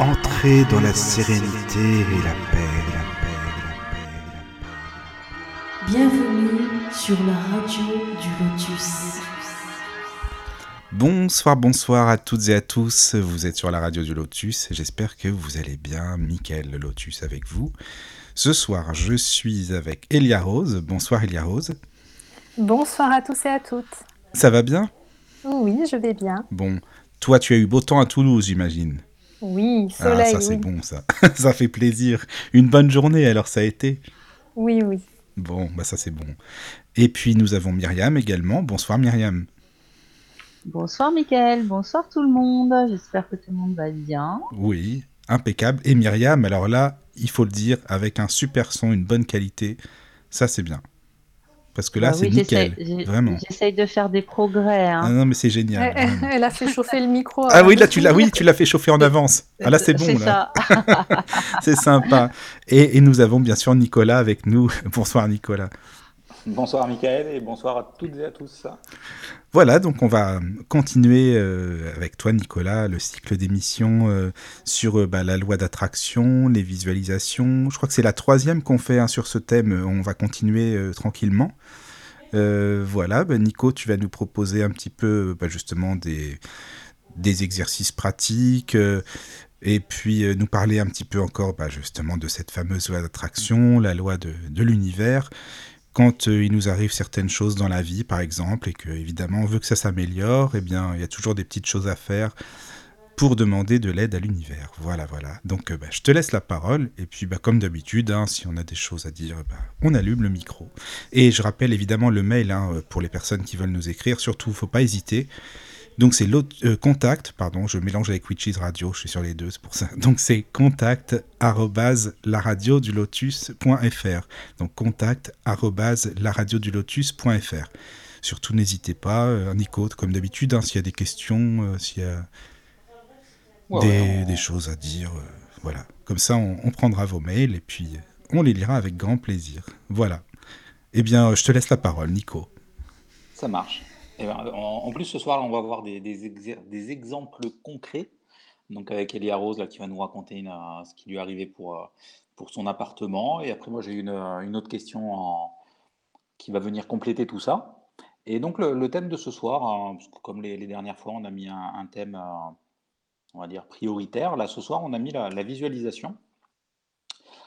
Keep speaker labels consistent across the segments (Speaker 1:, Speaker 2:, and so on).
Speaker 1: Entrez dans la sérénité et la paix, la paix, la paix, la paix.
Speaker 2: Bienvenue sur la radio du Lotus.
Speaker 1: Bonsoir, bonsoir à toutes et à tous. Vous êtes sur la radio du Lotus. J'espère que vous allez bien. Mickaël Lotus avec vous. Ce soir, je suis avec Elia Rose. Bonsoir Elia Rose.
Speaker 3: Bonsoir à tous et à toutes.
Speaker 1: Ça va bien?
Speaker 3: Oui, je vais bien.
Speaker 1: Bon, toi, tu as eu beau temps à Toulouse, j'imagine.
Speaker 3: Oui,
Speaker 1: Ah,
Speaker 3: soleil.
Speaker 1: ça c'est bon, ça. ça fait plaisir. Une bonne journée, alors ça a été.
Speaker 3: Oui, oui.
Speaker 1: Bon, bah ça c'est bon. Et puis nous avons Myriam également. Bonsoir Myriam.
Speaker 4: Bonsoir Mickaël, bonsoir tout le monde. J'espère que tout le monde va bien.
Speaker 1: Oui, impeccable. Et Myriam, alors là, il faut le dire, avec un super son, une bonne qualité, ça c'est bien. Parce que là,
Speaker 4: Bah
Speaker 1: c'est
Speaker 4: oui, j'essaye-
Speaker 1: nickel. Vraiment.
Speaker 4: J'essaye de faire des progrès.
Speaker 1: Ah
Speaker 4: hein.
Speaker 1: non, mais c'est génial.
Speaker 3: Elle, a fait chauffer le micro.
Speaker 1: Ah oui, là tu l'as, oui, tu l'as fait chauffer en avance. Ah là c'est bon,
Speaker 4: ça.
Speaker 1: c'est sympa. Et, et nous avons bien sûr Nicolas avec nous. Bonsoir Nicolas.
Speaker 5: Bonsoir Michael et bonsoir à toutes et à tous.
Speaker 1: Voilà, donc on va continuer euh, avec toi, Nicolas, le cycle d'émissions euh, sur euh, bah, la loi d'attraction, les visualisations. Je crois que c'est la troisième qu'on fait hein, sur ce thème. On va continuer tranquillement. Voilà, bah, Nico, tu vas nous proposer un petit peu bah, justement des, exercices pratiques. et puis nous parler un petit peu encore justement de cette fameuse loi d'attraction, la loi de l'univers quand euh, il nous arrive certaines choses dans la vie, par exemple, et que évidemment on veut que ça s'améliore, eh bien il y a toujours des petites choses à faire pour demander de l'aide à l'univers. Voilà, voilà. Donc euh, bah, je te laisse la parole, et puis bah, comme d'habitude, hein, si on a des choses à dire, bah, on allume le micro. Et je rappelle évidemment le mail hein, euh, pour les personnes qui veulent nous écrire, surtout, faut pas hésiter. Donc c'est l'autre euh, contact, pardon, je mélange avec Witches Radio, je suis sur les deux, c'est pour ça. Donc c'est contact. Donc contact. Surtout n'hésitez pas, euh, Nico, comme d'habitude, hein, s'il y a des questions, euh, s'il y a
Speaker 5: Ouais,
Speaker 1: des,
Speaker 5: ouais, on-
Speaker 1: des choses à dire, euh, voilà. Comme ça, on, on prendra vos mails et puis on les lira avec grand plaisir. Voilà. Eh bien, je te laisse la parole, Nico.
Speaker 5: Ça marche. Et ben, en, plus, ce soir, on va voir des, exemples concrets. Donc, avec Elia Rose, là, qui va nous raconter euh, ce qui lui est arrivé pour, euh, pour son appartement. Et après, moi, j'ai une, euh, autre question qui va venir compléter tout ça. Et donc, le, thème de ce soir, comme les, dernières fois, on a mis un, thème, on va dire, prioritaire. Là, ce soir, on a mis la, visualisation.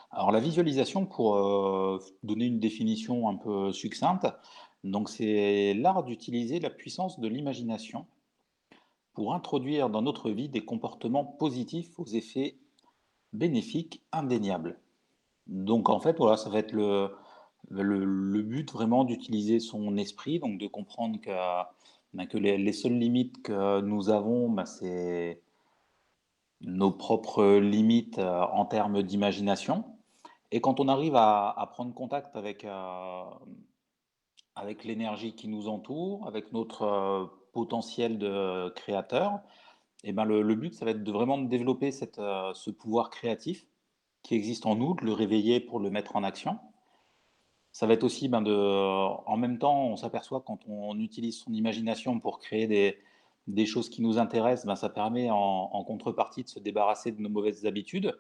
Speaker 5: Alors, la visualisation, pour donner une définition un peu succincte, donc c'est l'art d'utiliser la puissance de l'imagination pour introduire dans notre vie des comportements positifs aux effets bénéfiques indéniables. Donc en fait, voilà, ça va être le, le, but vraiment d'utiliser son esprit, donc de comprendre que, ben, que les, les seules limites que nous avons, ben, c'est nos propres limites euh, en termes d'imagination. Et quand on arrive à, à prendre contact avec, euh, avec l'énergie qui nous entoure, avec notre euh, potentiel de créateur, et ben le, but, ça va être de vraiment de développer cette, euh, ce pouvoir créatif qui existe en nous, de le réveiller pour le mettre en action. Ça va être aussi, ben de, en même temps, on s'aperçoit quand on utilise son imagination pour créer des, des choses qui nous intéressent, ben ça permet en, contrepartie de se débarrasser de nos mauvaises habitudes,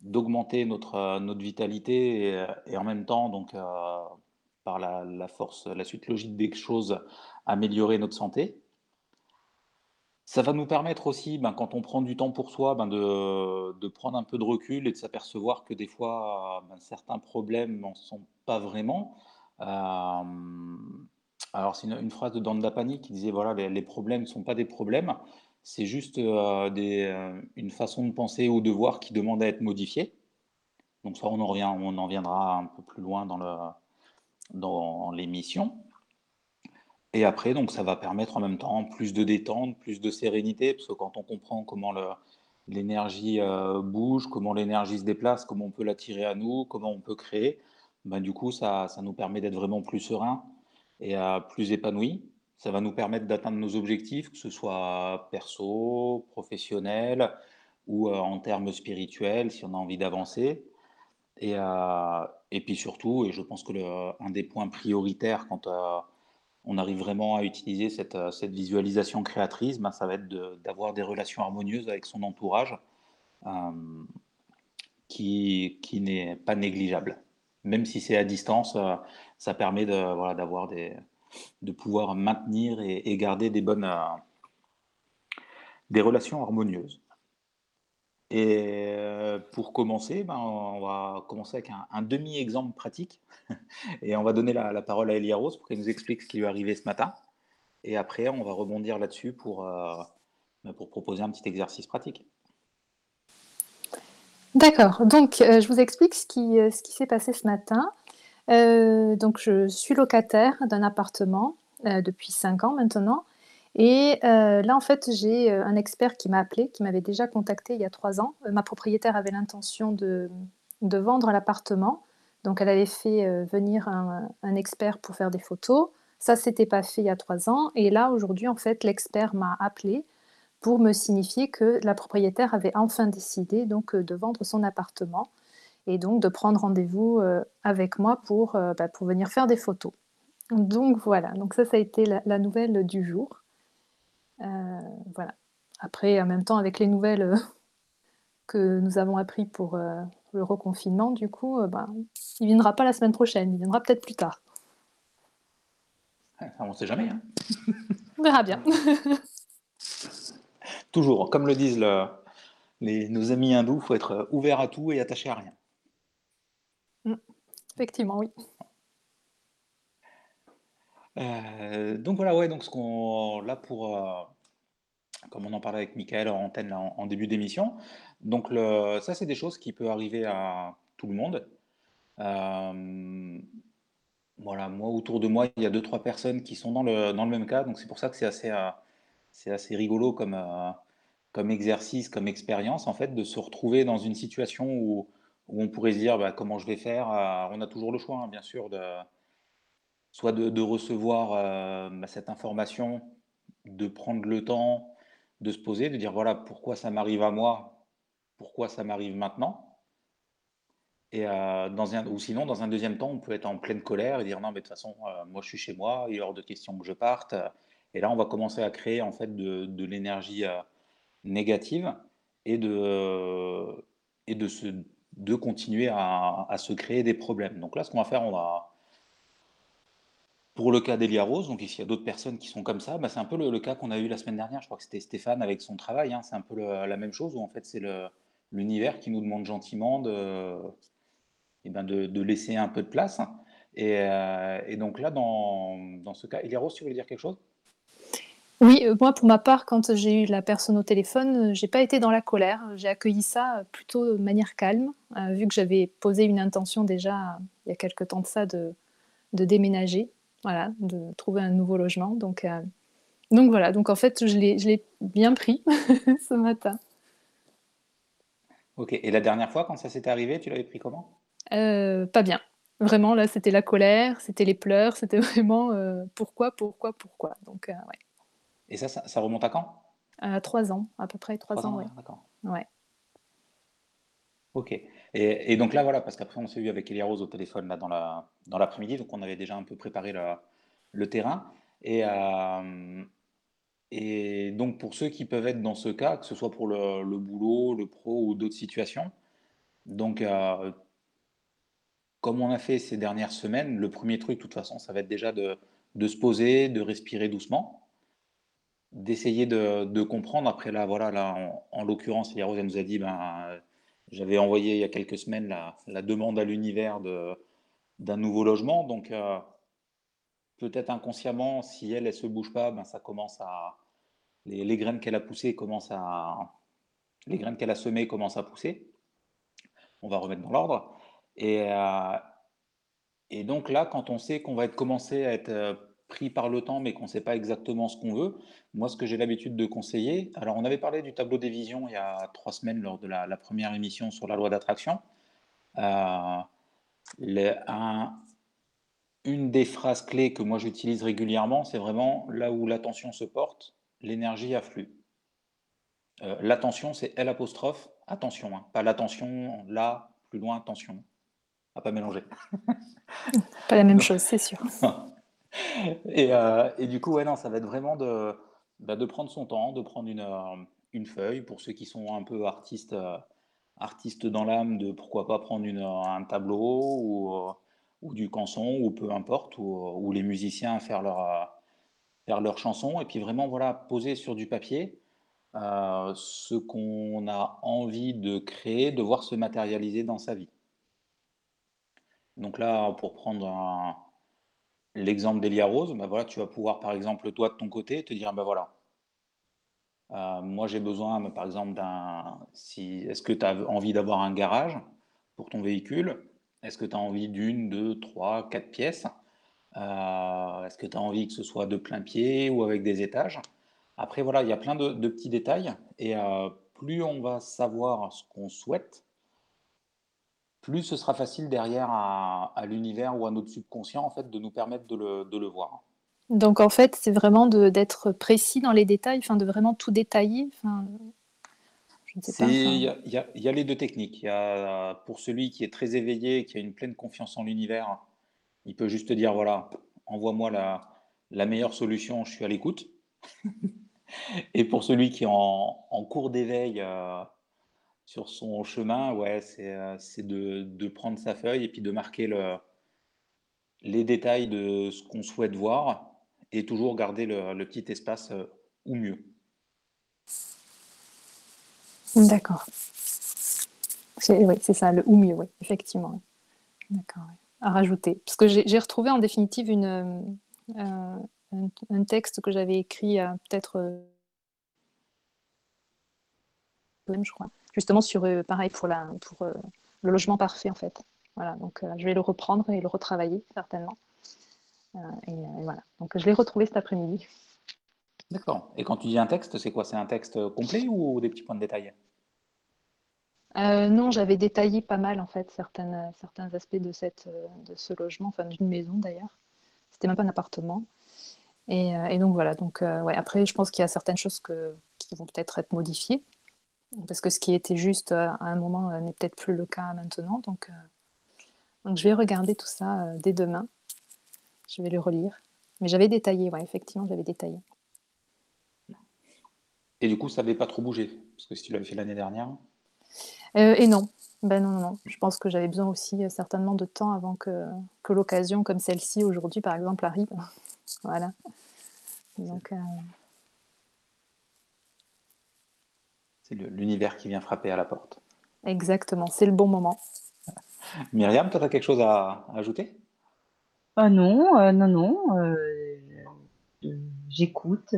Speaker 5: d'augmenter notre, euh, notre vitalité et, en même temps, donc, par la, force, la suite logique des choses, améliorer notre santé. Ça va nous permettre aussi, ben, quand on prend du temps pour soi, ben, de, prendre un peu de recul et de s'apercevoir que des fois, ben, certains problèmes n'en sont pas vraiment. Euh, alors, c'est une, phrase de Dan Dapani qui disait, voilà, les, problèmes ne sont pas des problèmes, c'est juste euh, euh, une façon de penser ou de voir qui demande à être modifiée. Donc ça, on en, revient, on en viendra un peu plus loin dans le, dans l'émission. Et après, donc, ça va permettre en même temps plus de détente, plus de sérénité, parce que quand on comprend comment l'énergie euh, bouge, comment l'énergie se déplace, comment on peut l'attirer à nous, comment on peut créer, ben, du coup, ça, ça nous permet d'être vraiment plus serein et euh, plus épanoui. Ça va nous permettre d'atteindre nos objectifs, que ce soit perso, professionnel ou euh, en termes spirituels, si on a envie d'avancer. Et, euh, et puis surtout, et je pense que le, un des points prioritaires quand euh, on arrive vraiment à utiliser cette, euh, cette visualisation créatrice, ben, ça va être d'avoir des relations harmonieuses avec son entourage euh, qui, n'est pas négligeable. Même si c'est à distance, euh, ça permet de, de pouvoir maintenir et, et garder des bonnes, euh, des relations harmonieuses. Et euh, pour commencer, ben, on va commencer avec un, demi-exemple pratique. Et on va donner la, parole à Elia Rose pour qu'elle nous explique ce qui lui est arrivé ce matin. Et après, on va rebondir là-dessus pour, euh, pour proposer un petit exercice pratique.
Speaker 3: D'accord, donc euh, je vous explique ce qui, ce qui s'est passé ce matin. Donc je suis locataire d'un appartement depuis 5 ans maintenant. Et euh, là, en fait, j'ai euh, un expert qui m'a appelé, qui m'avait déjà contacté il y a 3 ans. Euh, ma propriétaire avait l'intention de, vendre l'appartement. Donc elle avait fait venir un, expert pour faire des photos. Ça, s'était pas fait il y a 3 ans. Et là, aujourd'hui, en fait, l'expert m'a appelé pour me signifier que la propriétaire avait enfin décidé donc de vendre son appartement et donc de prendre rendez-vous avec moi pour, bah, pour venir faire des photos. Donc voilà, donc ça, ça a été la nouvelle du jour. Euh, voilà. Après, en même temps, avec les nouvelles euh, que nous avons appris pour euh, le reconfinement, du coup, bah, il ne viendra pas la semaine prochaine, il viendra peut-être plus tard.
Speaker 5: On ne sait jamais. hein.
Speaker 3: On verra bien.
Speaker 5: Toujours, comme le disent le- les, nos amis hindous, il faut être ouvert à tout et attaché à rien.
Speaker 3: Effectivement, oui.
Speaker 5: Euh, donc voilà, ouais, donc là pour euh, comme on en parlait avec Michael en antenne là, en, début d'émission, donc ça c'est des choses qui peuvent arriver à tout le monde. Euh, voilà, moi autour de moi il y a deux trois personnes qui sont dans le dans le même cas, donc c'est pour ça que c'est assez c'est assez rigolo comme comme exercice, comme expérience en fait de se retrouver dans une situation où où on pourrait se dire bah, comment je vais faire? On a toujours le choix, hein, bien sûr, de soit de, recevoir euh, bah, cette information, de prendre le temps de se poser, de dire voilà pourquoi ça m'arrive à moi, pourquoi ça m'arrive maintenant. Et euh, dans un, ou sinon, dans un deuxième temps, on peut être en pleine colère et dire non, mais de toute façon, euh, moi je suis chez moi, il est hors de question que je parte. Et là, on va commencer à créer en fait de, l'énergie négative et de, et de, se, de continuer à, à se créer des problèmes. Donc là, ce qu'on va faire, on va, pour le cas d'Elia Rose, donc ici il y a d'autres personnes qui sont comme ça, bah, c'est un peu le, cas qu'on a eu la semaine dernière. Je crois que c'était Stéphane avec son travail. hein. c'est un peu la même chose où en fait c'est l'univers qui nous demande gentiment de, eh ben, de, laisser un peu de place. Et, euh, donc là, dans, ce cas, Elia Rose, tu voulais dire quelque chose?
Speaker 3: Oui, euh, moi, pour ma part, quand j'ai eu la personne au téléphone, euh, j'ai pas été dans la colère. J'ai accueilli ça plutôt de manière calme, vu que j'avais posé une intention déjà il y a quelque temps de ça de déménager, voilà, de trouver un nouveau logement. Donc, euh, donc voilà, donc en fait, je l'ai, bien pris ce matin.
Speaker 5: Ok. Et la dernière fois, quand ça s'était arrivé, tu l'avais pris comment?
Speaker 3: Euh, pas bien. Vraiment, là, c'était la colère, c'était les pleurs, c'était vraiment euh, pourquoi, pourquoi, pourquoi? Donc, ouais.
Speaker 5: Et ça, ça, ça remonte à quand?
Speaker 3: À trois ans, à peu près trois ans,
Speaker 5: ans,
Speaker 3: ouais.
Speaker 5: d'accord.
Speaker 3: Ouais.
Speaker 5: Ok. Et, donc là, voilà, parce qu'après, on s'est eu avec Elia Rose au téléphone là, dans la, dans l'après-midi, donc on avait déjà un peu préparé le, terrain. Et, euh, et donc, pour ceux qui peuvent être dans ce cas, que ce soit pour le, boulot, le pro ou d'autres situations, donc, euh, comme on a fait ces dernières semaines, le premier truc, de toute façon, ça va être déjà de, se poser, de respirer doucement, d'essayer de, de comprendre. Après, là, voilà, là, en, en l'occurrence, Elia Rose, elle nous a dit, ben, j'avais envoyé il y a quelques semaines la, demande à l'univers d'un nouveau logement. Donc, euh, peut-être inconsciemment, si elle, elle se bouge pas, ben, ça commence à. Les, les graines qu'elle a poussées commencent à. Les graines qu'elle a semées commencent à pousser. On va remettre dans l'ordre. Et, euh, et donc là, quand on sait qu'on va être commencé à être euh, pris par le temps, mais qu'on ne sait pas exactement ce qu'on veut, moi, ce que j'ai l'habitude de conseiller, alors on avait parlé du tableau des visions il y a trois semaines lors de la, la première émission sur la loi d'attraction. Euh, un- une des phrases clés que moi j'utilise régulièrement, c'est vraiment là où l'attention se porte, l'énergie afflue. Euh, l'attention, c'est L apostrophe, attention, hein, pas l'attention, là, plus loin, attention, à pas mélanger.
Speaker 3: Pas la même chose, c'est sûr.
Speaker 5: Et, euh, et du coup, non, ça va être vraiment de, bah, prendre son temps, de prendre une, euh, une feuille pour ceux qui sont un peu artistes, artistes dans l'âme, de pourquoi pas prendre un tableau ou, du canson ou peu importe, ou, les musiciens faire leur, faire chanson et puis vraiment voilà poser sur du papier euh, ce qu'on a envie de créer, de voir se matérialiser dans sa vie. Donc là, pour prendre l'exemple d'Elia Rose, ben voilà, tu vas pouvoir par exemple toi de ton côté te dire ben voilà, euh, moi j'ai besoin par exemple d'un si est-ce que tu as envie d'avoir un garage pour ton véhicule? Est-ce que tu as envie d'une, deux, trois, quatre pièces? Euh, Est-ce que tu as envie que ce soit de plein pied ou avec des étages? Après, voilà, il y a plein de, petits détails et euh, plus on va savoir ce qu'on souhaite, plus ce sera facile derrière à, l'univers ou à notre subconscient en fait de nous permettre de le, voir.
Speaker 3: Donc en fait, c'est vraiment d'être précis dans les détails, enfin de vraiment tout détailler. Enfin,
Speaker 5: Il y, a les deux techniques. Y a, pour celui qui est très éveillé, qui a une pleine confiance en l'univers, il peut juste dire voilà, envoie-moi la, la meilleure solution, je suis à l'écoute. Et pour celui qui est en, cours d'éveil euh, sur son chemin, ouais, c'est euh, de, prendre sa feuille et puis de marquer le, les détails de ce qu'on souhaite voir et toujours garder le, petit espace euh, ou mieux.
Speaker 3: D'accord. Oui, c'est ça, le ou mieux, oui, effectivement. D'accord. À rajouter. Parce que j'ai retrouvé en définitive une, un, texte que j'avais écrit euh, peut-être euh, je crois, justement sur euh, pareil pour la pour le logement parfait en fait. Voilà, donc je vais le reprendre et le retravailler certainement. Et, voilà, donc je l'ai retrouvé cet après-midi.
Speaker 5: D'accord. Et quand tu dis un texte, c'est quoi? C'est un texte complet ou des petits points de détail?
Speaker 3: Non, j'avais détaillé pas mal en fait certaines, certains aspects de, cette, de ce logement, enfin d'une maison d'ailleurs. C'était même pas un appartement. Euh, et, donc voilà, donc, euh, ouais, après je pense qu'il y a certaines choses que, qui vont peut-être être modifiées, parce que ce qui était juste euh, à un moment n'est peut-être plus le cas maintenant. Donc, donc je vais regarder tout ça dès demain. Je vais le relire. Mais j'avais détaillé, ouais, effectivement, j'avais détaillé.
Speaker 5: Et du coup, ça n'avait pas trop bougé Parce que si tu l'avais fait l'année dernière
Speaker 3: Et non. Ben non, non, non. Je pense que j'avais besoin aussi certainement de temps avant que, que l'occasion comme celle-ci aujourd'hui, par exemple, arrive. voilà. Donc, euh,
Speaker 5: C'est l'univers qui vient frapper à la porte.
Speaker 3: Exactement, c'est le bon moment.
Speaker 5: Myriam, tu as quelque chose à, ajouter?
Speaker 4: Ah non, euh, non, non. Euh, j'écoute,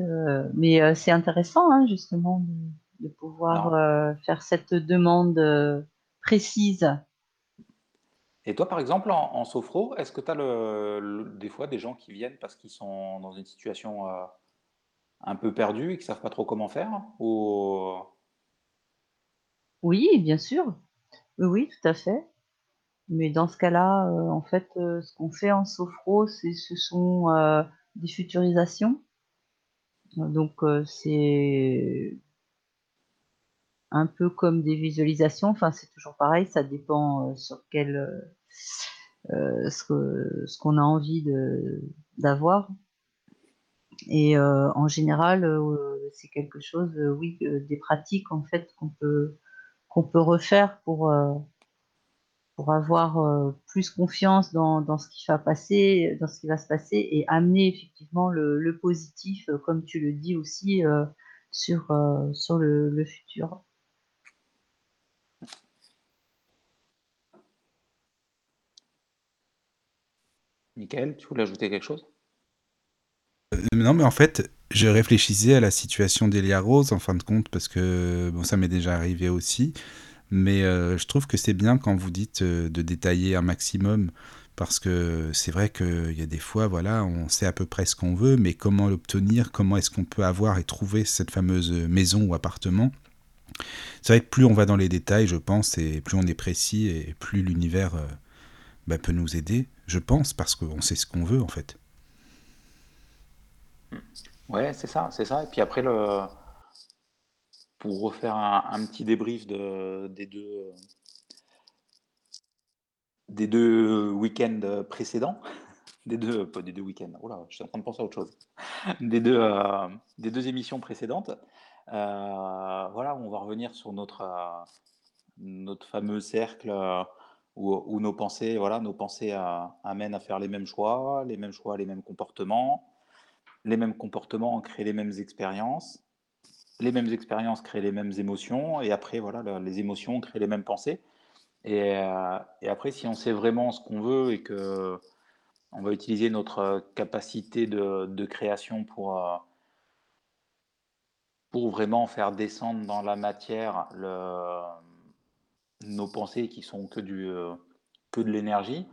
Speaker 4: mais c'est intéressant hein, justement de, pouvoir faire cette demande précise
Speaker 5: et toi, par exemple, en, sophro, est-ce que tu as des fois des gens qui viennent parce qu'ils sont dans une situation euh, un peu perdue et qui ne savent pas trop comment faire? Ou...
Speaker 4: Oui, bien sûr. Oui, tout à fait. Mais dans ce cas-là, euh, en fait, euh, ce qu'on fait en sophro, c'est, ce sont des futurisations. Donc, c'est un peu comme des visualisations. Enfin, c'est toujours pareil, ça dépend sur quel euh, ce, qu'on a envie d'avoir. Et euh, en général, euh, c'est quelque chose, oui, des pratiques en fait qu'on peut qu'on peut refaire pour pour avoir plus confiance dans, ce qui va passer, dans ce qui va se passer et amener effectivement le, positif, comme tu le dis aussi, sur, sur le futur.
Speaker 5: Michael, tu voulais ajouter quelque chose?
Speaker 1: Euh, Non, mais en fait, je réfléchissais à la situation d'Elia Rose, en fin de compte, parce que bon, ça m'est déjà arrivé aussi. Mais euh, je trouve que c'est bien quand vous dites euh, de détailler un maximum, parce que c'est vrai qu'il y a des fois, voilà, on sait à peu près ce qu'on veut, mais comment l'obtenir, comment est-ce qu'on peut avoir et trouver cette fameuse maison ou appartement. C'est vrai que plus on va dans les détails, je pense, et plus on est précis, et plus l'univers bah, peut nous aider, je pense, parce qu'on sait ce qu'on veut en fait.
Speaker 5: Ouais, c'est ça, c'est ça. Et puis après, le... pour refaire un, petit débrief de, des deux, des deux week-ends précédents, des deux, des deux week-ends, oh là, je suis en train de penser à autre chose, des deux, euh, des deux émissions précédentes. Euh, voilà, on va revenir sur notre, euh, notre fameux cercle où, nos pensées, voilà, nos pensées amènent à faire les mêmes choix, les mêmes choix, les mêmes comportements. Les mêmes comportements créent les mêmes expériences. Les mêmes expériences créent les mêmes émotions. Et après, voilà, le- les émotions créent les mêmes pensées. Et, euh, et après, si on sait vraiment ce qu'on veut et que on va utiliser notre euh, capacité de, création pour, euh, pour vraiment faire descendre dans la matière nos pensées qui sont que du que de l'énergie.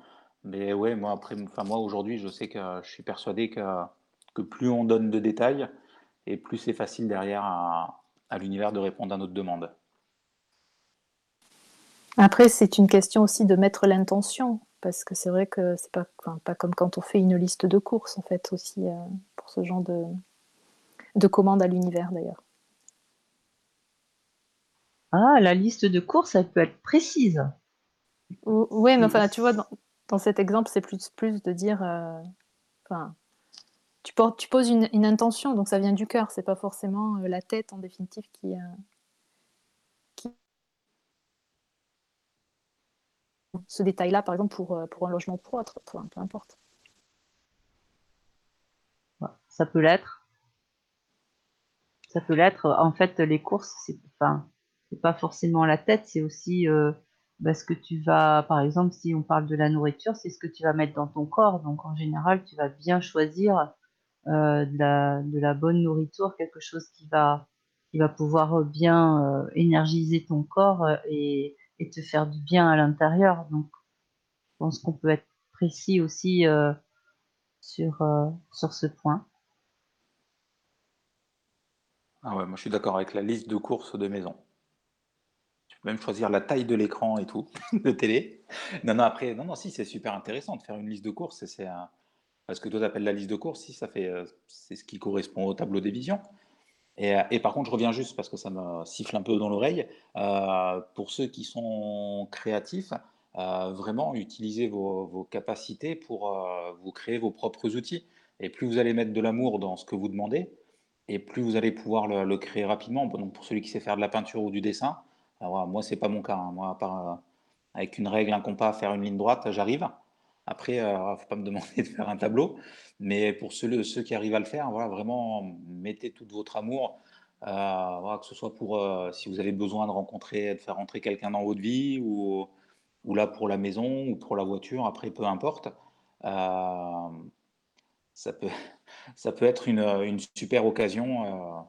Speaker 5: Mais ouais, moi après, enfin moi aujourd'hui, je sais que je suis persuadé que que plus on donne de détails et plus c'est facile derrière à, à l'univers de répondre à notre demande.
Speaker 3: Après, c'est une question aussi de mettre l'intention, parce que c'est vrai que c'est pas, enfin, pas comme quand on fait une liste de courses, en fait, aussi, euh, pour ce genre de, de commandes à l'univers, d'ailleurs.
Speaker 4: Ah, la liste de courses, elle peut être précise.
Speaker 3: Oui, mais enfin, tu vois, dans, dans cet exemple, c'est plus, plus de dire, euh, enfin, tu, poses une, intention, donc ça vient du cœur, c'est pas forcément euh, la tête, en définitive, qui, euh, ce détail-là, par exemple, pour, euh, pour un logement pour autre, peu, importe.
Speaker 4: Ouais, Ça peut l'être. Ça peut l'être. En fait, les courses, c'est enfin, pas forcément la tête, c'est aussi euh, bah, ce que tu vas, par exemple, si on parle de la nourriture, c'est ce que tu vas mettre dans ton corps. Donc, en général, tu vas bien choisir euh, de la, bonne nourriture, quelque chose qui va, qui va pouvoir bien euh, énergiser ton corps euh, et, te faire du bien à l'intérieur. Donc, je pense qu'on peut être précis aussi euh, sur, euh, sur ce point.
Speaker 5: Ah ouais, moi je suis d'accord avec la liste de courses de maison. Tu peux même choisir la taille de l'écran et tout, de télé. Non, non, après, non, non, si, c'est super intéressant de faire une liste de courses. C'est un- parce que toi, tu appelles la liste de courses, si, ça fait, euh, c'est ce qui correspond au tableau des visions. Et, euh, et par contre, je reviens juste parce que ça me siffle un peu dans l'oreille. euh, pour ceux qui sont créatifs, vraiment utilisez vos, capacités pour vous créer vos propres outils. Et plus vous allez mettre de l'amour dans ce que vous demandez, et plus vous allez pouvoir le, créer rapidement. Donc pour celui qui sait faire de la peinture ou du dessin, alors, moi c'est pas mon cas. hein. Moi, à avec une règle, un compas, faire une ligne droite, j'arrive. Après, euh, faut pas me demander de faire un tableau. Mais pour ceux, qui arrivent à le faire, voilà, vraiment, mettez tout votre amour, euh, voilà, que ce soit pour euh, si vous avez besoin de rencontrer, de faire rentrer quelqu'un dans votre vie, ou, là pour la maison, ou pour la voiture, après, peu importe. Ça peut, ça peut être une, super occasion,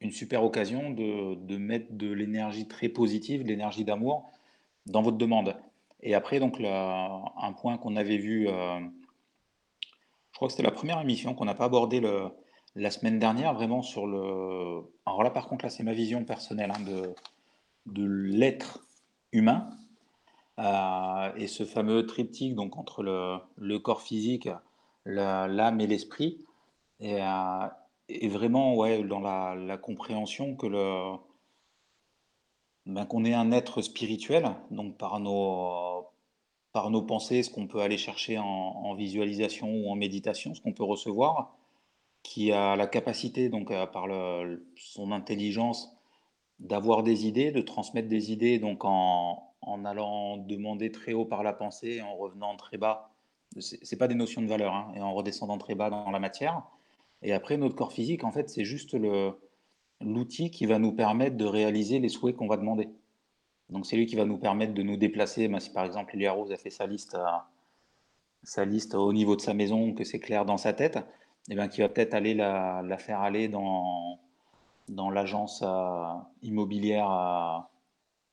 Speaker 5: une super occasion de, de mettre de l'énergie très positive, de l'énergie d'amour dans votre demande. Et après, donc, un point qu'on avait vu, euh, je crois que c'était la première émission qu'on n'a pas abordé la semaine dernière, vraiment sur le. Alors là, par contre, là, c'est ma vision personnelle hein, de, de l'être humain euh, et ce fameux triptyque donc entre le, le corps physique, l'âme et l'esprit. Et, euh, et vraiment, ouais, dans la compréhension que le, ben, qu'on est un être spirituel, donc par nos, par nos pensées, ce qu'on peut aller chercher en, visualisation ou en méditation, ce qu'on peut recevoir, qui a la capacité, donc euh, par le- son intelligence, d'avoir des idées, de transmettre des idées, donc en, en allant demander très haut par la pensée, en revenant très bas. C'est pas des notions de valeur, hein, et en redescendant très bas dans la matière. Et après, notre corps physique, en fait, c'est juste le, l'outil qui va nous permettre de réaliser les souhaits qu'on va demander. Donc c'est lui qui va nous permettre de nous déplacer. Si par exemple Elia Rose a fait sa liste, euh, sa liste au niveau de sa maison, que c'est clair dans sa tête, et ben, qui va peut-être aller la, faire aller dans, dans l'agence euh, immobilière euh,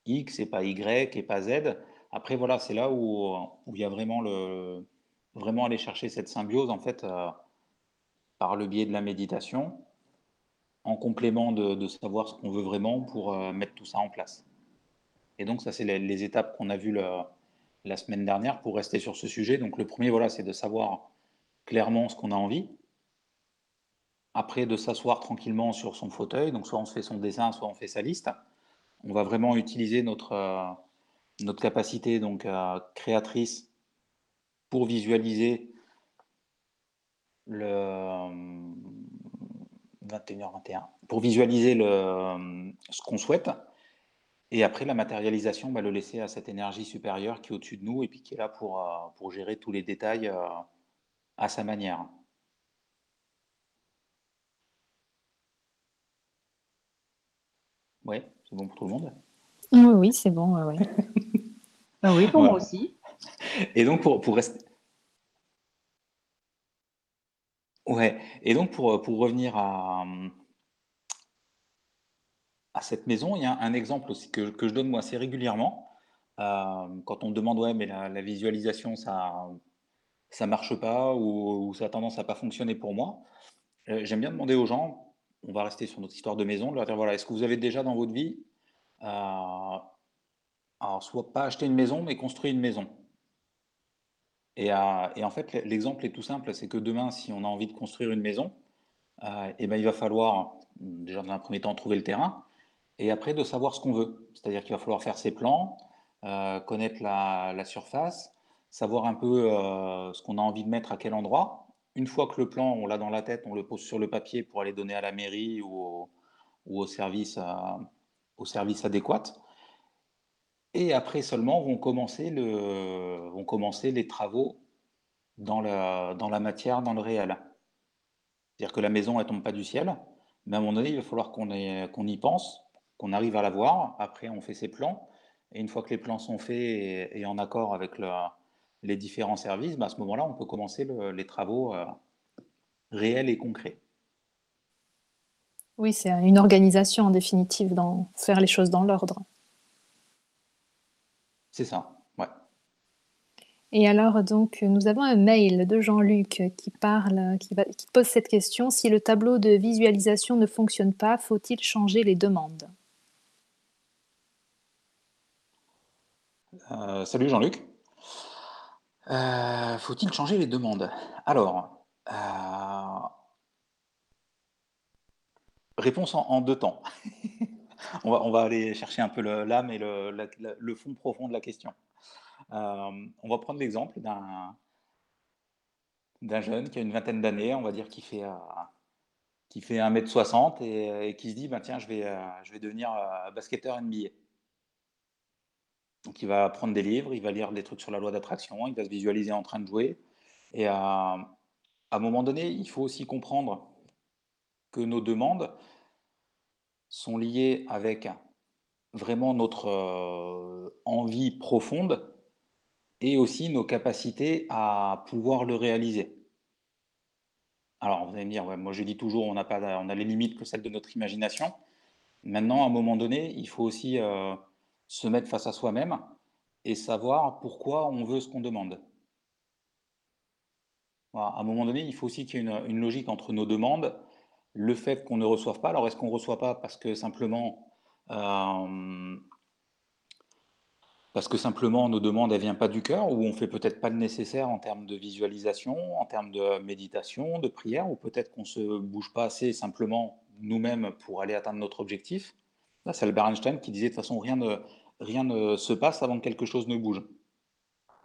Speaker 5: X et pas Y et pas Z. Après voilà, c'est là où, où il y a vraiment le vraiment aller chercher cette symbiose en fait par le biais de la méditation, en complément de, savoir ce qu'on veut vraiment pour euh, mettre tout ça en place. Et donc, ça, c'est les, les étapes qu'on a vues la semaine dernière pour rester sur ce sujet. Donc, le premier, voilà, c'est de savoir clairement ce qu'on a envie. Après, de s'asseoir tranquillement sur son fauteuil. Donc, soit on se fait son dessin, soit on fait sa liste. On va vraiment utiliser notre, euh, notre capacité donc, euh, créatrice pour visualiser le 21h21. pour visualiser le, ce qu'on souhaite. Et après, la matérialisation, bah, le laisser à cette énergie supérieure qui est au-dessus de nous et puis qui est là pour, euh, pour gérer tous les détails euh, à sa manière. Oui, c'est bon pour tout le monde?
Speaker 3: Oui, oui, c'est bon. Ouais, ouais.
Speaker 4: Ah oui, pour moi aussi.
Speaker 5: Et donc, pour, pour rester. Ouais, et donc pour, pour revenir à, à cette maison, il y a un exemple aussi que, que je donne moi assez régulièrement. Euh, quand on me demande, ouais, mais la, visualisation, ça ça marche pas ou, ça a tendance à pas fonctionner pour moi, euh, j'aime bien demander aux gens, on va rester sur notre histoire de maison, de leur dire, voilà, est-ce que vous avez déjà dans votre vie, euh, alors soit pas acheter une maison, mais construire une maison? Et, en fait, l'exemple est tout simple, c'est que demain, si on a envie de construire une maison, et eh ben, il va falloir, déjà dans un premier temps, trouver le terrain, et après de savoir ce qu'on veut. C'est-à-dire qu'il va falloir faire ses plans, euh, connaître la, surface, savoir un peu euh, ce qu'on a envie de mettre à quel endroit. Une fois que le plan, on l'a dans la tête, on le pose sur le papier pour aller donner à la mairie ou au, service, euh, au service adéquat. Et après seulement vont commencer, commencer les travaux dans la, matière, dans le réel. C'est-à-dire que la maison, elle tombe pas du ciel, mais à un moment donné, il va falloir qu'on qu'on y pense, qu'on arrive à la voir. Après, on fait ses plans. Et une fois que les plans sont faits et, en accord avec les différents services, bah, à ce moment-là, on peut commencer les travaux euh, réels et concrets.
Speaker 3: Oui, c'est une organisation en définitive, dans faire les choses dans l'ordre.
Speaker 5: C'est ça, ouais.
Speaker 3: Et alors, donc, nous avons un mail de Jean-Luc qui parle, qui, qui pose cette question. Si le tableau de visualisation ne fonctionne pas, faut-il changer les demandes?
Speaker 5: Euh, salut Jean-Luc. Euh, faut-il changer les demandes? Alors, euh, réponse en, deux temps. on, va, aller chercher un peu l'âme et le, fond profond de la question. on va prendre l'exemple d'un jeune qui a une vingtaine d'années, on va dire qui fait, qui fait 1m60 et, qui se dit, bah, tiens, je vais, je vais devenir basketteur NBA. Donc il va prendre des livres, il va lire des trucs sur la loi d'attraction, il va se visualiser en train de jouer. Et à, un moment donné, il faut aussi comprendre que nos demandes sont liées avec vraiment notre euh, envie profonde et aussi nos capacités à pouvoir le réaliser. Alors vous allez me dire, moi je dis toujours, on, a pas, on a les limites que celles de notre imagination. Maintenant, à un moment donné, il faut aussi... Euh, se mettre face à soi-même et savoir pourquoi on veut ce qu'on demande. À un moment donné, il faut aussi qu'il y ait une, logique entre nos demandes, le fait qu'on ne reçoive pas. Alors, est-ce qu'on ne reçoit pas parce que simplement, euh, parce que simplement nos demandes ne viennent pas du cœur, ou on fait peut-être pas le nécessaire en termes de visualisation, en termes de méditation, de prière, ou peut-être qu'on se bouge pas assez simplement nous-mêmes pour aller atteindre notre objectif? c'est Albert Einstein qui disait de toute façon rien ne, rien ne se passe avant que quelque chose ne bouge.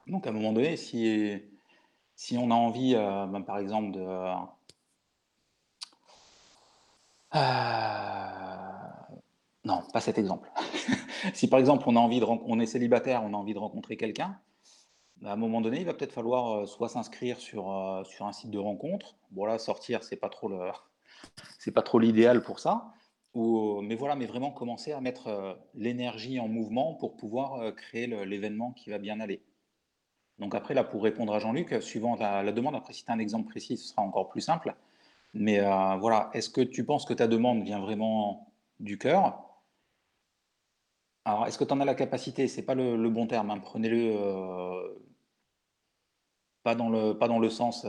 Speaker 5: Donc à un moment donné, si, si on a envie, euh, ben, par exemple, de... Euh, non, pas cet exemple. si par exemple on a envie de on est célibataire, on a envie de rencontrer quelqu'un, ben, à un moment donné, il va peut-être falloir euh, soit s'inscrire sur, sur un site de rencontre. Bon là, sortir, c'est pas trop le, c'est pas trop l'idéal pour ça. Euh, mais voilà, mais vraiment commencer à mettre euh, l'énergie en mouvement pour pouvoir euh, créer l'événement qui va bien aller. Donc après, là, pour répondre à Jean-Luc, suivant la, demande, après si tu as un exemple précis, ce sera encore plus simple. Mais voilà, est-ce que tu penses que ta demande vient vraiment du cœur? Alors, est-ce que tu en as la capacité? C'est pas le, bon terme, hein. prenez-le pas, dans le, pas dans le sens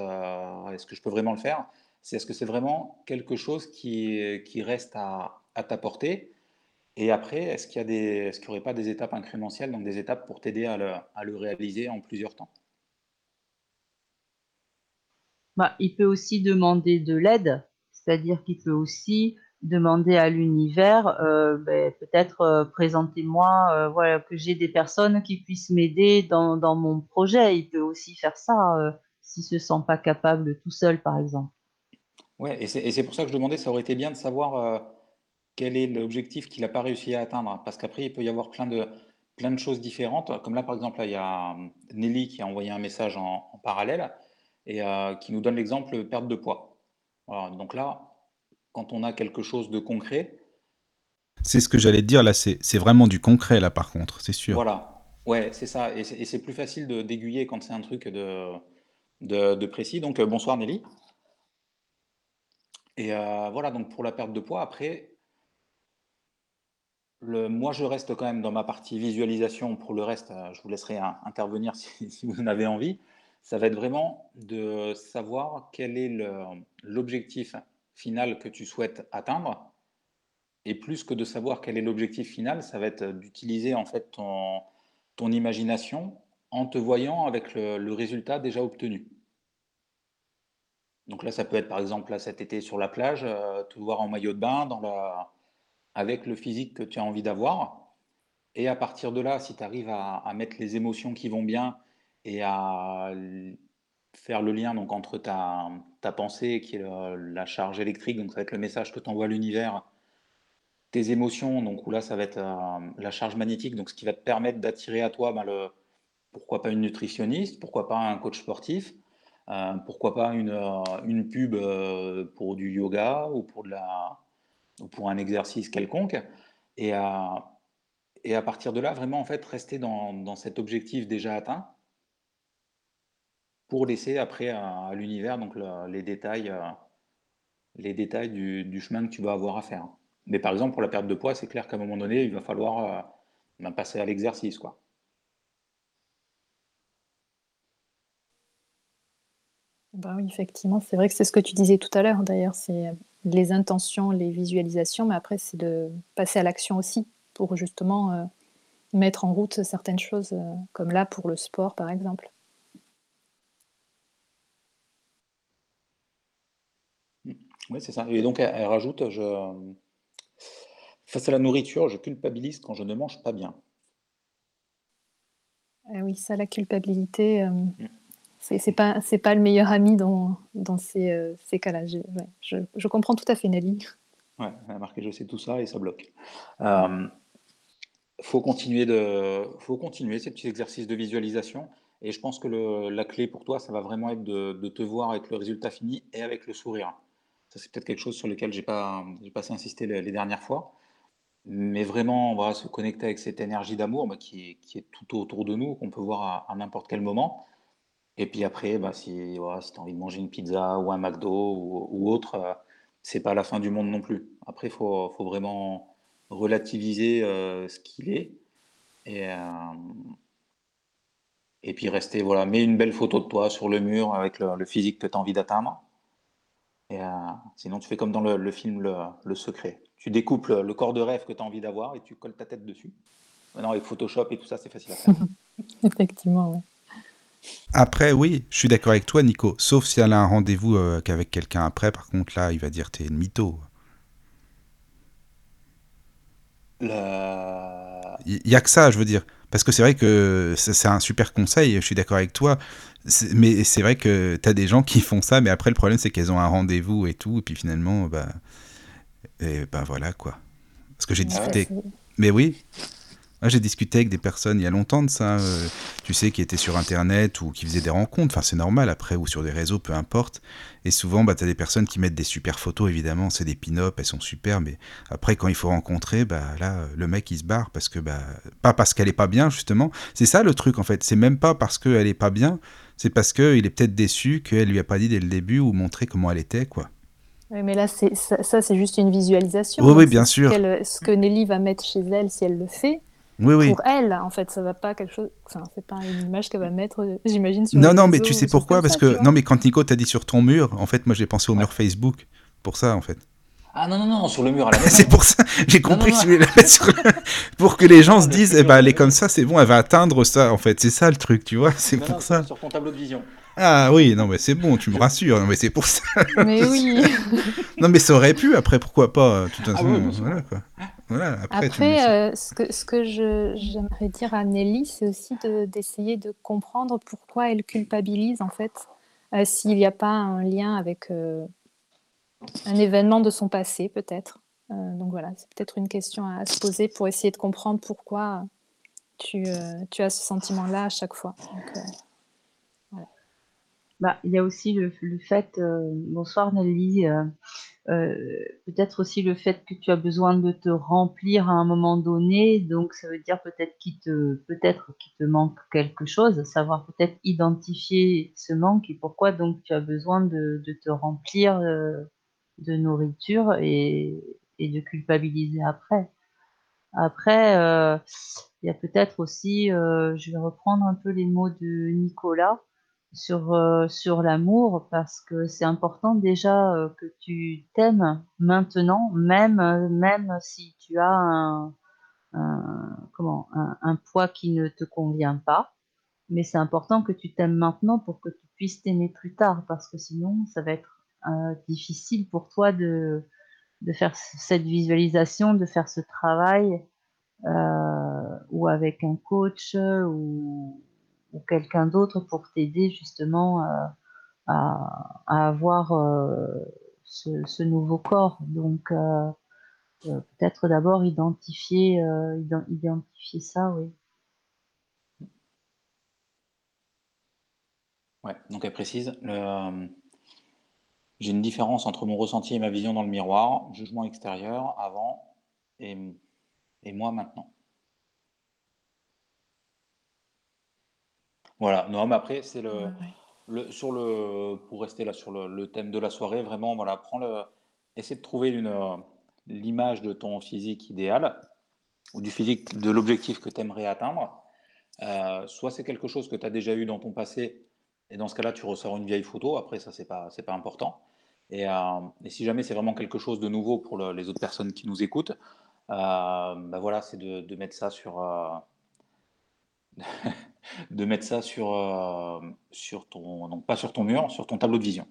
Speaker 5: est-ce que je peux vraiment le faire? C'est est-ce que c'est vraiment quelque chose qui, reste à, à ta portée? Et après, est-ce qu'il n'y aurait pas des étapes incrémentielles, donc des étapes pour t'aider à le, réaliser en plusieurs temps?
Speaker 4: Bah, Il peut aussi demander de l'aide, c'est-à-dire qu'il peut aussi demander à l'univers, euh, ben, peut-être euh, présentez-moi, euh, voilà, que j'ai des personnes qui puissent m'aider dans, mon projet. Il peut aussi faire ça s'il ne se sent pas capable tout seul, par exemple.
Speaker 5: Ouais, et c'est pour ça que je demandais, ça aurait été bien de savoir, quel est l'objectif qu'il n'a pas réussi à atteindre. Parce qu'après, il peut y avoir plein de, choses différentes. Comme là, par exemple, il y a Nelly qui a envoyé un message en, parallèle et euh, qui nous donne l'exemple perte de poids. Donc là, quand on a quelque chose de concret.
Speaker 1: C'est ce que j'allais te dire là, c'est vraiment du concret là par contre, c'est sûr.
Speaker 5: Voilà, ouais, c'est ça. Et c'est plus facile d'aiguiller quand c'est un truc de, de, précis. Donc euh, bonsoir Nelly. Et voilà, donc pour la perte de poids, après, moi, je reste quand même dans ma partie visualisation. Pour le reste, euh, je vous laisserai intervenir si, vous en avez envie. Ça va être vraiment de savoir quel est l'objectif final que tu souhaites atteindre. Et plus que de savoir quel est l'objectif final, ça va être d'utiliser en fait ton, imagination en te voyant avec le, résultat déjà obtenu. Donc là, ça peut être par exemple cet été sur la plage, euh, te voir en maillot de bain avec le physique que tu as envie d'avoir. Et à partir de là, si tu arrives à, mettre les émotions qui vont bien et à faire le lien donc, entre ta, ta pensée, qui est la charge électrique, donc ça va être le message que t'envoie l'univers, tes émotions, donc où là ça va être euh, la charge magnétique, donc ce qui va te permettre d'attirer à toi ben, le, pourquoi pas une nutritionniste, pourquoi pas un coach sportif, euh, pourquoi pas une, euh, une pub pour du yoga ou pour de la, pour un exercice quelconque. Et à, et à partir de là, vraiment, en fait, rester dans, dans cet objectif déjà atteint pour laisser après à, l'univers donc les détails, euh, les détails du, chemin que tu vas avoir à faire. Mais par exemple, pour la perte de poids, c'est clair qu'à un moment donné, il va falloir euh, ben, passer à l'exercice. quoi.
Speaker 3: Ben oui, effectivement, c'est vrai que c'est ce que tu disais tout à l'heure d'ailleurs, c'est les intentions, les visualisations, mais après c'est de passer à l'action aussi pour justement euh, mettre en route certaines choses, euh, comme là pour le sport par exemple.
Speaker 5: Oui, c'est ça. Et donc elle, rajoute, je... face à la nourriture, je culpabilise quand je ne mange pas bien.
Speaker 3: Ah oui, ça, la culpabilité. Euh, mm c'est pas le meilleur ami dans, dans ces, euh, ces cas-là. Je, je, comprends tout à fait Nelly.
Speaker 5: Ouais, marqué je sais tout ça et ça bloque. Euh, faut continuer de faut continuer ces petits exercices de visualisation et je pense que le, la clé pour toi ça va vraiment être de, de, te voir avec le résultat fini et avec le sourire. C'est peut-être quelque chose sur lequel j'ai pas pas assez insisté les, dernières fois. Mais vraiment, on va se connecter avec cette énergie d'amour bah, qui, est, tout autour de nous, qu'on peut voir à n'importe quel moment. Et puis après, bah, si, voilà, si tu as envie de manger une pizza ou un McDo ou, autre, euh, c'est pas la fin du monde non plus. Après, il faut, faut, vraiment relativiser euh, ce qu'il est. Et, euh, et puis rester, voilà, mets une belle photo de toi sur le mur avec le, physique que tu as envie d'atteindre. Et sinon, tu fais comme dans le, le film le, le, Secret. Tu découpes le, corps de rêve que tu as envie d'avoir et tu colles ta tête dessus. Maintenant, avec Photoshop et tout ça, c'est facile à faire.
Speaker 3: Effectivement, oui.
Speaker 1: Après, oui, je suis d'accord avec toi, Nico. Sauf si elle a un rendez-vous euh, qu'avec quelqu'un après. Par contre, là, il va dire t'es une mytho. Il y, a que ça, je veux dire. Parce que c'est vrai que c'est un super conseil, je suis d'accord avec toi. Mais c'est vrai que tu as des gens qui font ça, mais après, le problème, c'est qu'elles ont un rendez-vous et tout. Et puis finalement, bah, et bah voilà quoi. Parce que j'ai discuté. mais oui, ah, j'ai discuté avec des personnes il y a longtemps de ça, euh, tu sais, qui étaient sur Internet ou qui faisaient des rencontres, enfin c'est normal après, ou sur des réseaux, peu importe. Et souvent, bah, tu as des personnes qui mettent des super photos, évidemment, c'est des pin-up, elles sont super, mais après, quand il faut rencontrer, bah là, le mec, il se barre parce que, bah, pas parce qu'elle est pas bien, justement. C'est ça le truc, en fait. C'est même pas parce qu'elle est pas bien, c'est parce qu'il est peut-être déçu qu'elle lui a pas dit dès le début ou montré comment elle était, quoi.
Speaker 3: Oui, mais là, ça, ça c'est juste une visualisation.
Speaker 1: Oui, oui, bien sûr.
Speaker 3: Ce que Nelly va mettre chez elle, si elle le fait,
Speaker 1: oui,
Speaker 3: pour elle, en fait, ça va pas quelque chose. Enfin, c'est pas une image qu'elle va mettre, j'imagine.
Speaker 1: non, non, mais tu sais pourquoi? Parce que non, mais quand Nico t'a dit sur ton mur, en fait, moi j'ai pensé au mur Facebook pour ça, en fait.
Speaker 5: Ah non non non sur le mur à la
Speaker 1: c'est pour ça. J'ai compris que tu voulais la mettre sur pour que les gens se disent, eh ben elle est comme ça, c'est bon, elle va atteindre ça. En fait, c'est ça le truc, tu vois. C'est pour ça.
Speaker 5: Sur ton tableau de vision.
Speaker 1: Ah oui, non mais c'est bon, tu me rassures. Non mais c'est pour ça.
Speaker 3: Mais oui.
Speaker 1: non mais ça aurait pu. Après, pourquoi pas Tout ah, oui, voilà quoi.
Speaker 3: Après, euh, ce que, ce que j'aimerais dire à Nelly, c'est aussi d'essayer de, comprendre pourquoi elle culpabilise, en fait, euh, s'il n'y a pas un lien avec euh, un événement de son passé, peut-être. donc voilà, c'est peut-être une question à se poser pour essayer de comprendre pourquoi tu, tu as ce sentiment-là à chaque fois.
Speaker 4: Bah, il y a aussi le, le fait, bonsoir Nelly, euh, peut-être aussi le fait que tu as besoin de te remplir à un moment donné, donc ça veut dire peut-être qu'il te, peut-être qu'il te manque quelque chose, savoir peut-être identifier ce manque et pourquoi donc tu as besoin de, de te remplir euh, de nourriture et, et, de culpabiliser après. Après, euh, il y a peut-être aussi, euh, je vais reprendre un peu les mots de Nicolas, sur, euh, sur l'amour parce que c'est important déjà euh, que tu t'aimes maintenant, même, euh, même si tu as un, comment, un, poids qui ne te convient pas. Mais c'est important que tu t'aimes maintenant pour que tu puisses t'aimer plus tard parce que sinon, ça va être difficile pour toi de, de faire cette visualisation, de faire ce travail ou avec un coach ou ou quelqu'un d'autre pour t'aider justement euh, à, avoir euh, ce, nouveau corps. Donc euh, peut-être d'abord identifier, identifier ça, oui.
Speaker 5: Ouais, donc elle précise, j'ai une différence entre mon ressenti et ma vision dans le miroir, jugement extérieur avant et, et moi maintenant. Voilà, non, mais après, c'est le, le, sur le, pour rester là sur le, le thème de la soirée, vraiment, voilà, prends le, essaie de trouver une, l'image de ton physique idéal ou du physique de l'objectif que tu aimerais atteindre. Euh, soit c'est quelque chose que tu as déjà eu dans ton passé, et dans ce cas-là, tu ressors une vieille photo. Après, ça, c'est pas, c'est pas important. Et, euh, et, si jamais c'est vraiment quelque chose de nouveau pour le, les autres personnes qui nous écoutent, euh, bah voilà, c'est de, de, mettre ça sur euh, de mettre ça sur, euh, sur ton, donc pas sur ton mur, sur ton tableau de vision.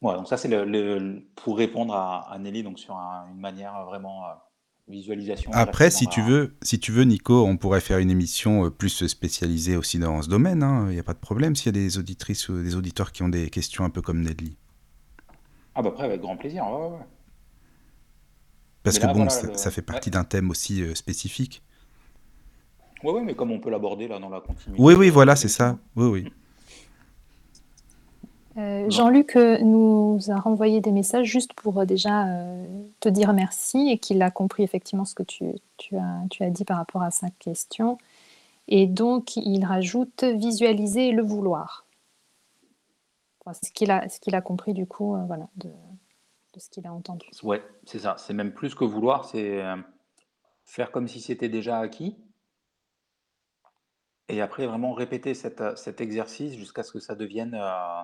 Speaker 5: Voilà, donc ça c'est le, le, pour répondre à, à, Nelly, donc sur un, une manière vraiment euh, visualisation.
Speaker 1: Après, si tu, veux, si tu veux, Nico, on pourrait faire une émission euh, plus spécialisée aussi dans ce domaine. Il hein. n'y a pas de problème s'il y a des auditrices ou des auditeurs qui ont des questions un peu comme Nelly.
Speaker 5: Ah bah après, avec grand plaisir. Ouais, ouais.
Speaker 1: Parce que bon, voilà, ça, le... ça, fait partie d'un thème aussi euh, spécifique.
Speaker 5: Oui, oui, mais comme on peut l'aborder là dans la continuité.
Speaker 1: Oui, oui, voilà, c'est ça. Oui, oui.
Speaker 3: Euh, Jean-Luc euh, nous a renvoyé des messages juste pour euh, déjà euh, te dire merci et qu'il a compris effectivement ce que tu, tu, as, tu as dit par rapport à sa question. Et donc, il rajoute visualiser et le vouloir. Enfin, ce qu'il a, qu a compris du coup, euh, voilà, de, de ce qu'il a entendu.
Speaker 5: Ouais, c'est ça. C'est même plus que vouloir, c'est faire comme si c'était déjà acquis. Et après, vraiment répéter cet, cet exercice jusqu'à ce que ça devienne euh,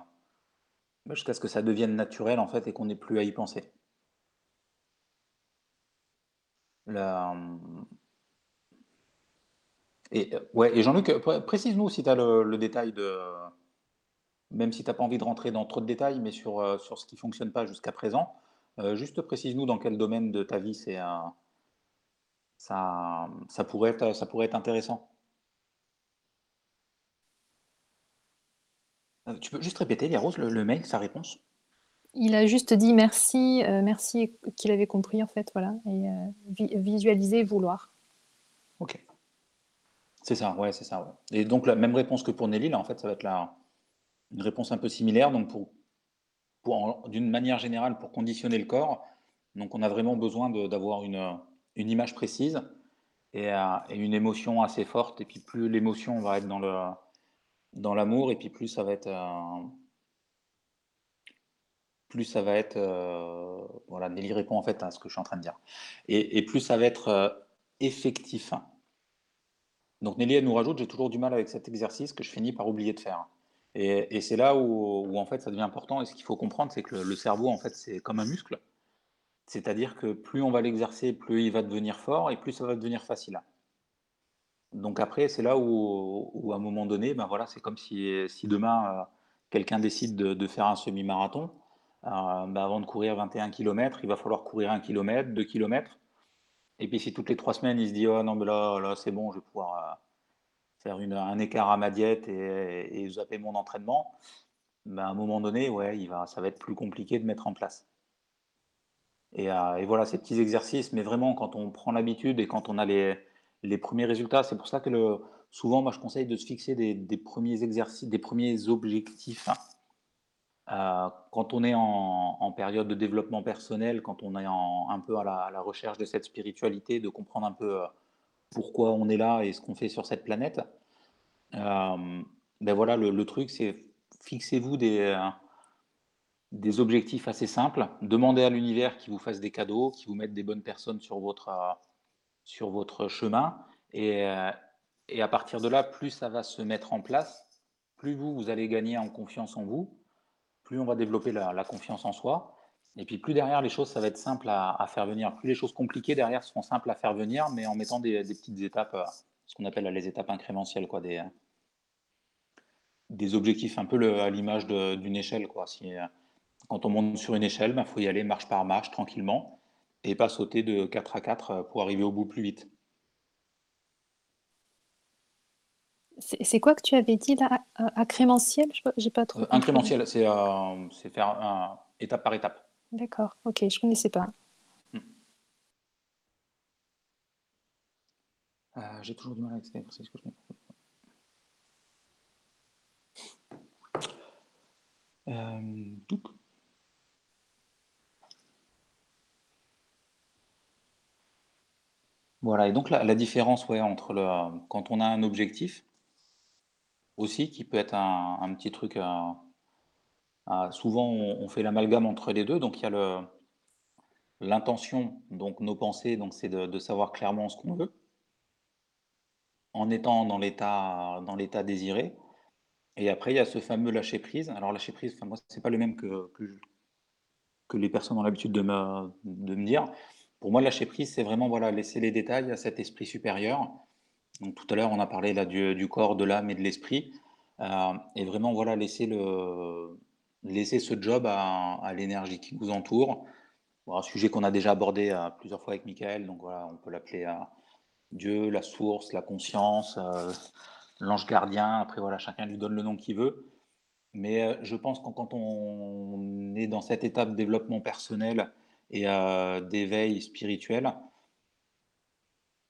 Speaker 5: jusqu'à ce que ça devienne naturel en fait et qu'on n'ait plus à y penser. La... Et, ouais, et Jean-Luc, précise-nous si tu as le, détail de. Même si tu n'as pas envie de rentrer dans trop de détails, mais sur, sur ce qui ne fonctionne pas jusqu'à présent, euh, juste précise-nous dans quel domaine de ta vie c'est, euh, ça, ça, pourrait ça pourrait être intéressant. Euh, tu peux juste répéter, Liarose, le, le mail, sa réponse?
Speaker 3: Il a juste dit merci, euh, merci qu'il avait compris en fait, voilà, et euh, vi visualiser, vouloir.
Speaker 5: Ok. C'est ça, ouais, c'est ça. Ouais. Et donc la même réponse que pour Nelly, là, en fait, ça va être la, une réponse un peu similaire. Donc pour, pour d'une manière générale, pour conditionner le corps, donc on a vraiment besoin d'avoir une, une image précise et, euh, et, une émotion assez forte. Et puis plus l'émotion va être dans le dans l'amour et puis plus ça va être euh, plus ça va être euh, voilà Nelly répond en fait à ce que je suis en train de dire. Et, plus ça va être euh, effectif. Donc Nelly elle nous rajoute j'ai toujours du mal avec cet exercice que je finis par oublier de faire. Et, c'est là où, en fait ça devient important. Et ce qu'il faut comprendre c'est que le, cerveau en fait c'est comme un muscle. C'est-à-dire que plus on va l'exercer plus il va devenir fort et plus ça va devenir facile donc après, c'est là où, à un moment donné, ben voilà, c'est comme si, si demain euh, quelqu'un décide de, faire un semi-marathon. Euh, ben avant de courir 21 km, il va falloir courir 1 km, 2 km. Et puis si toutes les trois semaines, il se dit oh non mais là, là c'est bon, je vais pouvoir euh, faire une, un écart à ma diète et, et zapper mon entraînement, ben à un moment donné, ouais, il va, ça va être plus compliqué de mettre en place. Et, et voilà, ces petits exercices, mais vraiment quand on prend l'habitude et quand on a les, les premiers résultats, c'est pour ça que le, souvent, moi, je conseille de se fixer des, premiers exercices, des premiers objectifs. hein. Euh, quand on est en, période de développement personnel, quand on est un peu à la, recherche de cette spiritualité, de comprendre un peu euh, pourquoi on est là et ce qu'on fait sur cette planète, euh, ben voilà, le, truc, c'est fixez-vous des, des objectifs assez simples, demandez à l'univers qu'il vous fasse des cadeaux, qu'il vous mette des bonnes personnes sur votre, sur votre chemin, et, euh, et à partir de là, plus ça va se mettre en place, plus vous, vous allez gagner en confiance en vous, plus on va développer la, confiance en soi, et puis plus derrière les choses, ça va être simple à, à faire venir, plus les choses compliquées derrière seront simples à faire venir, mais en mettant des, petites étapes, euh, ce qu'on appelle les étapes incrémentielles, quoi, des, des objectifs un peu à l'image d'une échelle. Quoi. Si, euh, quand on monte sur une échelle, il faut y aller marche par marche, tranquillement, et pas sauter de 4 à 4 euh, pour arriver au bout plus vite.
Speaker 3: C'est quoi que tu avais dit là? Incrémentiel? Je n'ai pas trop
Speaker 5: Euh, incrémentiel, c'est euh, c'est faire un- étape par étape.
Speaker 3: D'accord, ok, je ne connaissais pas.
Speaker 5: Euh, J'ai toujours du mal avec ces exercices que je. Euh, Voilà, et donc la, différence ouais, entre le, quand on a un objectif aussi, qui peut être un, petit truc, souvent on, fait l'amalgame entre les deux, donc il y a l'intention, donc nos pensées, donc c'est de, savoir clairement ce qu'on veut, en étant dans l'état désiré. Et après, il y a ce fameux lâcher prise. Alors lâcher prise, enfin, moi, c'est pas le même que, que, que les personnes ont l'habitude de me, de me dire. Pour moi, lâcher prise, c'est vraiment voilà, laisser les détails à cet esprit supérieur. Donc tout à l'heure, on a parlé là du, corps, de l'âme et de l'esprit. Euh, et vraiment, voilà, laisser, le, laisser ce job à, l'énergie qui nous entoure. Un sujet qu'on a déjà abordé euh, plusieurs fois avec Michael. Donc voilà, on peut l'appeler euh, Dieu, la source, la conscience, l'ange gardien. Après, voilà, chacun lui donne le nom qu'il veut. Mais je pense que quand on est dans cette étape de développement personnel et euh, d'éveil spirituel,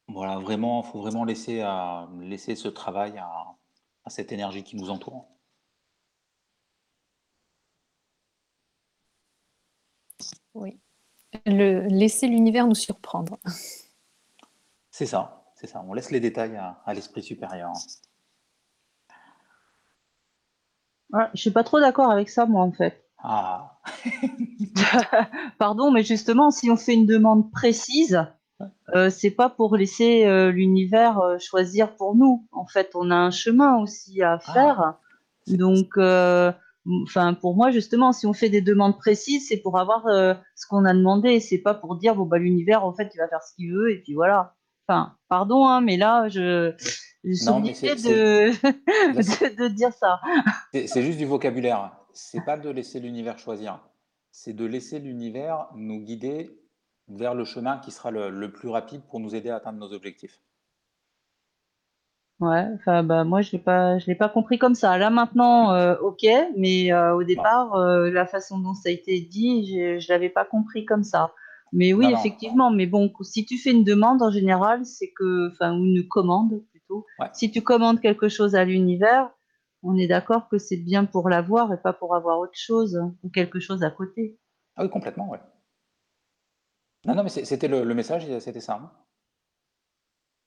Speaker 5: voilà, vraiment, faut vraiment laisser, euh, laisser ce travail à, à cette énergie qui nous entoure.
Speaker 3: Oui. Le, laisser l'univers nous surprendre.
Speaker 5: C'est ça, c'est ça. On laisse les détails à, à l'esprit supérieur.
Speaker 4: Ouais, je suis pas trop d'accord avec ça, moi, en fait.
Speaker 5: Ah,
Speaker 4: Pardon, mais justement, si on fait une demande précise, euh, c'est pas pour laisser euh, l'univers euh, choisir pour nous. En fait, on a un chemin aussi à
Speaker 5: Ah.
Speaker 4: faire. Donc, enfin, pour moi, justement, si on fait des demandes précises, c'est pour avoir ce qu'on a demandé. C'est pas pour dire bon bah l'univers, en fait, il va faire ce qu'il veut et puis voilà. Enfin, pardon, hein, mais là, je, je suis obligée de, dire ça.
Speaker 5: C'est juste du vocabulaire. C'est pas de laisser l'univers choisir. C'est de laisser l'univers nous guider vers le chemin qui sera le, le plus rapide pour nous aider à atteindre nos objectifs.
Speaker 4: Ouais, enfin bah moi je l'ai pas je l'ai pas compris comme ça. Là maintenant euh, OK, mais euh, au départ euh, la façon dont ça a été dit, je je l'avais pas compris comme ça. Mais oui,
Speaker 5: Non, non.
Speaker 4: effectivement, mais bon, si tu fais une demande en général, c'est que enfin ou une commande plutôt.
Speaker 5: Ouais.
Speaker 4: Si tu commandes quelque chose à l'univers, on est d'accord que c'est bien pour l'avoir et pas pour avoir autre chose ou quelque chose à côté.
Speaker 5: Ah oui, complètement, ouais. Non, non, mais c'était le, le message, c'était ça. hein.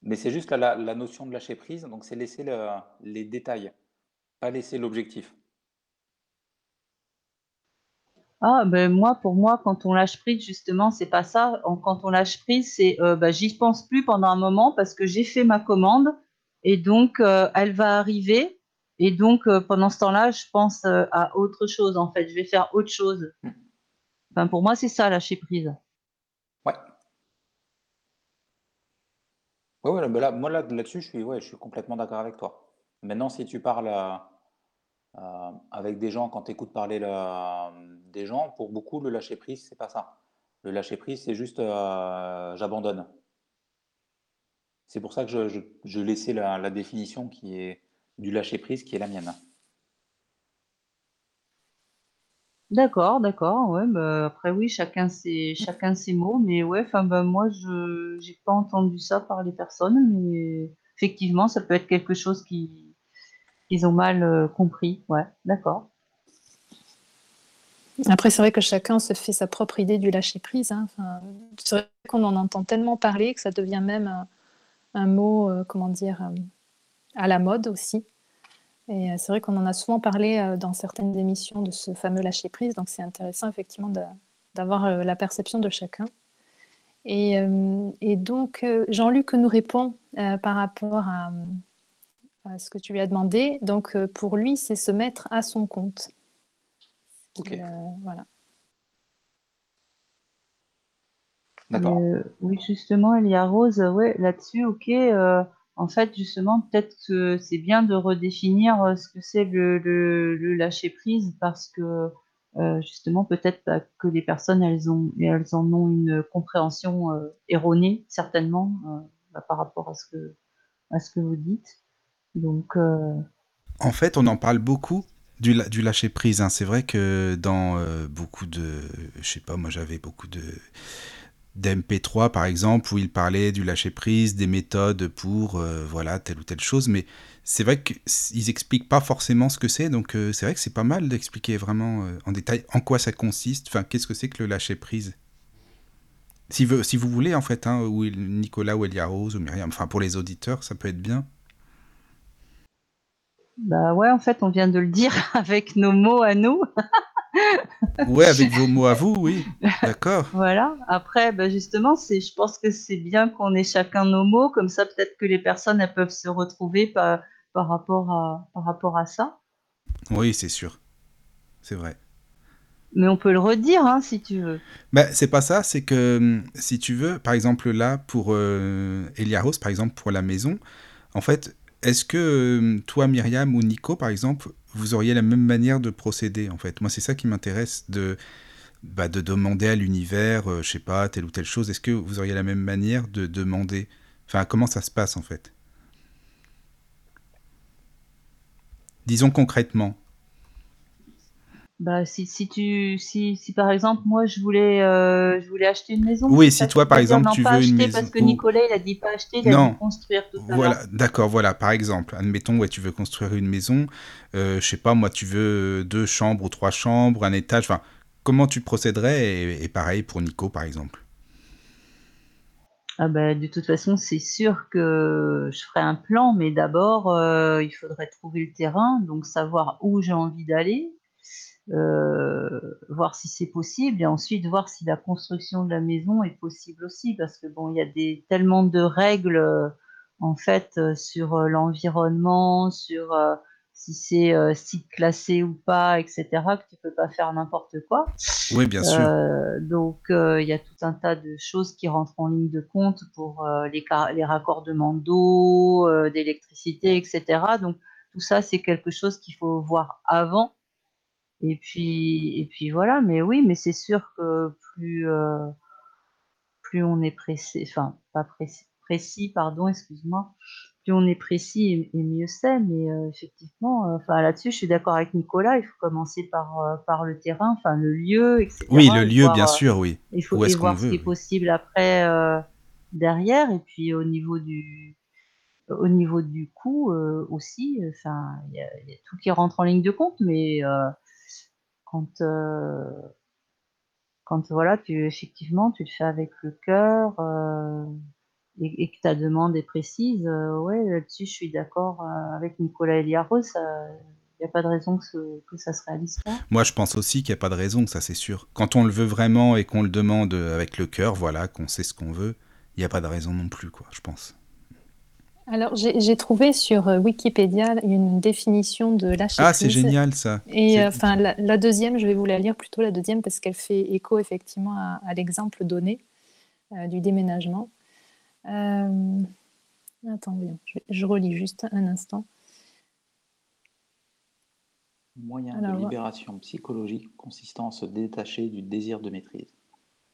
Speaker 5: Mais c'est juste la, la- la notion de lâcher prise, donc c'est laisser le- les détails, pas laisser l'objectif.
Speaker 4: Ah, ben moi, pour moi, quand on lâche prise, justement, c'est pas ça. Quand on lâche prise, c'est euh, bah, j'y pense plus pendant un moment parce que j'ai fait ma commande et donc euh, elle va arriver. Et donc euh, pendant ce temps-là, je pense euh, à autre chose. En fait, je vais faire autre chose.
Speaker 5: Hmm.
Speaker 4: Enfin, pour moi, c'est ça, lâcher prise.
Speaker 5: Ouais. Ouais, ouais, bah là, moi là, là-dessus, je suis, ouais, je suis complètement d'accord avec toi. Maintenant, si tu parles euh, avec des gens, quand tu écoutes parler le- des gens, pour beaucoup, le lâcher prise, c'est pas ça. Le lâcher prise, c'est juste euh, j'abandonne. C'est pour ça que je, je, je laissais la, la définition qui est du lâcher prise, qui est la mienne.
Speaker 4: D'accord, d'accord, ouais, bah, après oui, chacun ses chacun ses mots, mais ouais, enfin, bah, moi je j'ai pas entendu ça par les personnes, mais effectivement, ça peut être quelque chose qui qu'ils ont mal, heu, compris, ouais, d'accord.
Speaker 3: Après, c'est vrai que chacun se fait sa propre idée du lâcher prise, hein, enfin, c'est vrai qu'on en entend tellement parler que ça devient même un un mot, heu, comment dire? Hem, à la mode aussi et heu, c'est vrai qu'on en a souvent parlé, heu, dans certaines émissions de ce fameux lâcher prise, donc c'est intéressant effectivement d'avoir, heu, la perception de chacun et donc Jean-Luc nous répond, par rapport à, à ce que tu lui as demandé. Donc pour lui, c'est se mettre à son compte.
Speaker 5: OK.
Speaker 3: Et heu, voilà.
Speaker 5: D'accord.
Speaker 4: oui, justement, il y a Rose, ouais, là-dessus, OK, en fait, justement, peut-être que c'est bien de redéfinir, heu, ce que c'est le le lâcher prise parce que, heu, justement, peut-être, que les personnes, elles ont elles en ont une compréhension, heu, erronée, certainement, par rapport à ce que à ce que vous dites. Donc
Speaker 1: En fait, on en parle beaucoup du, du lâcher prise. hein. C'est vrai que dans euh, beaucoup de, je sais pas, moi j'avais beaucoup de d'MP3 par exemple où il parlait du lâcher prise, des méthodes pour euh, voilà telle ou telle chose. Mais c'est vrai qu'ils expliquent pas forcément ce que c'est. Donc euh, c'est vrai que c'est pas mal d'expliquer vraiment euh, en détail en quoi ça consiste. Enfin, qu'est-ce que c'est que le lâcher prise. Si, vous- si vous voulez en fait, hein, ou Nicolas ou Elia Rose ou Myriam. Enfin pour les auditeurs, ça peut être bien.
Speaker 4: bah, ouais, en fait, on vient de le dire avec nos mots à nous.
Speaker 1: Ouais, avec vos mots à vous, oui. D'accord.
Speaker 4: Voilà. Après, bah, justement, c'est je pense que c'est bien qu'on ait chacun nos mots, comme ça peut-être que les personnes, elles peuvent se retrouver par par rapport à par rapport à ça.
Speaker 1: Oui, c'est sûr. C'est vrai.
Speaker 4: Mais on peut le redire, hein, si tu veux.
Speaker 1: Ben, c'est pas ça, c'est que hum, si tu veux, par exemple là, pour euh, Eliaros, par exemple pour la maison, en fait, est-ce que hum, toi, Myriam ou Nico, par exemple, vous auriez la même manière de procéder, en fait Moi, c'est ça qui m'intéresse, de, bah, de demander à l'univers, euh, je sais pas, telle ou telle chose. Est-ce que vous auriez la même manière de demander? Enfin, comment ça se passe, en fait? Disons concrètement.
Speaker 4: Bah, si si tu si si par exemple, moi, je voulais, heu, je voulais acheter une maison,
Speaker 1: Oui, si
Speaker 4: ça
Speaker 1: toi, par exemple,
Speaker 4: Non,
Speaker 1: tu
Speaker 4: pas
Speaker 1: veux une
Speaker 4: acheter
Speaker 1: maison...
Speaker 4: parce que
Speaker 1: ou-
Speaker 4: Nicolas, il a dit pas acheter, il a dit
Speaker 1: Non,
Speaker 4: construire tout à
Speaker 1: Voilà, d'accord, voilà. Par exemple, admettons, ouais, tu veux construire une maison, euh, je sais pas, moi, tu veux euh, deux chambres ou trois chambres, un étage, enfin, comment tu procéderais et, et pareil pour Nico, par exemple?
Speaker 4: Ah bah, de toute façon, c'est sûr que je ferai un plan, mais d'abord, heu, il faudrait trouver le terrain, donc savoir où j'ai envie d'aller, heu, voir si c'est possible et ensuite voir si la construction de la maison est possible aussi. Parce que bon, il y a des tellement de règles, heu, en fait, heu, sur, l'environnement, sur, si c'est, site classé ou pas et cetera, que tu peux pas faire n'importe quoi.
Speaker 1: Oui, bien sûr.
Speaker 4: Donc il y a tout un tas de choses qui rentrent en ligne de compte pour, les les raccordements d'eau, d'électricité et cetera. Donc tout ça, c'est quelque chose qu'il faut voir avant et puis et puis voilà. Mais oui, mais c'est sûr que plus, heu, plus on est pressé enfin pas précis précis pardon, excuse-moi, plus on est précis et et mieux c'est. Mais heu, effectivement, heu, enfin là-dessus, je suis d'accord avec Nicolas, il faut commencer par, heu, par le terrain, enfin le lieu et
Speaker 1: Oui,
Speaker 4: cetera
Speaker 1: le
Speaker 4: et
Speaker 1: lieu, bien
Speaker 4: heu
Speaker 1: sûr, oui.
Speaker 4: il faut
Speaker 1: Où
Speaker 4: et
Speaker 1: est-ce qu'on
Speaker 4: voir ce qui est
Speaker 1: oui.
Speaker 4: possible après, heu, derrière et puis au niveau du au niveau du coût, heu, aussi, enfin, il y a il y a tout qui rentre en ligne de compte, mais heu, quand, heu, quand voilà, tu effectivement, tu le fais avec le cœur, heu et que ta demande est précise, heu, ouais, là-dessus, je suis d'accord, avec Nicolas Eliaros, ça il y a pas de raison que que ça se réalise pas.
Speaker 1: Moi, je pense aussi qu'il n'y a pas de raison, ça c'est sûr. Quand on le veut vraiment et qu'on le demande euh, avec le cœur, voilà, qu'on sait ce qu'on veut, il n'y a pas de raison non plus, quoi, je pense.
Speaker 3: Alors j'ai trouvé sur, heu, Wikipédia une définition de lâcher
Speaker 1: Ah, c'est génial, ça.
Speaker 3: et heu, enfin la la 2 je vais vous la lire plutôt la deuxième parce qu'elle fait écho effectivement à à l'exemple donné, heu, du déménagement. Attends, je je relis juste un instant.
Speaker 5: Moyen de libération psychologique consistant à se détacher du désir de maîtrise.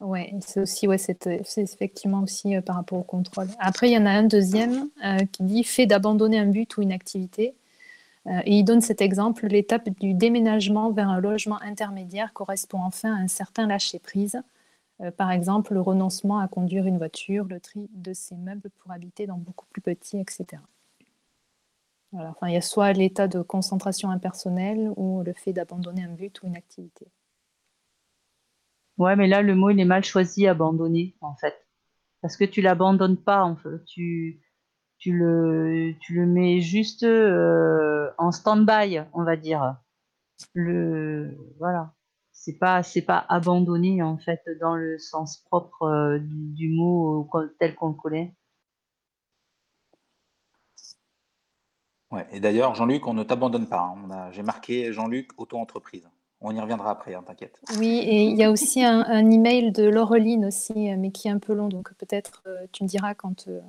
Speaker 3: Ouais, c'est aussi ouais, c'est, heu, c'est effectivement aussi, heu, par rapport au contrôle. Après, il y en a un deuxième, e qui dit: «Fait d'abandonner un but ou une activité, Euh, et il donne cet exemple, l'étape du déménagement vers un logement intermédiaire correspond enfin à un certain lâcher-prise. Euh, par exemple, le renoncement à conduire une voiture, le tri de ses meubles pour habiter dans beaucoup plus petit, etc. Enfin, il y a soit l'état de concentration impersonnelle ou le fait d'abandonner un but ou une activité.
Speaker 4: Ouais, mais là, le mot, il est mal choisi, abandonner, en fait. Parce que tu l'abandonnes pas, en fait. Tu, tu le, tu le mets juste euh, en stand-by, on va dire. Le, voilà. C'est pas, c'est pas abandonné en fait dans le sens propre euh, du, mot tel qu'on le connaît.
Speaker 5: Ouais, et d'ailleurs, Jean-Luc, on ne t'abandonne pas. Hein. J'ai marqué Jean-Luc auto-entreprise. On y reviendra après, hein, t'inquiète.
Speaker 3: Oui, et il y a aussi un, un, email de Laureline aussi, mais qui est un peu long, donc peut-être euh, tu me diras quand,
Speaker 5: euh,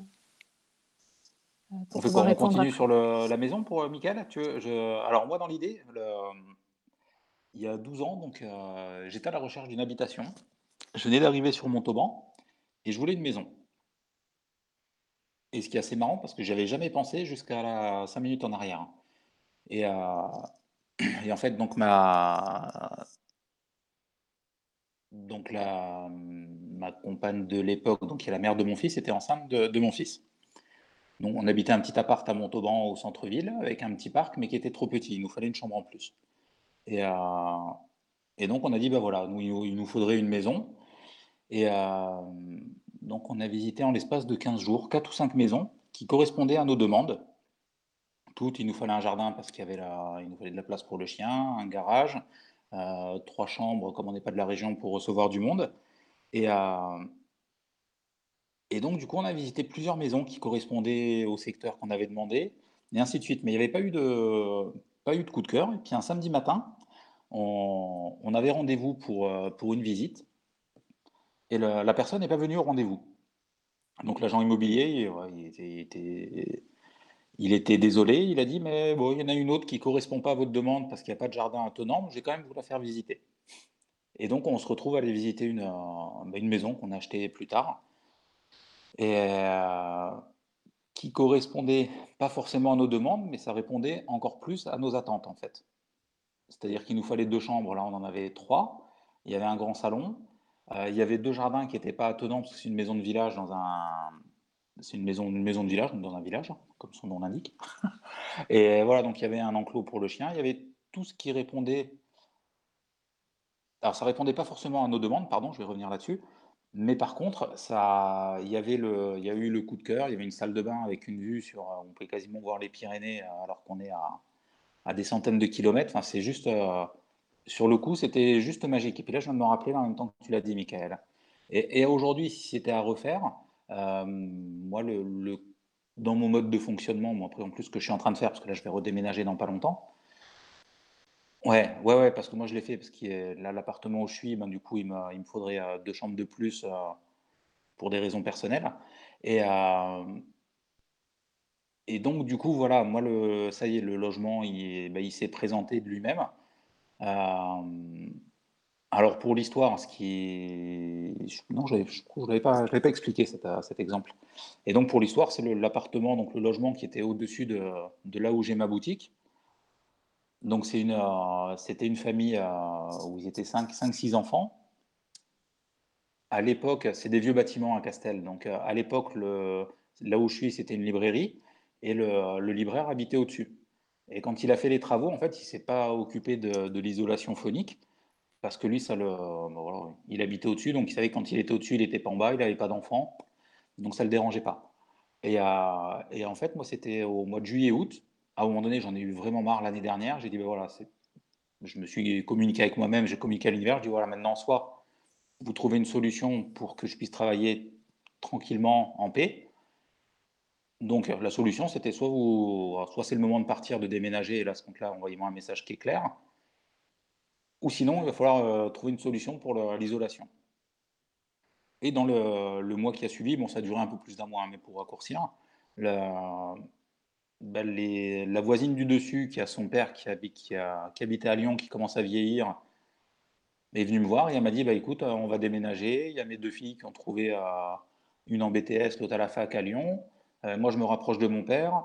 Speaker 5: on fait quoi On continue sur la maison pour euh, Michael? Alors moi, dans l'idée, il y a 12 ans, donc euh, j'étais à la recherche d'une habitation. Je venais d'arriver sur Montauban et je voulais une maison. Et ce qui est assez marrant, parce que j'avais jamais pensé jusqu'à 5 minutes en arrière. Et, et, en fait, donc ma donc la, ma compagne de l'époque, qui est la mère de mon fils, était enceinte de mon fils. On habitait un petit appart à Montauban au centre-ville avec un petit parc, mais qui était trop petit. Il nous fallait une chambre en plus. Et, euh, et donc, on a dit, bah voilà, il nous faudrait une maison. Et euh, donc, on a visité en l'espace de 15 jours 4 ou 5 maisons qui correspondaient à nos demandes. Il nous fallait un jardin parce qu'il y avait il nous fallait de la place pour le chien, un garage, euh, trois chambres comme on n'est pas de la région pour recevoir du monde. Et, et donc, du coup, on a visité plusieurs maisons qui correspondaient au secteur qu'on avait demandé, et ainsi de suite. Mais il n'y avait pas eu, de, pas eu de coup de cœur. Et puis, un samedi matin, on, avait rendez-vous pour, euh, pour une visite, et la personne n'est pas venue au rendez-vous. Donc, l'agent immobilier, il, était, désolé. Il a dit, mais bon, il y en a une autre qui ne correspond pas à votre demande parce qu'il n'y a pas de jardin attenant, je vais quand même vous la faire visiter. Et donc, on se retrouve à aller visiter une, euh, une maison qu'on a achetée plus tard et euh, qui correspondait pas forcément à nos demandes, mais ça répondait encore plus à nos attentes en fait. C'est-à-dire qu'il nous fallait deux chambres, là on en avait trois. Il y avait un grand salon, euh, il y avait deux jardins qui n'étaient pas attenants parce que c'est une maison de village dans un, c'est une maison, une maison de village dans un village, comme son nom l'indique. Et voilà, donc il y avait un enclos pour le chien, il y avait tout ce qui répondait. Alors ça répondait pas forcément à nos demandes, pardon, je vais revenir là-dessus. Mais par contre, ça, il y avait le, il y a eu le coup de cœur. Il y avait une salle de bain avec une vue sur, euh, on pouvait quasiment voir les Pyrénées euh, alors qu'on est à, des centaines de kilomètres. Enfin, c'est juste, euh, sur le coup, c'était juste magique. Et puis là, je viens de me rappeler en même temps que tu l'as dit, Michael. Et, et aujourd'hui, si c'était à refaire, moi, le, le, dans mon mode de fonctionnement, moi, en plus, ce que je suis en train de faire, parce que là, je vais redéménager dans pas longtemps, Ouais, ouais, ouais, parce que moi je l'ai fait, parce que là, l'appartement où je suis, ben, du coup, il me, faudrait euh, deux chambres de plus euh, pour des raisons personnelles. Et, euh, et donc, du coup, voilà, moi, ça y est, le logement, il, ben, s'est présenté de lui-même. alors, pour l'histoire, ce qui Non, je ne l'avais pas, expliqué cet exemple. Et donc, pour l'histoire, c'est l'appartement, donc le logement qui était au-dessus de, là où j'ai ma boutique. Donc euh, c'était une famille euh, où ils étaient 5-6 enfants. À l'époque, c'est des vieux bâtiments à Castel. Donc euh, à l'époque, là où je suis, c'était une librairie et le, libraire habitait au-dessus. Et quand il a fait les travaux, en fait, il s'est pas occupé de, l'isolation phonique parce que lui, ça ben il habitait au-dessus, donc il savait que quand il était au-dessus, il n'était pas en bas, il n'avait pas d'enfants, donc ça le dérangeait pas. Et, et en fait, moi, c'était au mois de juillet-août à un moment donné, j'en ai eu vraiment marre l'année dernière. J'ai dit, ben voilà, je me suis communiqué avec moi-même, j'ai communiqué à l'univers. Je dis, voilà, maintenant, soit vous trouvez une solution pour que je puisse travailler tranquillement en paix. Donc, la solution, c'était soit, c'est le moment de partir, de déménager, et là, ce compte-là, envoyez-moi un message qui est clair. Ou sinon, il va falloir euh, trouver une solution pour l'isolation. Et dans le, mois qui a suivi, bon, ça a duré un peu plus d'un mois, hein, mais pour raccourcir, bah, la voisine du dessus, qui a son père qui, qui, habitait à Lyon, qui commence à vieillir, est venue me voir et elle m'a dit bah, écoute, on va déménager. Il y a mes deux filles qui ont trouvé euh, une en BTS, l'autre à la fac à Lyon. Euh, moi, je me rapproche de mon père.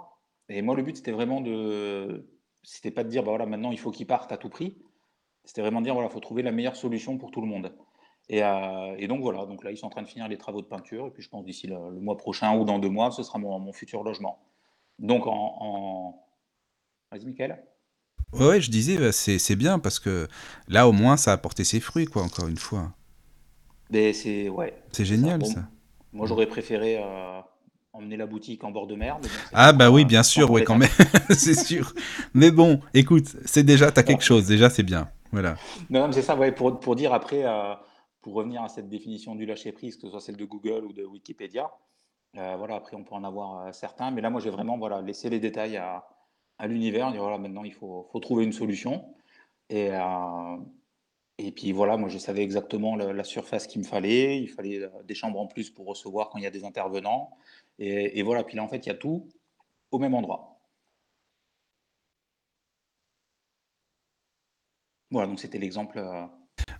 Speaker 5: Et moi, le but, c'était vraiment de. c'était pas de dire, bah voilà, maintenant il faut qu'ils partent à tout prix. C'était vraiment dire, voilà, il faut trouver la meilleure solution pour tout le monde. Et, euh, et, donc voilà, donc là ils sont en train de finir les travaux de peinture, et puis je pense d'ici le, mois prochain ou dans deux mois, ce sera mon, mon futur logement. Donc en... en... Vas-y Michael.
Speaker 1: Ouais, je disais, bah, c'est bien parce que là au moins ça a porté ses fruits, quoi, encore une fois.
Speaker 5: C'est ouais.
Speaker 1: C'est génial ça.
Speaker 5: Moi j'aurais préféré euh, emmener la boutique en bord de mer.
Speaker 1: ah bah oui, bien sûr, ouais, quand même, c'est sûr. Mais bon, écoute, c'est déjà, t'as quelque chose, déjà c'est bien. Voilà.
Speaker 5: Non, c'est ça, ouais, pour, pour dire après, euh, pour revenir à cette définition du lâcher prise, que ce soit celle de Google ou de Wikipédia, euh, voilà, après on peut en avoir certains, mais là moi j'ai vraiment voilà, laissé les détails à, à l'univers, voilà, maintenant il faut, trouver une solution. Et, et puis voilà, moi je savais exactement la, surface qu'il me fallait. Il fallait euh, des chambres en plus pour recevoir quand il y a des intervenants. Et, voilà, puis là en fait il y a tout au même endroit. Voilà, donc c'était l'exemple. Euh,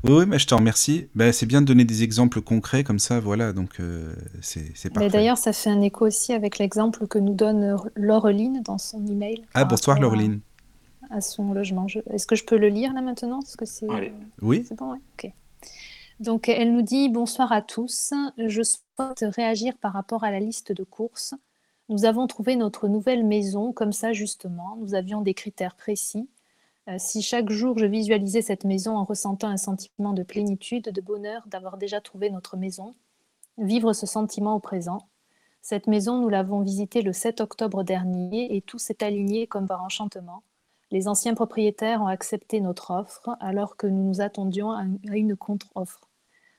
Speaker 1: oui, oui, mais je te remercie. Ben, c'est bien de donner des exemples concrets comme ça, voilà, donc euh, c'est parfait.
Speaker 3: D'ailleurs, ça fait un écho aussi avec l'exemple que nous donne Laureline dans son email.
Speaker 1: Ah, bonsoir Laureline
Speaker 3: à son logement. Est-ce que je peux le lire là maintenant? Parce que c'est.
Speaker 1: Oui.
Speaker 3: C'est bon, Ok. Donc elle nous dit bonsoir à tous. Je souhaite réagir par rapport à la liste de courses. Nous avons trouvé notre nouvelle maison comme ça justement. Nous avions des critères précis. Euh, si chaque jour je visualisais cette maison en ressentant un sentiment de plénitude, de bonheur d'avoir déjà trouvé notre maison, vivre ce sentiment au présent. Cette maison, nous l'avons visitée le 7 octobre dernier et tout s'est aligné comme par enchantement. Les anciens propriétaires ont accepté notre offre alors que nous nous attendions à une contre-offre.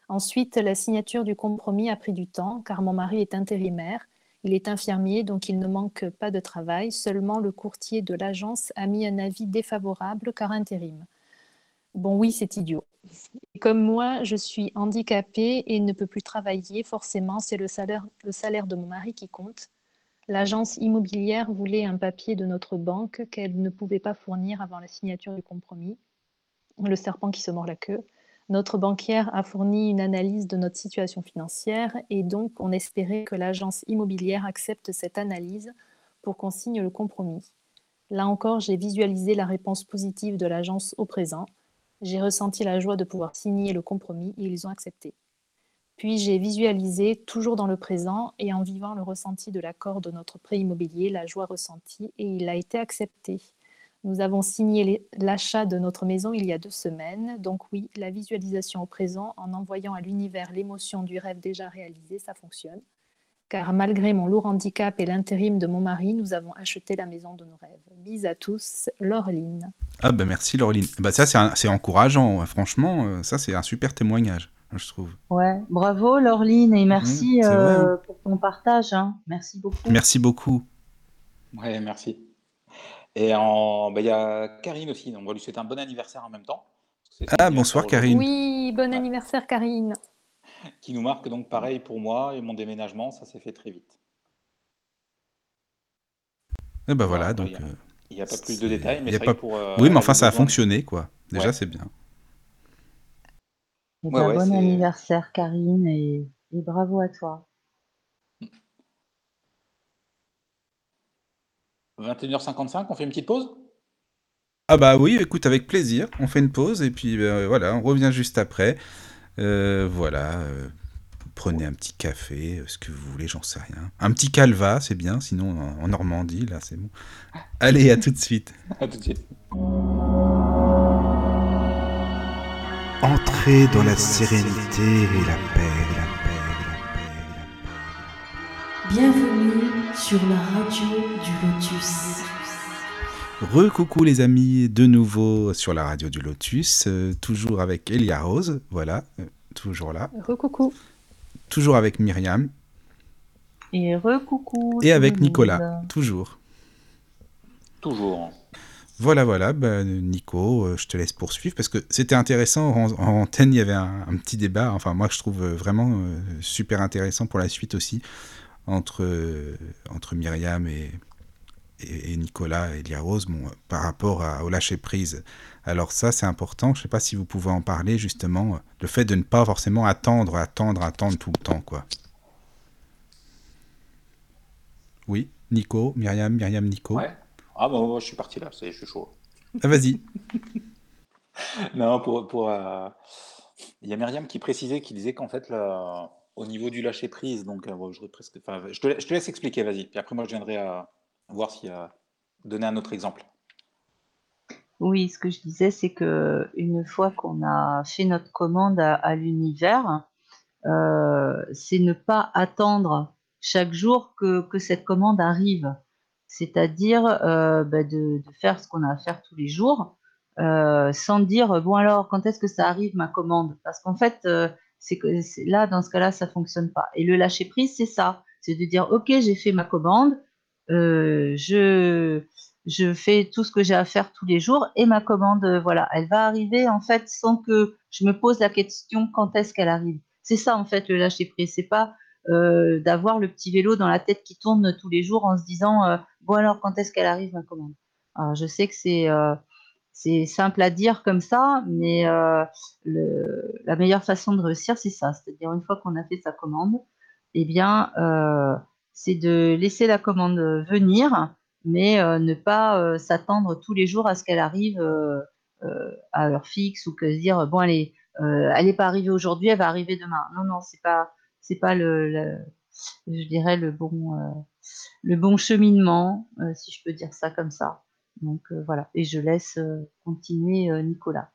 Speaker 3: Ensuite, la signature du compromis a pris du temps car mon mari est intérimaire. Il est infirmier, donc il ne manque pas de travail. Seulement, le courtier de l'agence a mis un avis défavorable car intérim. Bon, oui, c'est idiot. Comme moi, je suis handicapée et ne peux plus travailler, forcément, c'est le salaire, le salaire de mon mari qui compte. L'agence immobilière voulait un papier de notre banque qu'elle ne pouvait pas fournir avant la signature du compromis. Le serpent qui se mord la queue. Notre banquière a fourni une analyse de notre situation financière et donc on espérait que l'agence immobilière accepte cette analyse pour qu'on signe le compromis. Là encore, j'ai visualisé la réponse positive de l'agence au présent. J'ai ressenti la joie de pouvoir signer le compromis et ils ont accepté. Puis j'ai visualisé, toujours dans le présent et en vivant le ressenti de l'accord de notre prêt immobilier, la joie ressentie, et il a été accepté. Nous avons signé l'achat de notre maison il y a deux semaines. Donc oui, la visualisation au présent, en envoyant à l'univers l'émotion du rêve déjà réalisé, ça fonctionne. Car malgré mon lourd handicap et l'intérim de mon mari, nous avons acheté la maison de nos rêves. Mise à tous, Laureline.
Speaker 1: Ah ben merci Laureline. Bah ça c'est encourageant, franchement, euh, ça c'est un super témoignage je trouve.
Speaker 4: Ouais, bravo Laureline et merci mmh, euh, pour ton partage. Hein. Merci beaucoup.
Speaker 1: Merci beaucoup.
Speaker 5: Ouais, merci. Et bah, il y a Karine aussi, on va lui souhaiter un bon anniversaire en même temps.
Speaker 1: Ah, bonsoir Karine.
Speaker 3: Oui, bon anniversaire Karine.
Speaker 5: Qui nous marque donc pareil pour moi et mon déménagement, ça s'est fait très vite.
Speaker 1: Et ben voilà, donc.
Speaker 5: Il n'y a, pas plus de détails, mais pas... pour. Euh,
Speaker 1: oui, mais enfin, ça a fonctionné, quoi. Déjà, c'est bien.
Speaker 4: Eh bon anniversaire Karine et, bravo à toi.
Speaker 5: 21h55, on fait une petite pause?
Speaker 1: Ah bah oui, écoute, avec plaisir. On fait une pause et puis euh, voilà, on revient juste après. Euh, voilà, euh, prenez un petit café, ce que vous voulez, j'en sais rien. Un petit calva, c'est bien, sinon en, en Normandie, là, c'est bon. Allez, à tout de suite.
Speaker 5: à tout de suite.
Speaker 6: Entrez dans la sérénité et la paix, la paix, la paix, la
Speaker 2: paix. Bienvenue sur la radio du Lotus.
Speaker 1: Recoucou les amis, de nouveau sur la radio du Lotus, euh, toujours avec Elia Rose, voilà, euh, toujours là.
Speaker 3: Recoucou.
Speaker 1: Toujours avec Myriam.
Speaker 4: Et recoucou.
Speaker 1: Et avec Nicolas, toujours.
Speaker 5: Toujours.
Speaker 1: Voilà, voilà, bah, Nico, euh, je te laisse poursuivre parce que c'était intéressant. En, antenne, il y avait un, petit débat. Enfin, moi, je trouve vraiment euh, super intéressant pour la suite aussi entre, euh, entre Myriam et, et, Nicolas et Lia Rose bon, par rapport au lâcher prise. Alors, ça, c'est important. Je ne sais pas si vous pouvez en parler justement. Le fait de ne pas forcément attendre, attendre, attendre tout le temps, quoi. Oui, Nico, Myriam, Myriam, Nico.
Speaker 5: Ah bah je suis parti là, je suis chaud.
Speaker 1: Ah, vas-y.
Speaker 5: Non, pour, pour, euh, il y a Myriam qui précisait, qui disait qu'en fait, là, au niveau du lâcher prise, donc euh, je, te, je laisse expliquer, vas-y. Puis après, moi, je viendrai à voir si euh, donner un autre exemple.
Speaker 4: Oui, ce que je disais, c'est que une fois qu'on a fait notre commande à, l'univers, euh, c'est ne pas attendre chaque jour que, cette commande arrive. C'est-à-dire euh, bah, de, faire ce qu'on a à faire tous les jours, sans dire bon alors quand est-ce que ça arrive ma commande? Parce qu'en fait, c'est que là dans ce cas-là, ça fonctionne pas. Et le lâcher prise, c'est ça, c'est de dire ok, j'ai fait ma commande, euh, je je fais tout ce que j'ai à faire tous les jours et ma commande, euh, voilà, elle va arriver en fait sans que je me pose la question quand est-ce qu'elle arrive? C'est ça en fait le lâcher prise, c'est pas euh, d'avoir le petit vélo dans la tête qui tourne tous les jours en se disant bon alors quand est-ce qu'elle arrive ma commande. Alors je sais que c'est c'est simple à dire comme ça, mais euh, la meilleure façon de réussir c'est ça, c'est-à-dire une fois qu'on a fait sa commande, eh bien euh, c'est de laisser la commande venir, mais euh, ne pas s'attendre tous les jours à ce qu'elle arrive à heure fixe ou que se dire bon allez elle n'est pas arrivée aujourd'hui, elle va arriver demain. Non non c'est pas c'est pas le, je dirais le bon le bon cheminement si je peux dire ça comme ça. Donc euh, voilà et je laisse euh, continuer euh, Nicolas.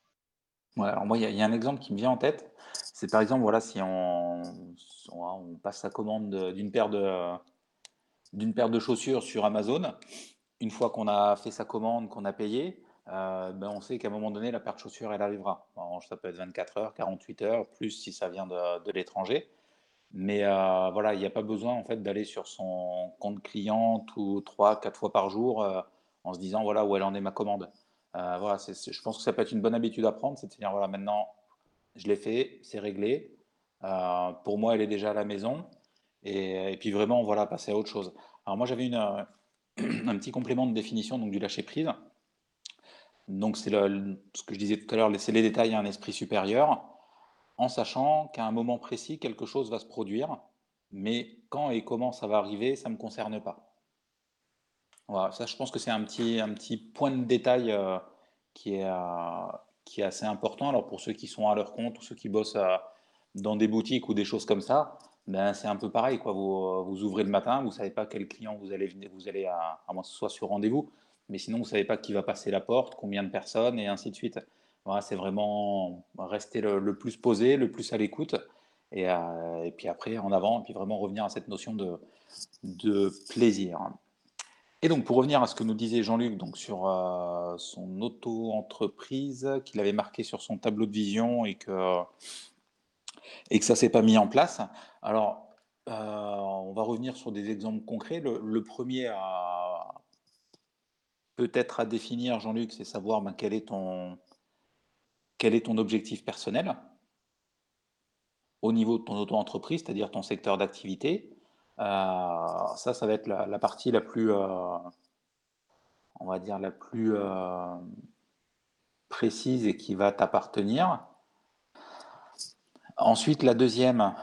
Speaker 5: Ouais, alors moi, il y, a un exemple qui me vient en tête. C'est par exemple, voilà, si on, passe sa commande de- d'une paire de, paire de chaussures sur Amazon, une fois qu'on a fait sa commande, qu'on a payé, ben on sait qu'à un moment donné, la paire de chaussures, elle arrivera. Ça peut être 24 heures, 48 heures, plus si ça vient de, de l'étranger. Mais voilà, il n'y a pas besoin en fait d'aller sur son compte client tout trois, quatre fois par jour en se disant voilà où elle en est ma commande. Euh, voilà, je pense que ça peut être une bonne habitude à prendre, c'est de dire voilà maintenant je l'ai fait, c'est réglé. Euh, pour moi, elle est déjà à la maison. Et, puis vraiment voilà passer à autre chose. Alors moi j'avais euh, un petit complément de définition donc du lâcher prise. Donc c'est ce que je disais tout à l'heure, laisser les détails à un esprit supérieur en sachant qu'à un moment précis, quelque chose va se produire, mais quand et comment ça va arriver, ça ne me concerne pas. Voilà, ça, je pense que c'est un petit, un petit point de détail euh, qui est, euh, qui est assez important. Alors pour ceux qui sont à leur compte ou ceux qui bossent euh, dans des boutiques ou des choses comme ça, ben, c'est un peu pareil, quoi. Vous, vous ouvrez le matin, vous ne savez pas quel client vous allez, vous allez à, moins que ce soit sur rendez-vous, mais sinon vous ne savez pas qui va passer la porte, combien de personnes, et ainsi de suite. Voilà, c'est vraiment rester le, plus posé, le plus à l'écoute, et, et puis après en avant, et puis vraiment revenir à cette notion de, de plaisir. Et donc, pour revenir à ce que nous disait Jean-Luc donc sur euh, son auto-entreprise, qu'il avait marqué sur son tableau de vision et que, et que ça s'est pas mis en place. Alors, euh, on va revenir sur des exemples concrets. Le, le premier à peut-être à définir, Jean-Luc, c'est savoir ben, quel est ton, quel est ton objectif personnel au niveau de ton auto-entreprise, c'est-à-dire ton secteur d'activité. Euh, ça, ça va être la, partie la plus, euh, on va dire, la plus euh, précise et qui va t'appartenir. Ensuite, la deuxième,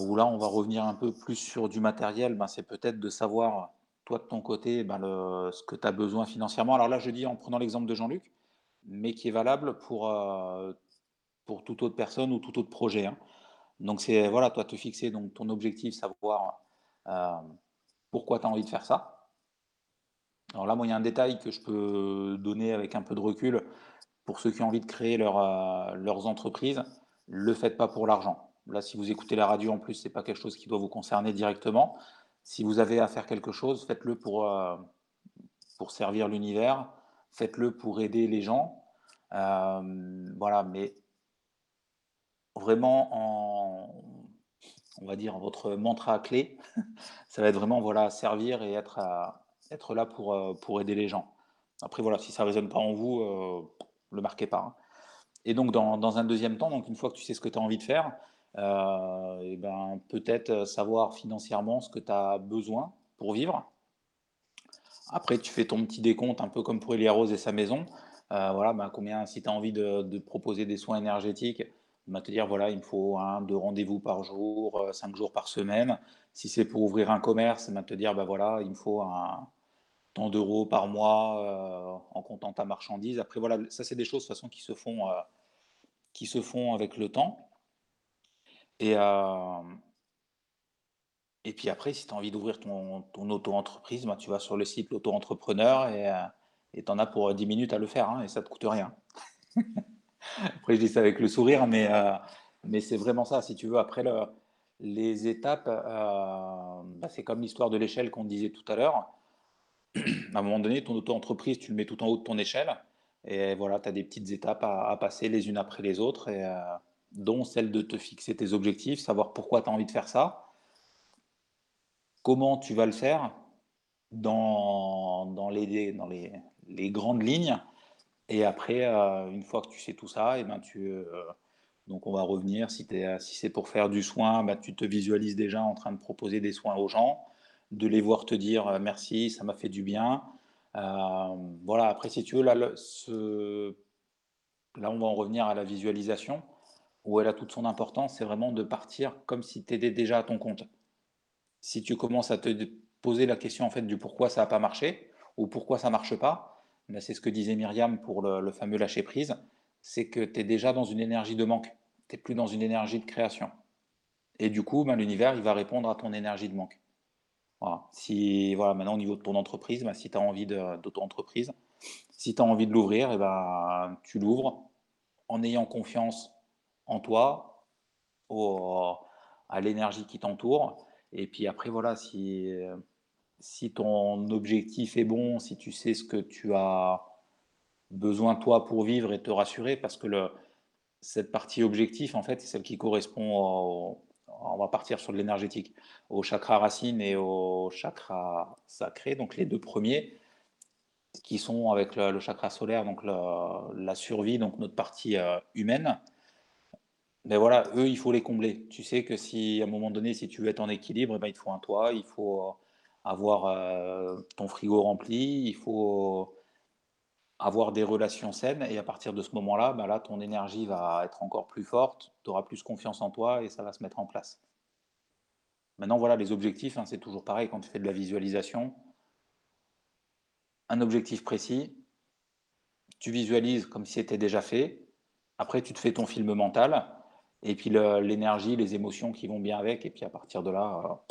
Speaker 5: où là, on va revenir un peu plus sur du matériel, ben, c'est peut-être de savoir, toi, de ton côté, ben, le- ce que tu as besoin financièrement. Alors là, je dis en prenant l'exemple de Jean-Luc, mais qui est valable pour, pour toute autre personne ou tout autre projet. hein. Donc, c'est, voilà, toi, te fixer donc, ton objectif, savoir pourquoi tu as envie de faire ça? Alors là, moi, il y a un détail que je peux donner avec un peu de recul pour ceux qui ont envie de créer leur, euh, leurs entreprises. Le faites pas pour l'argent. Là, si vous écoutez la radio, en plus, c'est pas quelque chose qui doit vous concerner directement. Si vous avez à faire quelque chose, faites-le pour, euh, pour servir l'univers. Faites-le pour aider les gens. Euh, voilà, mais vraiment en, on va dire, votre mantra clé, ça va être vraiment voilà, servir et être, être là pour, euh, pour aider les gens. Après, voilà, si ça ne résonne pas en vous, euh, le marquez pas. hein. Et donc, dans, dans un deuxième temps, donc une fois que tu sais ce que tu as envie de faire, euh, ben, peut-être savoir financièrement ce que tu as besoin pour vivre. Après, tu fais ton petit décompte, un peu comme pour Elia Rose et sa maison. Euh, voilà, ben, combien, si tu as envie de proposer des soins énergétiques, ben, te dire, voilà, il me faut un, deux rendez-vous par jour, euh, cinq jours par semaine. Si c'est pour ouvrir un commerce, ben, te dire, ben, voilà, il me faut un, tant d'euros par mois en comptant ta marchandise. Après, voilà, ça, c'est des choses de toute façon qui se font, qui se font avec le temps. Et, et puis après, si tu as envie d'ouvrir ton, ton auto-entreprise, bah, tu vas sur le site l'auto-entrepreneur et tu en as pour 10 minutes à le faire hein, et ça ne te coûte rien. après, je dis ça avec le sourire, mais, mais c'est vraiment ça. Si tu veux, après, le, les étapes, bah, c'est comme l'histoire de l'échelle qu'on disait tout à l'heure à un moment donné, ton auto-entreprise, tu le mets tout en haut de ton échelle. Et voilà, tu as des petites étapes à, passer les unes après les autres, et, euh, dont celle de te fixer tes objectifs, savoir pourquoi tu as envie de faire ça, comment tu vas le faire dans, dans, les, dans les, les grandes lignes. Et après, euh, une fois que tu sais tout ça, et eh ben tu, euh, donc on va revenir, si, si c'est pour faire du soin, ben tu te visualises déjà en train de proposer des soins aux gens de les voir te dire euh, merci, ça m'a fait du bien. Euh, voilà, après, si tu veux, là, là, on va en revenir à la visualisation, où elle a toute son importance, c'est vraiment de partir comme si tu étais déjà à ton compte. Si tu commences à te poser la question en fait du pourquoi ça n'a pas marché, ou pourquoi ça marche pas, c'est ce que disait Myriam pour le, fameux lâcher prise, c'est que tu es déjà dans une énergie de manque, tu n'es plus dans une énergie de création. Et du coup, ben, l'univers, il va répondre à ton énergie de manque. Si, voilà, maintenant au niveau de ton entreprise, bah, si tu as envie d'auto-entreprise, si tu as envie de l'ouvrir, eh ben, tu l'ouvres en ayant confiance en toi, à l'énergie qui t'entoure. Et puis après, voilà, si, si ton objectif est bon, si tu sais ce que tu as besoin toi pour vivre et te rassurer, parce que cette partie objectif, en fait, c'est celle qui correspond on va partir sur de l'énergétique, au chakra racine et au chakra sacré, donc les deux premiers, qui sont avec le, chakra solaire, donc la, survie, donc notre partie euh, humaine. Mais voilà, eux, il faut les combler. Tu sais que si à un moment donné, si tu veux être en équilibre, eh ben, il faut un toit, il faut avoir euh, ton frigo rempli, il faut avoir des relations saines et à partir de ce moment-là, ben là, ton énergie va être encore plus forte, tu auras plus confiance en toi et ça va se mettre en place. Maintenant, voilà, les objectifs, hein, c'est toujours pareil quand tu fais de la visualisation. Un objectif précis, tu visualises comme si c'était déjà fait. Après, tu te fais ton film mental et puis l'énergie, les émotions qui vont bien avec. Et puis à partir de là,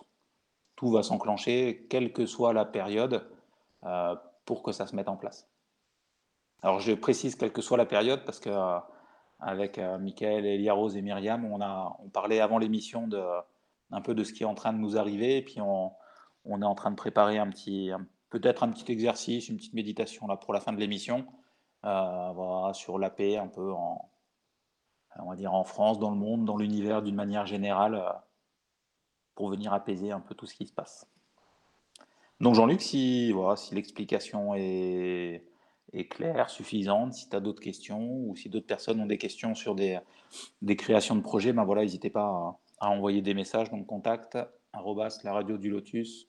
Speaker 5: tout va s'enclencher, quelle que soit la période, euh, pour que ça se mette en place. Alors je précise quelle que soit la période parce que euh, avec euh, Michael, Eliarose et Myriam, on a on parlait avant l'émission de un peu de ce qui est en train de nous arriver et puis on, est en train de préparer un petit peut-être un petit exercice, une petite méditation là pour la fin de l'émission euh, sur la paix un peu en on va dire en France, dans le monde, dans l'univers d'une manière générale pour venir apaiser un peu tout ce qui se passe. Donc Jean-Luc, si, voilà, si l'explication est, est claire, suffisante. Si tu as d'autres questions ou si d'autres personnes ont des questions sur des, des créations de projets, ben voilà, n'hésitez pas à, envoyer des messages. Donc contact arrobas la radio du lotus.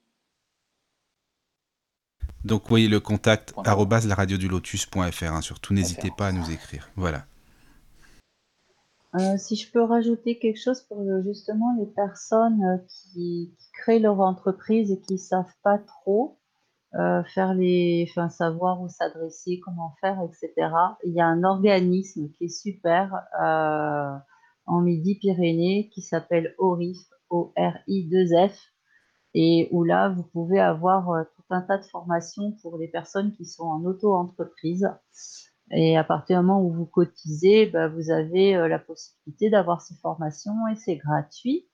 Speaker 1: Donc voyez le contact arrobas la radio du lotus.fr. Hein, surtout n'hésitez pas à nous écrire. Voilà.
Speaker 4: Euh, si je peux rajouter quelque chose pour euh, justement les personnes euh, qui, créent leur entreprise et qui savent pas trop, faire les, enfin savoir où s'adresser, comment faire, etc. Il y a un organisme qui est super en Midi-Pyrénées qui s'appelle ORIF, O-R-I-2-F, et où là vous pouvez avoir tout un tas de formations pour les personnes qui sont en auto-entreprise. Et à partir du moment où vous cotisez, bah, vous avez la possibilité d'avoir ces formations et c'est gratuit.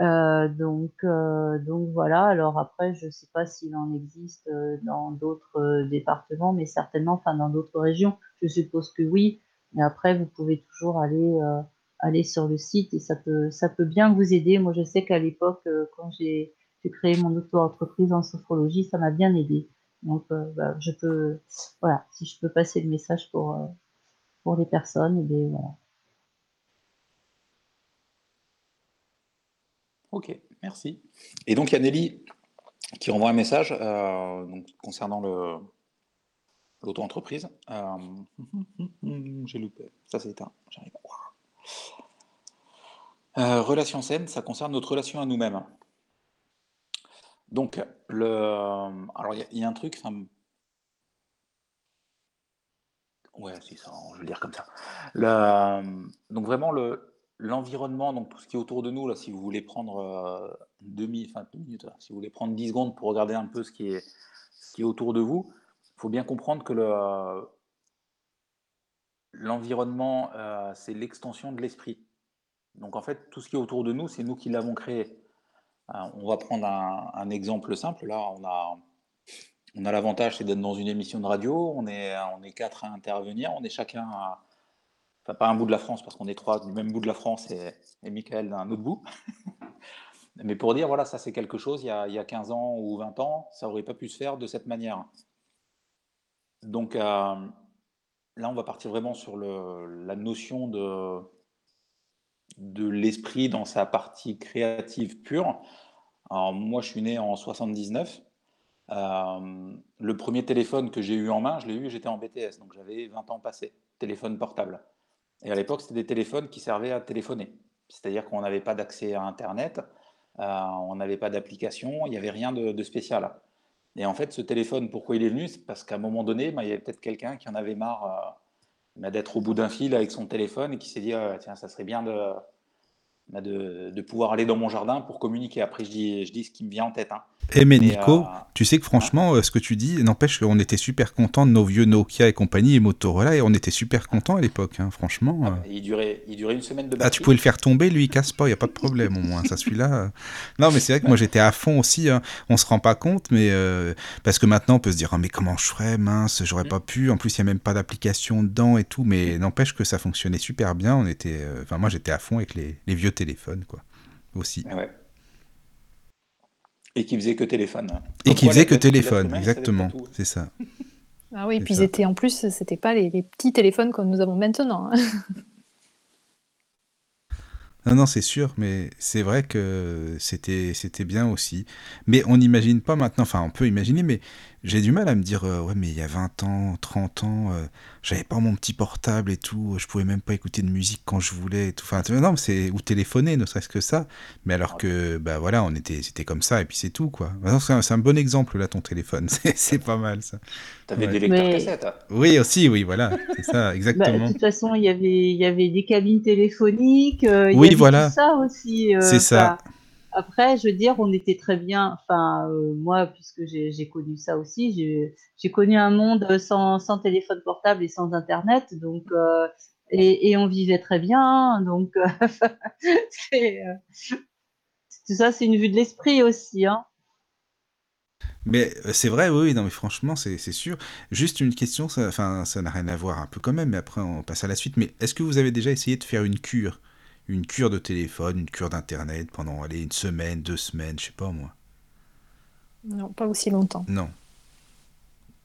Speaker 4: Euh, donc, euh, donc voilà. Alors après, je ne sais pas s'il en existe euh, dans d'autres départements, mais certainement, enfin dans d'autres régions. Je suppose que oui. Mais après, vous pouvez toujours aller aller sur le site et ça peut ça peut bien vous aider. Moi, je sais qu'à l'époque, quand j'ai créé mon auto-entreprise en sophrologie, ça m'a bien aidé. Donc, bah, je peux, voilà, si je peux passer le message pour pour les personnes, et bien voilà.
Speaker 5: Ok, merci. Et donc il y a Nelly qui renvoie un message euh, concernant le l'auto-entreprise. Euh, j'ai loupé, ça c'est éteint, j'arrive. Euh, relation saine, ça concerne notre relation à nous-mêmes. Donc, le, alors il y, a- un truc, ouais, c'est ça, je le dire comme ça. Le, donc vraiment le, l'environnement, donc tout ce qui est autour de nous là, si vous voulez prendre euh, deux, minutes, si vous voulez prendre 10 secondes pour regarder un peu ce qui est, autour de vous, il faut bien comprendre que le, l'environnement, euh, c'est l'extension de l'esprit. Donc en fait, tout ce qui est autour de nous, c'est nous qui l'avons créé. Euh, on va prendre un, exemple simple. Là, on a, l'avantage, c'est d'être dans une émission de radio. On est, quatre à intervenir. On est chacun, à, enfin pas un bout de la France, parce qu'on est trois du même bout de la France et, Michael d'un autre bout. Mais pour dire, voilà, ça c'est quelque chose, il y, a, il y a 15 ans ou 20 ans, ça aurait pas pu se faire de cette manière. Donc euh, là, on va partir vraiment sur la notion de, de l'esprit dans sa partie créative pure. Alors, moi, je suis né en 79. Euh, le premier téléphone que j'ai eu en main, je l'ai eu, j'étais en BTS, donc j'avais 20 ans passé, téléphone portable. Et à l'époque, c'était des téléphones qui servaient à téléphoner. C'est-à-dire qu'on n'avait pas d'accès à Internet, euh, on n'avait pas d'application, il n'y avait rien de, spécial. Et en fait, ce téléphone, pourquoi il est venu? C'est parce qu'à un moment donné, bah, il y avait peut-être quelqu'un qui en avait marre euh, d'être au bout d'un fil avec son téléphone et qui s'est dit Ah, tiens, ça serait bien de, bah, de, de pouvoir aller dans mon jardin pour communiquer. Après, je dis, je dis ce qui me vient en tête. hein.
Speaker 1: Eh mais Nico,
Speaker 5: euh,
Speaker 1: tu sais que franchement, euh, ce que tu dis, n'empêche qu'on était super contents de nos vieux Nokia et compagnie et Motorola, et on était super contents à l'époque, hein, franchement. euh.
Speaker 5: Il durait, il durait une semaine de
Speaker 1: Ah, tu
Speaker 5: batterie.
Speaker 1: pouvais le faire tomber, lui, il casse pas, il n'y a pas de problème au moins. Ça, celui-là. Non, mais c'est vrai que moi, j'étais à fond aussi. Hein. On se rend pas compte, mais. euh, Parce que maintenant, on peut se dire, Ah, mais comment je ferais, mince, j'aurais pas pu. En plus, il n'y a même pas d'application dedans et tout. Mais n'empêche que ça fonctionnait super bien. On était. euh, moi, j'étais à fond avec les, les vieux téléphones, quoi. Aussi.
Speaker 5: Ouais. Et qui faisait que téléphone.
Speaker 1: Et qui faisait que téléphone, exactement. C'est ça.
Speaker 3: Ah oui, et puis ils
Speaker 1: ça.
Speaker 3: étaient en plus, c'était pas les, les petits téléphones comme nous avons maintenant. hein.
Speaker 1: Non, non, c'est sûr, mais c'est vrai que c'était c'était bien aussi. Mais on n'imagine pas maintenant, enfin on peut imaginer, mais j'ai du mal à me dire, euh, ouais, mais il y a 20 ans, 30 ans, euh, j'avais pas mon petit portable et tout, je pouvais même pas écouter de musique quand je voulais et tout. Enfin, non, c'est ou téléphoner, ne serait-ce que ça. Mais alors que, bah voilà, on était, c'était comme ça et puis c'est tout, quoi. Maintenant, C'est un, c'est un bon exemple là, ton téléphone. C'est c'est pas mal ça.
Speaker 5: T'avais
Speaker 1: Ouais.
Speaker 5: des lecteurs
Speaker 4: Mais-
Speaker 5: cassettes.
Speaker 1: Oui, aussi, oui, voilà, c'est ça,
Speaker 4: Bah,
Speaker 1: exactement.
Speaker 4: de toute façon, il y avait, il y avait des cabines téléphoniques, euh, il
Speaker 1: Oui, voilà.
Speaker 4: ça aussi. euh,
Speaker 1: C'est ça.
Speaker 4: Après, je veux dire, on était très bien. Enfin, euh, moi, puisque j'ai connu ça aussi, j'ai connu un monde sans, sans téléphone portable et sans Internet, donc euh, et, et on vivait très bien. Donc, c'est, tout ça, c'est une vue de l'esprit aussi. Hein.
Speaker 1: Mais c'est vrai, oui, non, mais franchement, c'est sûr. Juste une question, ça n'a rien à voir un peu quand même, mais après on passe à la suite. Mais est-ce que vous avez déjà essayé de faire une cure? Une cure de téléphone, une cure d'internet pendant, allez, une semaine, deux semaines, je sais pas moi.
Speaker 3: Non, pas aussi longtemps.
Speaker 1: Non. De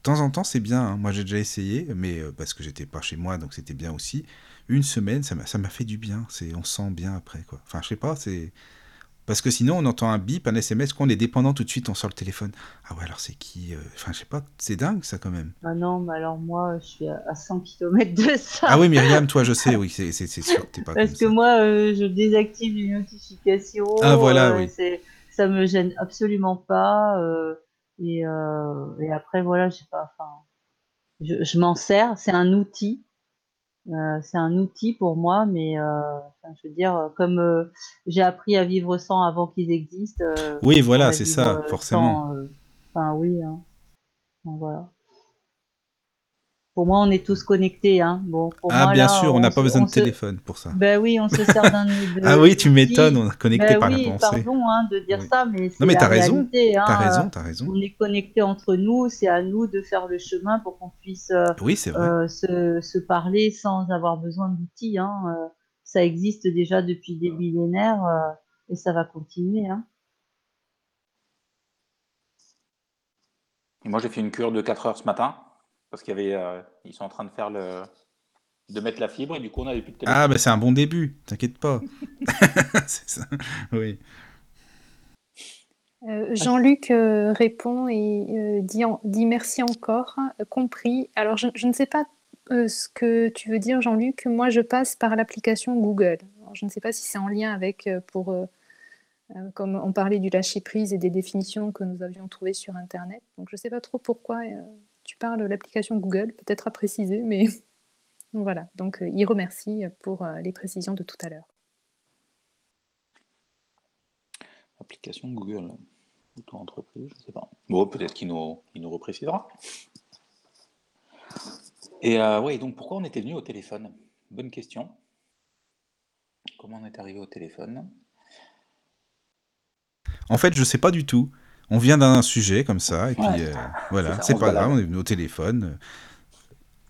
Speaker 1: temps en temps, c'est bien. hein. Moi, j'ai déjà essayé, mais euh, parce que j'étais pas chez moi, donc c'était bien aussi. Une semaine, ça m'a fait du bien. C'est, on se sent bien après, quoi. Enfin, je sais pas, c'est. Parce que sinon, on entend un bip, un SMS, qu'on est dépendant tout de suite, on sort le téléphone. Ah ouais, alors c'est qui euh Enfin, je sais pas, c'est dingue ça quand même.
Speaker 4: Ah non, mais alors moi, je suis à, à 100 km de ça.
Speaker 1: Ah oui, Myriam, toi, je sais, oui, c'est sûr que t'es pas
Speaker 4: Parce
Speaker 1: comme
Speaker 4: que
Speaker 1: ça.
Speaker 4: moi, euh, je désactive les notifications.
Speaker 1: Ah, voilà,
Speaker 4: euh,
Speaker 1: oui.
Speaker 4: Ça me gêne absolument pas. euh, et, et après, voilà, je sais pas. Enfin, je, je m'en sers. C'est un outil. Euh, c'est un outil pour moi, mais euh, enfin, je veux dire, euh, comme euh, j'ai appris à vivre sans avant qu'ils existent. euh,
Speaker 1: Oui, voilà, c'est ça, forcément.
Speaker 4: sans, Enfin, oui. hein. Donc, voilà. Pour moi, on est tous connectés. Hein. Bon, pour
Speaker 1: Ah,
Speaker 4: moi,
Speaker 1: bien
Speaker 4: là,
Speaker 1: sûr, on n'a pas besoin de
Speaker 4: se-
Speaker 1: téléphone pour ça.
Speaker 4: Ben oui, on se sert d'un. de-
Speaker 1: Ah oui, tu m'étonnes, on est connecté
Speaker 4: Ben
Speaker 1: par
Speaker 4: oui,
Speaker 1: la pensée.
Speaker 4: pardon hein, de dire
Speaker 1: Oui.
Speaker 4: ça, mais c'est
Speaker 1: mais t'as raison.
Speaker 4: Hein.
Speaker 1: T'as raison, t'as raison.
Speaker 4: On est connectés entre nous, c'est à nous de faire le chemin pour qu'on puisse euh,
Speaker 1: Oui,
Speaker 4: euh, se, se parler sans avoir besoin d'outils. Hein. Euh, ça existe déjà depuis des millénaires euh, et ça va continuer. Hein.
Speaker 5: Et moi, j'ai fait une cure de 4 heures ce matin parce qu'il y avait, euh, ils sont en train de faire le, de mettre la fibre et du coup, on n'avait plus de téléphone.
Speaker 1: Ah, bah c'est un bon début, t'inquiète pas. c'est ça, oui.
Speaker 3: Euh, Jean-Luc euh, répond et euh, dit, en- dit merci encore, euh, compris. Alors, je, je ne sais pas euh, ce que tu veux dire, Jean-Luc. Moi, je passe par l'application Google. Alors, je ne sais pas si c'est en lien avec euh, pour, euh, Euh, comme on parlait du lâcher-prise et des définitions que nous avions trouvées sur Internet. Donc je ne sais pas trop pourquoi euh, tu parles de l'application Google, peut-être à préciser, mais voilà. Donc il remercie pour les précisions de tout à l'heure.
Speaker 5: Application Google, auto-entreprise, je ne sais pas. Bon, peut-être qu'il nous, il nous reprécisera. Et euh, oui, donc pourquoi on était venu au téléphone? Bonne question. Comment on est arrivé au téléphone?
Speaker 1: En fait, je ne sais pas du tout. On vient d'un sujet comme ça, et puis euh, voilà, c'est pas grave, on est venu au téléphone.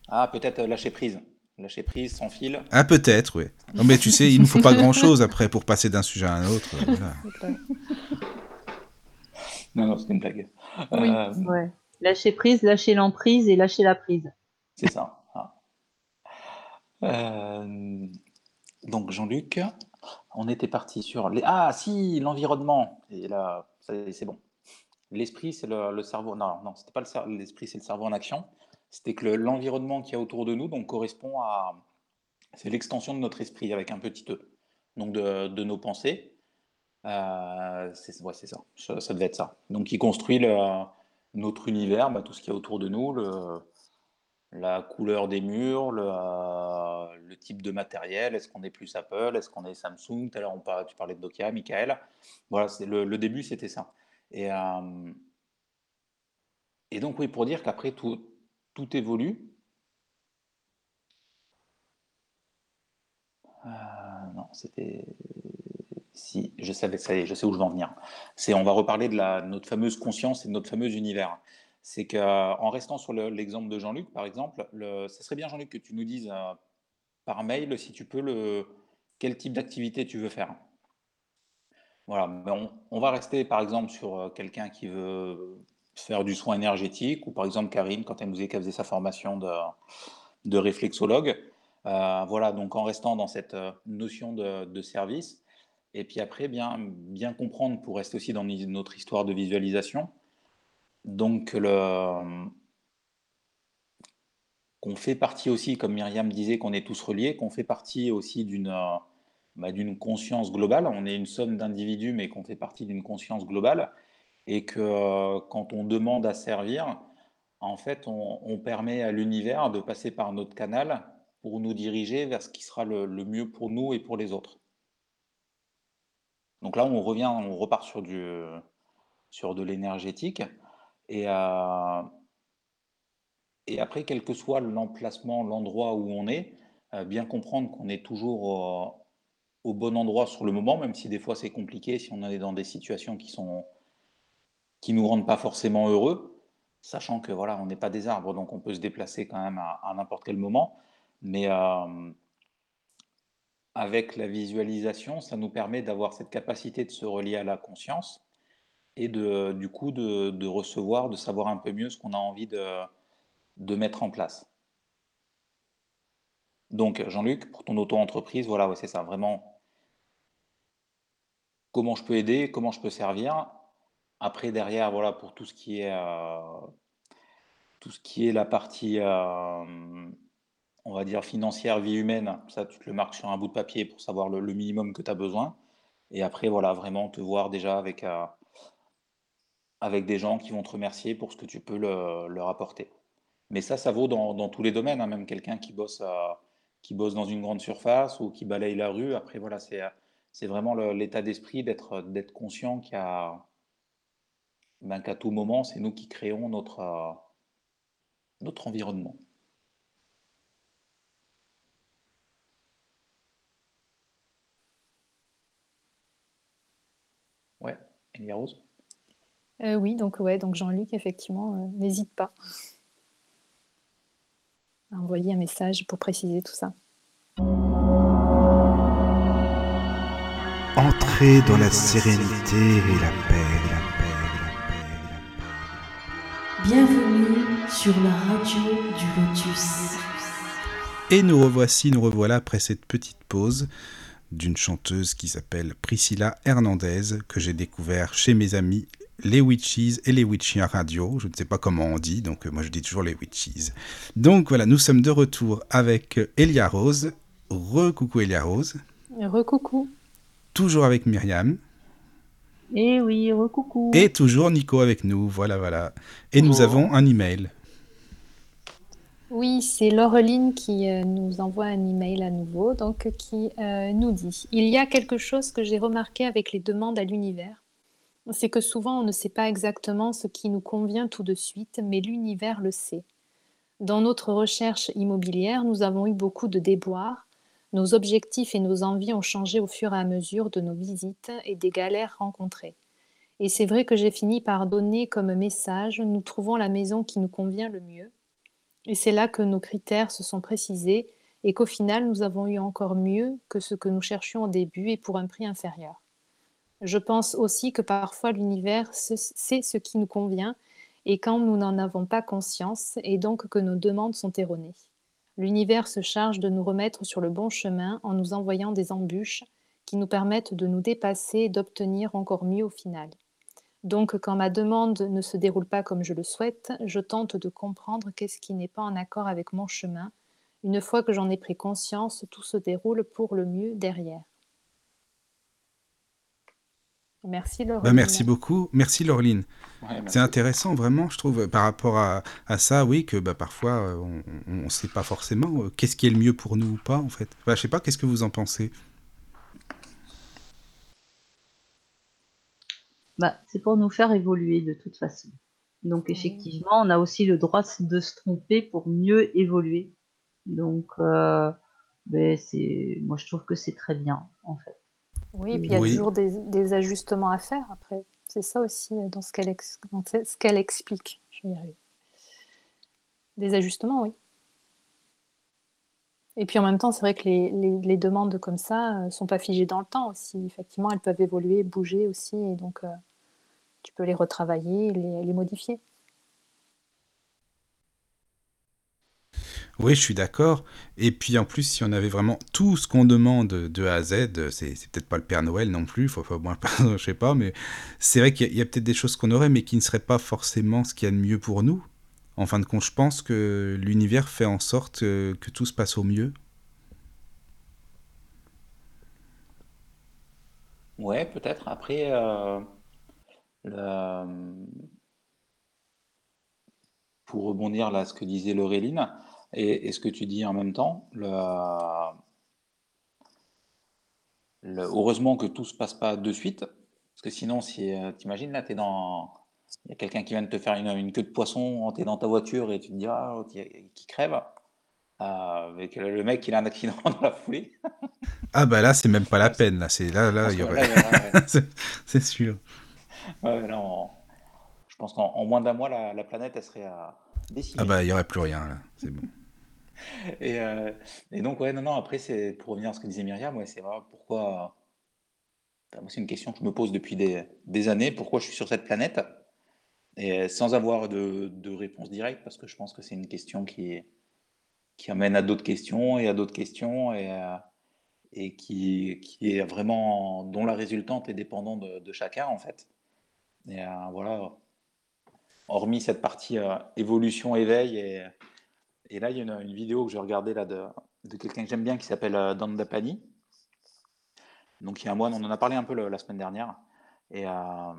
Speaker 5: Ah, peut-être euh, lâcher prise. Lâcher prise sans fil.
Speaker 1: Ah, peut-être, oui. Non, mais tu sais, il ne faut pas grand-chose après pour passer d'un sujet à un autre.
Speaker 5: non, non, c'est une blague.
Speaker 4: Oui, ouais. Lâcher prise, lâcher l'emprise et lâcher la prise.
Speaker 5: C'est ça. Ah. Euh, donc Jean-Luc, on était parti sur les... Ah si, l'environnement. Et là, c'est bon. L'esprit, c'est le, cerveau. Non, non, c'était pas l'esprit, c'est le cerveau en action. C'était que l'environnement qui qu'il y a autour de nous donc, correspond à... C'est l'extension de notre esprit avec un petit e. Donc de, nos pensées. Euh, c'est ça. ça. devait être ça. Donc qui construit notre univers, bah, tout ce qu'il y a autour de nous, le, la couleur des murs, le, type de matériel, est-ce qu'on est plus Apple, est-ce qu'on est Samsung, tout à l'heure tu parlais de Nokia, Michael, voilà, c'est le, début c'était ça. Et, euh, et donc oui, pour dire qu'après tout, tout évolue. Euh, non, c'était... Si, je savais, ça je sais où je vais en venir. On va reparler de notre fameuse conscience et de notre fameux univers c'est qu'en restant sur l'exemple de Jean-Luc, par exemple, ce serait bien, Jean-Luc, que tu nous dises euh, par mail, si tu peux, le, quel type d'activité tu veux faire. Voilà, on, va rester par exemple sur euh, quelqu'un qui veut faire du soin énergétique, ou par exemple Karine, quand elle nous dit qu'elle faisait sa formation de, de réflexologue. Euh, voilà, donc en restant dans cette notion de, de, service, et puis après, bien, bien comprendre, pour rester aussi dans notre histoire de visualisation, donc, le, qu'on fait partie aussi, comme Myriam disait, qu'on est tous reliés, qu'on fait partie aussi d'une bah, d'une conscience globale. On est une somme d'individus, mais qu'on fait partie d'une conscience globale. Et que quand on demande à servir, en fait, on, permet à l'univers de passer par notre canal pour nous diriger vers ce qui sera le, le, mieux pour nous et pour les autres. Donc là, on revient, on repart sur, du, sur de l'énergétique. Et, euh, et après, quel que soit l'emplacement, l'endroit où on est, euh, bien comprendre qu'on est toujours au bon endroit sur le moment, même si des fois c'est compliqué, si on est dans des situations qui sont qui nous rendent pas forcément heureux, sachant que voilà, on n'est pas des arbres, donc on peut se déplacer quand même à, n'importe quel moment. Mais euh, avec la visualisation, ça nous permet d'avoir cette capacité de se relier à la conscience et de, du coup de, recevoir, de savoir un peu mieux ce qu'on a envie de, de mettre en place. Donc, Jean-Luc, pour ton auto-entreprise, voilà, ouais, c'est ça, vraiment comment je peux aider, comment je peux servir. Après, derrière, voilà, pour tout ce qui est, euh, tout ce qui est la partie, euh, on va dire, financière, vie humaine, ça, tu te le marques sur un bout de papier pour savoir le, minimum que tu as besoin. Et après, voilà, vraiment te voir déjà avec, euh, avec des gens qui vont te remercier pour ce que tu peux leur apporter. Mais ça, ça vaut dans, tous les domaines, hein, même quelqu'un qui bosse, qui bosse dans une grande surface ou qui balaye la rue. Après, voilà, c'est, c'est vraiment l'état d'esprit d'être, conscient qu'à, ben, qu'à tout moment, c'est nous qui créons notre, notre environnement. Ouais, Elia Rose?
Speaker 3: Euh, oui, donc ouais, donc Jean-Luc, effectivement, euh, n'hésite pas à envoyer un message pour préciser tout ça.
Speaker 6: Entrez dans la sérénité et la paix, la paix, la paix, la
Speaker 2: paix. Bienvenue sur la radio du Lotus.
Speaker 1: Et nous revoici, nous revoilà après cette petite pause d'une chanteuse qui s'appelle Priscilla Hernandez, que j'ai découvert chez mes amis les Witches et les Witchies radio. Je ne sais pas comment on dit, donc euh, moi je dis toujours les Witches. Donc voilà, nous sommes de retour avec Elia Rose. Re-coucou Elia Rose.
Speaker 3: Re-coucou.
Speaker 1: Toujours avec Myriam.
Speaker 4: Et oui, recoucou.
Speaker 1: Et toujours Nico avec nous, voilà, voilà. Et nous
Speaker 5: Oh.
Speaker 1: avons un email.
Speaker 3: Oui, c'est Laureline qui euh, nous envoie un email à nouveau, donc qui euh, nous dit Il y a quelque chose que j'ai remarqué avec les demandes à l'univers. C'est que souvent on ne sait pas exactement ce qui nous convient tout de suite, mais l'univers le sait. Dans notre recherche immobilière, nous avons eu beaucoup de déboires. Nos objectifs et nos envies ont changé au fur et à mesure de nos visites et des galères rencontrées. Et c'est vrai que j'ai fini par donner comme message Nous trouvons la maison qui nous convient le mieux. Et c'est là que nos critères se sont précisés et qu'au final, nous avons eu encore mieux que ce que nous cherchions au début et pour un prix inférieur. Je pense aussi que parfois l'univers sait ce qui nous convient et quand nous n'en avons pas conscience et donc que nos demandes sont erronées. L'univers se charge de nous remettre sur le bon chemin en nous envoyant des embûches qui nous permettent de nous dépasser et d'obtenir encore mieux au final. Donc, quand ma demande ne se déroule pas comme je le souhaite, je tente de comprendre qu'est-ce qui n'est pas en accord avec mon chemin. Une fois que j'en ai pris conscience, tout se déroule pour le mieux derrière. Merci Laure.
Speaker 1: Bah, merci beaucoup. Merci Laureline.
Speaker 5: Ouais.
Speaker 1: C'est intéressant vraiment, je trouve, par rapport à, à ça, oui, que bah, parfois euh, on ne sait pas forcément euh, qu'est-ce qui est le mieux pour nous ou pas, en fait. Bah, je sais pas, qu'est-ce que vous en pensez?
Speaker 4: Bah, c'est pour nous faire évoluer de toute façon. Donc effectivement, on a aussi le droit de se tromper pour mieux évoluer. Donc, euh, ben, c'est, moi je trouve que c'est très bien en fait.
Speaker 3: Oui, et puis il y a
Speaker 1: Oui.
Speaker 3: toujours des, des ajustements à faire après. C'est ça aussi euh, dans ce qu'elle ex- dans ce ce qu'elle explique. Je vais y arriver. Des ajustements, oui. Et puis en même temps, c'est vrai que les, les- les demandes comme ça ne sont pas figées dans le temps aussi. Effectivement, elles peuvent évoluer, bouger aussi. Et donc, euh, tu peux les retravailler, les, les modifier.
Speaker 1: Oui, je suis d'accord. Et puis en plus, si on avait vraiment tout ce qu'on demande de A à Z, c'est peut-être pas le Père Noël non plus, faut pas je sais pas, mais c'est vrai qu'il y a, peut-être des choses qu'on aurait, mais qui ne seraient pas forcément ce qu'il y a de mieux pour nous. En fin de compte, je pense que l'univers fait en sorte que, que tout se passe au mieux.
Speaker 5: Ouais, peut-être. Après, euh, pour rebondir là, ce que disait Laureline, et, et ce que tu dis en même temps, le, le- heureusement que tout se passe pas de suite, parce que sinon, si euh, t'imagines là, t'es dans, il y a quelqu'un qui vient de te faire une, une queue de poisson, t'es dans ta voiture et tu te dis ah, qui crève, euh, le mec il a un accident dans la foulée.
Speaker 1: Ah bah là, c'est même pas la peine, là, c'est là, là, aurait... c'est sûr.
Speaker 5: Ouais, là, on- je pense qu'en en moins d'un mois, la, la planète, elle serait euh,
Speaker 1: Ah bah, il y aurait plus rien, là, c'est bon.
Speaker 5: Et, euh, et donc, ouais, non, non, après, c'est pour revenir à ce que disait Myriam, ouais, c'est vrai, pourquoi. moi, c'est une question que je me pose depuis des, des années, pourquoi je suis sur cette planète, et sans avoir de, de réponse directe, parce que je pense que c'est une question qui, qui amène à d'autres questions et à d'autres questions, et, euh, et qui, qui est vraiment, dont la résultante est dépendante de, de chacun, en fait. Et euh, voilà, hormis cette partie euh, évolution, éveil, et, là, il y a une, vidéo que j'ai regardée là, de, quelqu'un que j'aime bien qui s'appelle euh, Dan Dapani. Donc, il y a un mois, on en a parlé un peu la semaine dernière, et, euh,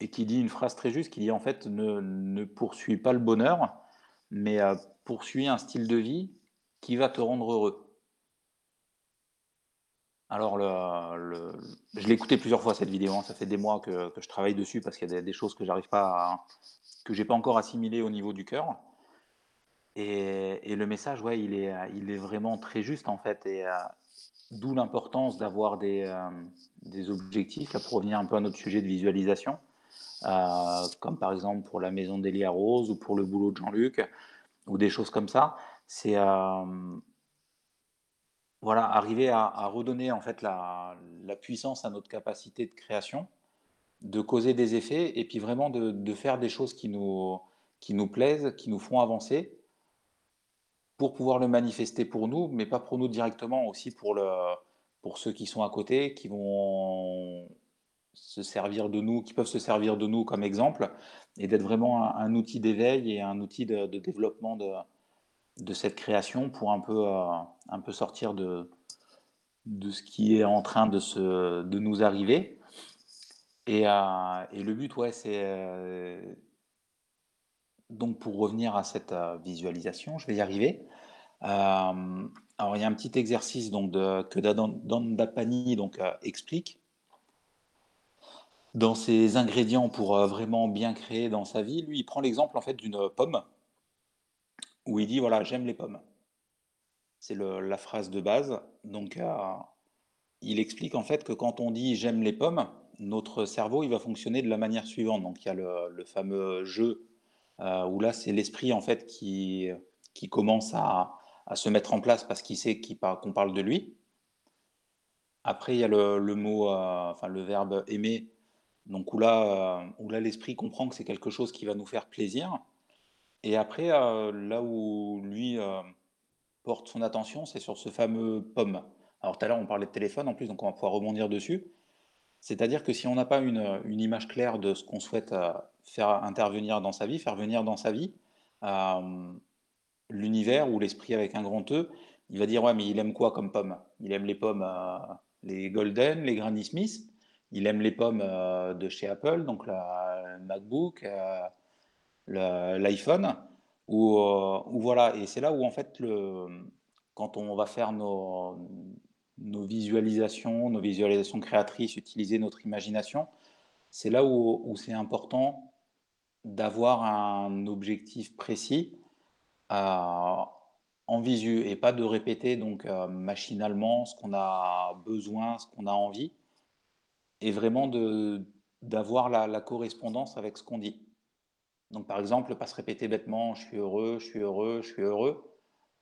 Speaker 5: et qui dit une phrase très juste qui dit en fait ne, ne poursuis pas le bonheur, mais euh, poursuis un style de vie qui va te rendre heureux. Alors, le, je l'ai écouté plusieurs fois cette vidéo, hein. ça fait des mois que, je travaille dessus parce qu'il y a des, des choses que j'arrive pas à, que j'ai pas encore assimilées au niveau du cœur. Et, le message, ouais, il est, euh, il est vraiment très juste en fait, et euh, d'où l'importance d'avoir des, euh, des objectifs, là, pour revenir un peu à notre sujet de visualisation, comme par exemple pour la maison d'Elia Rose ou pour le boulot de Jean-Luc, ou des choses comme ça. C'est voilà, arriver à, à redonner en fait la, la puissance à notre capacité de création, de causer des effets et puis vraiment de, faire des choses qui nous, qui nous plaisent, qui nous font avancer pour pouvoir le manifester pour nous, mais pas pour nous directement, aussi pour, le, pour ceux qui sont à côté, qui vont se servir de nous, qui peuvent se servir de nous comme exemple, et d'être vraiment un, outil d'éveil et un outil de, de développement de, de cette création pour un peu, euh, un peu sortir de, de ce qui est en train de, se, de nous arriver. Et, le but, ouais, c'est donc pour revenir à cette visualisation, je vais y arriver. Alors il y a un petit exercice donc que Dandapani donc explique dans ses ingrédients pour vraiment bien créer dans sa vie. Lui, il prend l'exemple en fait d'une pomme où il dit voilà j'aime les pommes. C'est la phrase de base. Donc il explique en fait que quand on dit j'aime les pommes, notre cerveau il va fonctionner de la manière suivante. Donc il y a le, fameux jeu euh, où là c'est l'esprit en fait qui, qui commence à, à se mettre en place parce qu'il sait qu'on parle de lui. Après il y a le, le mot, euh, enfin le verbe aimer, donc où là, euh, où là l'esprit comprend que c'est quelque chose qui va nous faire plaisir. Et après là où lui porte son attention, c'est sur ce fameux pomme. Alors tout à l'heure on parlait de téléphone en plus, donc on va pouvoir rebondir dessus. C'est-à-dire que si on n'a pas une, image claire de ce qu'on souhaite euh, faire intervenir dans sa vie, faire venir dans sa vie, euh, l'univers ou l'esprit avec un grand E, il va dire ouais mais il aime quoi comme pomme? Il aime les pommes, euh, les Golden, les Granny Smith, il aime les pommes de chez Apple, donc la MacBook, l'iPhone, ou, ou voilà, et c'est là où en fait le, quand on va faire nos, nos visualisations, nos visualisations créatrices, utiliser notre imagination, c'est là où, c'est important d'avoir un objectif précis euh, en visu et pas de répéter donc euh, machinalement ce qu'on a besoin, ce qu'on a envie, et vraiment d'avoir la, la correspondance avec ce qu'on dit. Donc par exemple, pas se répéter bêtement, je suis heureux, je suis heureux, je suis heureux,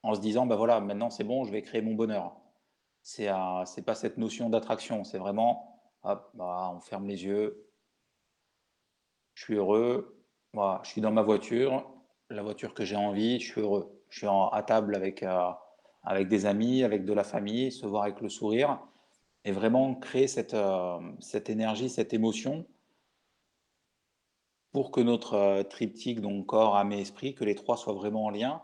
Speaker 5: en se disant, bah voilà, maintenant c'est bon, je vais créer mon bonheur. C'est c'est pas cette notion d'attraction, c'est vraiment, bah, on ferme les yeux, je suis heureux, voilà, je suis dans ma voiture, la voiture que j'ai envie, je suis heureux. Je suis à table avec, euh, avec des amis, avec de la famille, se voir avec le sourire, et vraiment créer cette, euh, cette énergie, cette émotion pour que notre euh, triptyque, donc corps, âme et esprit, que les trois soient vraiment en lien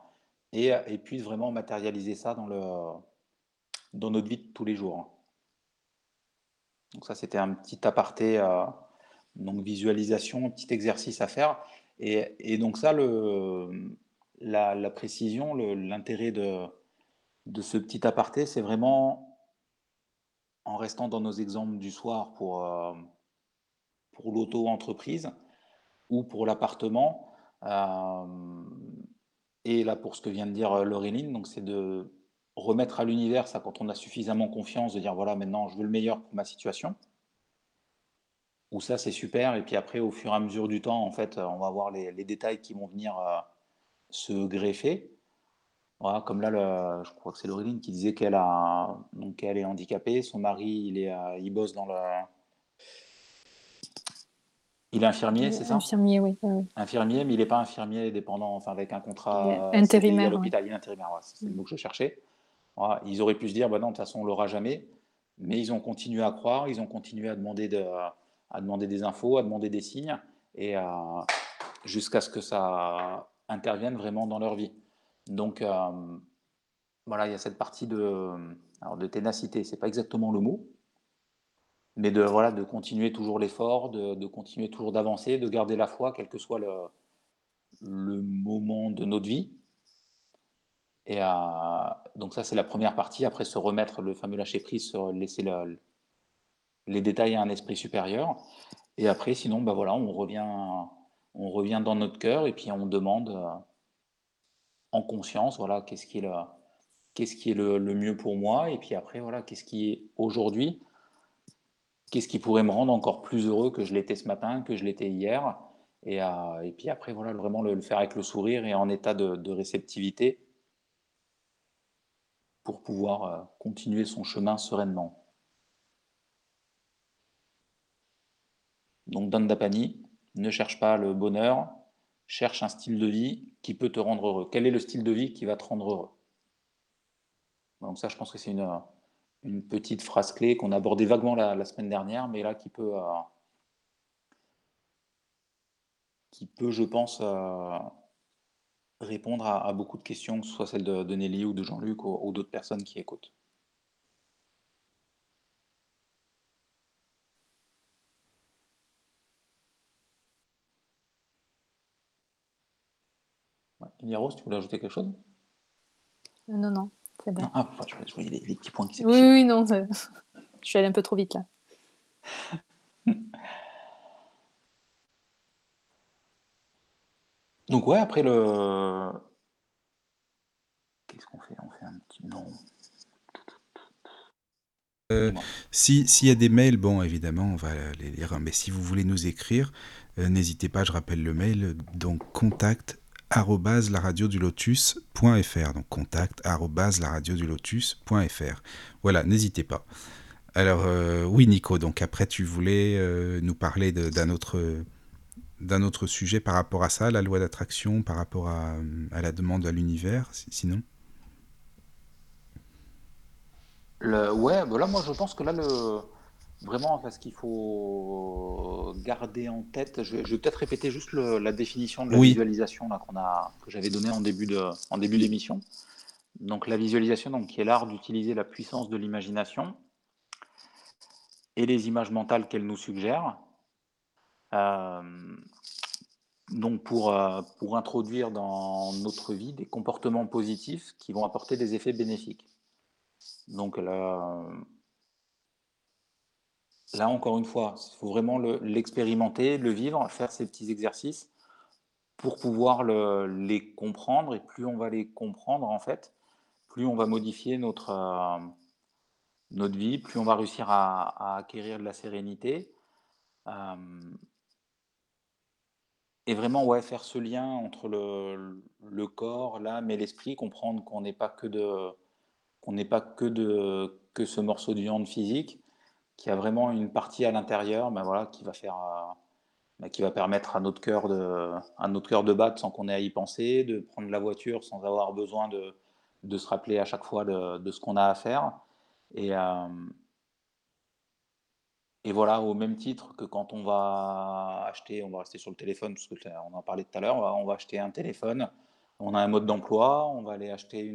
Speaker 5: et, et puissent vraiment matérialiser ça dans, le, dans notre vie de tous les jours. Donc ça, c'était un petit aparté, euh, donc visualisation, petit exercice à faire. Et, donc ça, la, précision, l'intérêt de, ce petit aparté, c'est vraiment en restant dans nos exemples du soir pour, euh, pour l'auto-entreprise ou pour l'appartement. euh, et là, pour ce que vient de dire Laureline, donc c'est de remettre à l'univers ça quand on a suffisamment confiance, de dire voilà, maintenant je veux le meilleur pour ma situation. Ou ça, c'est super. Et puis après, au fur et à mesure du temps, en fait, on va voir les, les détails qui vont venir euh, se greffer. Voilà, comme là, le- je crois que c'est Laureline qui disait qu'elle a, donc elle est handicapée, son mari, il est, euh, il bosse dans le, il est infirmier, c'est ça?
Speaker 3: Infirmier, oui.
Speaker 5: Infirmier, mais il n'est pas infirmier dépendant, enfin avec un contrat euh, à
Speaker 3: intérimaire, oui.
Speaker 5: l'hôpital, il est intérimaire, ouais, c'est le mot que je cherchais. Voilà, ils auraient pu se dire, bah non, de toute façon, on l'aura jamais, mais ils ont continué à croire, ils ont continué à demander, de, à demander des infos, à demander des signes, et à- jusqu'à ce que ça intervienne vraiment dans leur vie. Donc, euh, voilà, il y a cette partie de, alors de ténacité, c'est pas exactement le mot, mais de, voilà, de continuer toujours l'effort, de, de continuer toujours d'avancer, de garder la foi, quel que soit le, le moment de notre vie. Et euh, donc ça, c'est la première partie. Après, se remettre le fameux lâcher prise, se laisser le- les détails à un esprit supérieur. Et après, sinon, bah voilà, on revient, on revient dans notre cœur et puis on demande euh, en conscience, voilà, qu'est-ce qui est le, mieux pour moi. Et puis après, voilà, qu'est-ce qui est aujourd'hui, qu'est-ce qui pourrait me rendre encore plus heureux que je l'étais ce matin, que je l'étais hier? Et, euh, puis après, voilà, vraiment le, faire avec le sourire et en état de réceptivité pour pouvoir euh, continuer son chemin sereinement. Donc Dandapani, ne cherche pas le bonheur, cherche un style de vie qui peut te rendre heureux. Quel est le style de vie qui va te rendre heureux? Donc ça, je pense que c'est une, une petite phrase clé qu'on a abordée vaguement la, semaine dernière, mais là qui peut, euh, qui peut, je pense, euh, répondre à, beaucoup de questions, que ce soit celles de, Nelly ou de Jean-Luc ou, d'autres personnes qui écoutent. Ouais. Elia Rose, tu voulais ajouter quelque chose?
Speaker 3: Euh, non, non, c'est bon.
Speaker 5: Ah, je, voyais les, les, petits points qui s'affichaient.
Speaker 3: Oui, oui, non, je suis allé un peu trop vite là.
Speaker 5: Donc ouais, après le... Qu'est-ce qu'on fait? On fait un petit... Non.
Speaker 1: Euh. Si s'il y a des mails, bon, évidemment, on va les lire. hein, Mais si vous voulez nous écrire, euh, n'hésitez pas. Je rappelle le mail. Donc contact laradiodulotus.fr. Donc contact laradiodulotus.fr. Voilà, n'hésitez pas. Alors euh, oui, Nico. Donc après, tu voulais nous parler d'un autre d'un autre sujet par rapport à ça, la loi d'attraction, par rapport à, à la demande à l'univers. si- Sinon?
Speaker 5: Le... Ouais, bah là, moi, je pense que là, le... vraiment, parce qu'il faut garder en tête, je vais, je vais peut-être répéter juste le- la définition de la
Speaker 1: Oui.
Speaker 5: visualisation là, qu'on a, que j'avais donnée en début de, en début d'émission. Donc, la visualisation, donc, qui est l'art d'utiliser la puissance de l'imagination et les images mentales qu'elle nous suggère. Euh, donc pour, euh, pour introduire dans notre vie des comportements positifs qui vont apporter des effets bénéfiques. Donc là, là encore une fois, il faut vraiment le- l'expérimenter, le vivre, faire ces petits exercices pour pouvoir le- les comprendre. Et plus on va les comprendre, en fait, plus on va modifier notre, euh, notre vie, plus on va réussir à, acquérir de la sérénité. Euh, et vraiment, ouais, faire ce lien entre le, le corps, l'âme et l'esprit, comprendre qu'on n'est pas que de, qu'on n'est pas que de, que ce morceau de viande physique, qu'il y a vraiment une partie à l'intérieur, ben voilà, qui va euh, ben, qui va permettre à notre cœur de, à notre cœur de battre sans qu'on ait à y penser, de prendre la voiture sans avoir besoin de, de se rappeler à chaque fois de, de ce qu'on a à faire. Euh, et voilà, au même titre que quand on va acheter, on va rester sur le téléphone, parce que on en parlait tout à l'heure, on va- acheter un téléphone, on a un mode d'emploi, on va aller acheter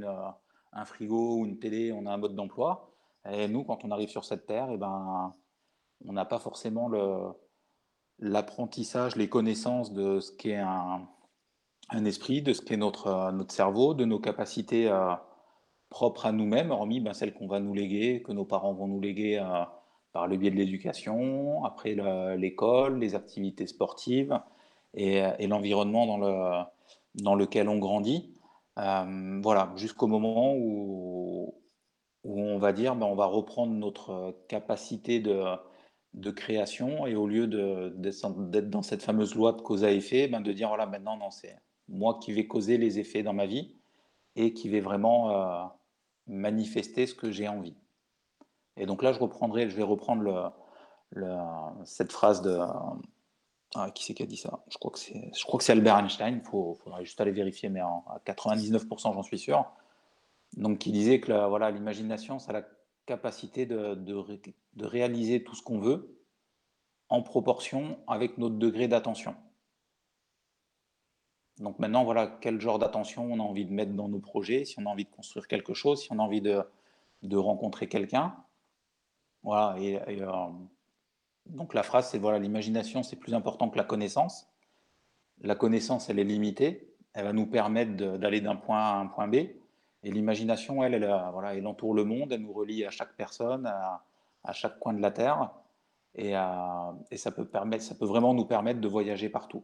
Speaker 5: un frigo ou une télé, on a un mode d'emploi. Et nous, quand on arrive sur cette terre, eh ben, on n'a pas forcément l'apprentissage, les connaissances de ce qu'est un, un esprit, de ce qu'est notre, notre cerveau, de nos capacités euh, propres à nous-mêmes, hormis ben, celles qu'on va nous léguer, que nos parents vont nous léguer euh, par le biais de l'éducation, après le- l'école, les activités sportives et, l'environnement dans, le, dans lequel on grandit. Euh, voilà, jusqu'au moment où, où on va dire, ben, on va reprendre notre capacité de, de création et au lieu d'être dans cette fameuse loi de cause à effet, ben, de dire, voilà, maintenant, c'est moi qui vais causer les effets dans ma vie et qui vais vraiment euh, manifester ce que j'ai envie. Et donc là, je reprendrai, je vais reprendre cette phrase de... ah, qui c'est qui a dit ça? Je crois que c'est, Albert Einstein. Il faudrait juste aller vérifier, mais à 99%, j'en suis sûr. Donc, qui disait que voilà, l'imagination, ça a la capacité de, de ré- de réaliser tout ce qu'on veut en proportion avec notre degré d'attention. Donc maintenant, voilà, quel genre d'attention on a envie de mettre dans nos projets, si on a envie de construire quelque chose, si on a envie de rencontrer quelqu'un. Euh, donc la phrase, c'est voilà, l'imagination, c'est plus important que la connaissance. La connaissance, elle est limitée, elle va nous permettre d'aller d'un point A à un point B. Et l'imagination, elle, elle, euh, voilà, elle entoure le monde, elle nous relie à chaque personne, à, à chaque coin de la Terre. Et, euh, et ça, peut permettre, ça peut vraiment nous permettre de voyager partout.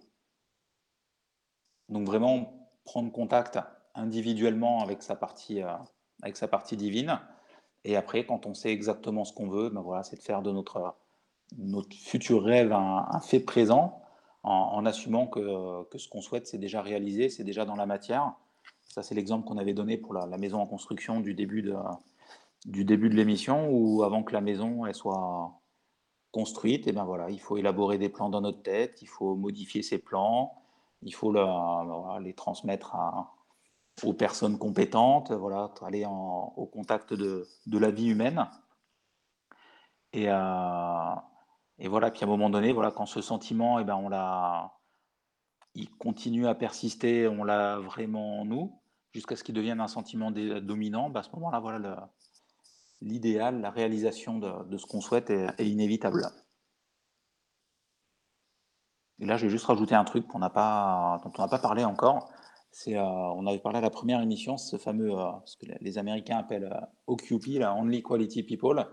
Speaker 5: Donc vraiment prendre contact individuellement avec sa partie, avec sa partie divine. Et après, quand on sait exactement ce qu'on veut, ben voilà, c'est de faire de notre, notre futur rêve un, fait présent en, assumant que, que ce qu'on souhaite, c'est déjà réalisé, c'est déjà dans la matière. Ça, c'est l'exemple qu'on avait donné pour la, maison en construction du début de, du début de l'émission, où avant que la maison elle soit construite, et ben voilà, il faut élaborer des plans dans notre tête, il faut modifier ces plans, il faut voilà, les transmettre à, aux personnes compétentes, voilà, aller au contact de, de la vie humaine. Et, euh, et voilà, puis à un moment donné, voilà, quand ce sentiment, eh ben, on l'a, il continue à persister, on l'a vraiment en nous, jusqu'à ce qu'il devienne un sentiment dominant, ben, à ce moment-là, voilà, l'idéal, la réalisation de, ce qu'on souhaite est, inévitable. Et là, je vais juste rajouter un truc qu'on pas, dont on n'a pas parlé encore, Euh, on avait parlé à la première émission, ce fameux, euh, ce que les Américains appellent euh, OQP, Only Quality People.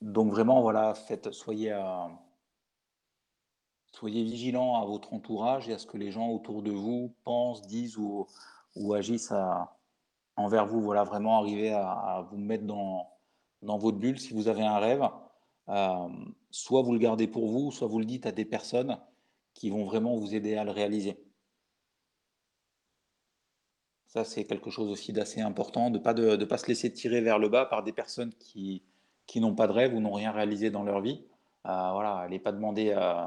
Speaker 5: Donc vraiment, voilà, soyez, euh, soyez vigilants à votre entourage et à ce que les gens autour de vous pensent, disent ou, agissent envers vous. Voilà, vraiment arriver à, vous mettre dans, votre bulle. Si vous avez un rêve, soit vous le gardez pour vous, soit vous le dites à des personnes qui vont vraiment vous aider à le réaliser. Ça, c'est quelque chose aussi d'assez important, de ne pas, de, de pas se laisser tirer vers le bas par des personnes qui, qui n'ont pas de rêve ou n'ont rien réalisé dans leur vie. Euh, voilà, allez pas demander euh,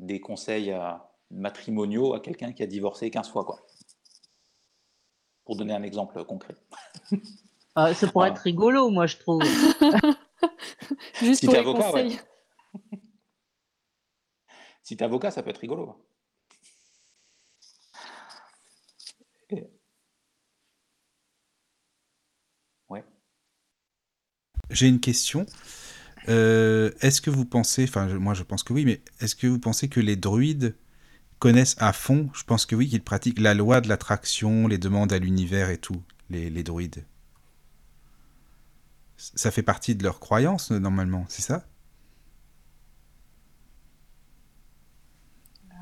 Speaker 5: des conseils euh, matrimoniaux à quelqu'un qui a divorcé 15 fois, quoi. Pour donner un exemple concret.
Speaker 4: Ah, ça pourrait être rigolo, moi, je trouve.
Speaker 3: Juste
Speaker 5: Si
Speaker 3: pour
Speaker 5: t'es
Speaker 3: les
Speaker 5: avocat, ouais.
Speaker 3: conseils.
Speaker 5: Si tu es avocat, ça peut être rigolo. Et- Ouais.
Speaker 1: J'ai une question. Euh, est-ce que vous pensez, enfin je- moi je pense que oui, mais est-ce que vous pensez que les druides connaissent à fond, je pense que oui, qu'ils pratiquent la loi de l'attraction, les demandes à l'univers et tout, les, les druides? Ça fait partie de leur croyance normalement, c'est ça?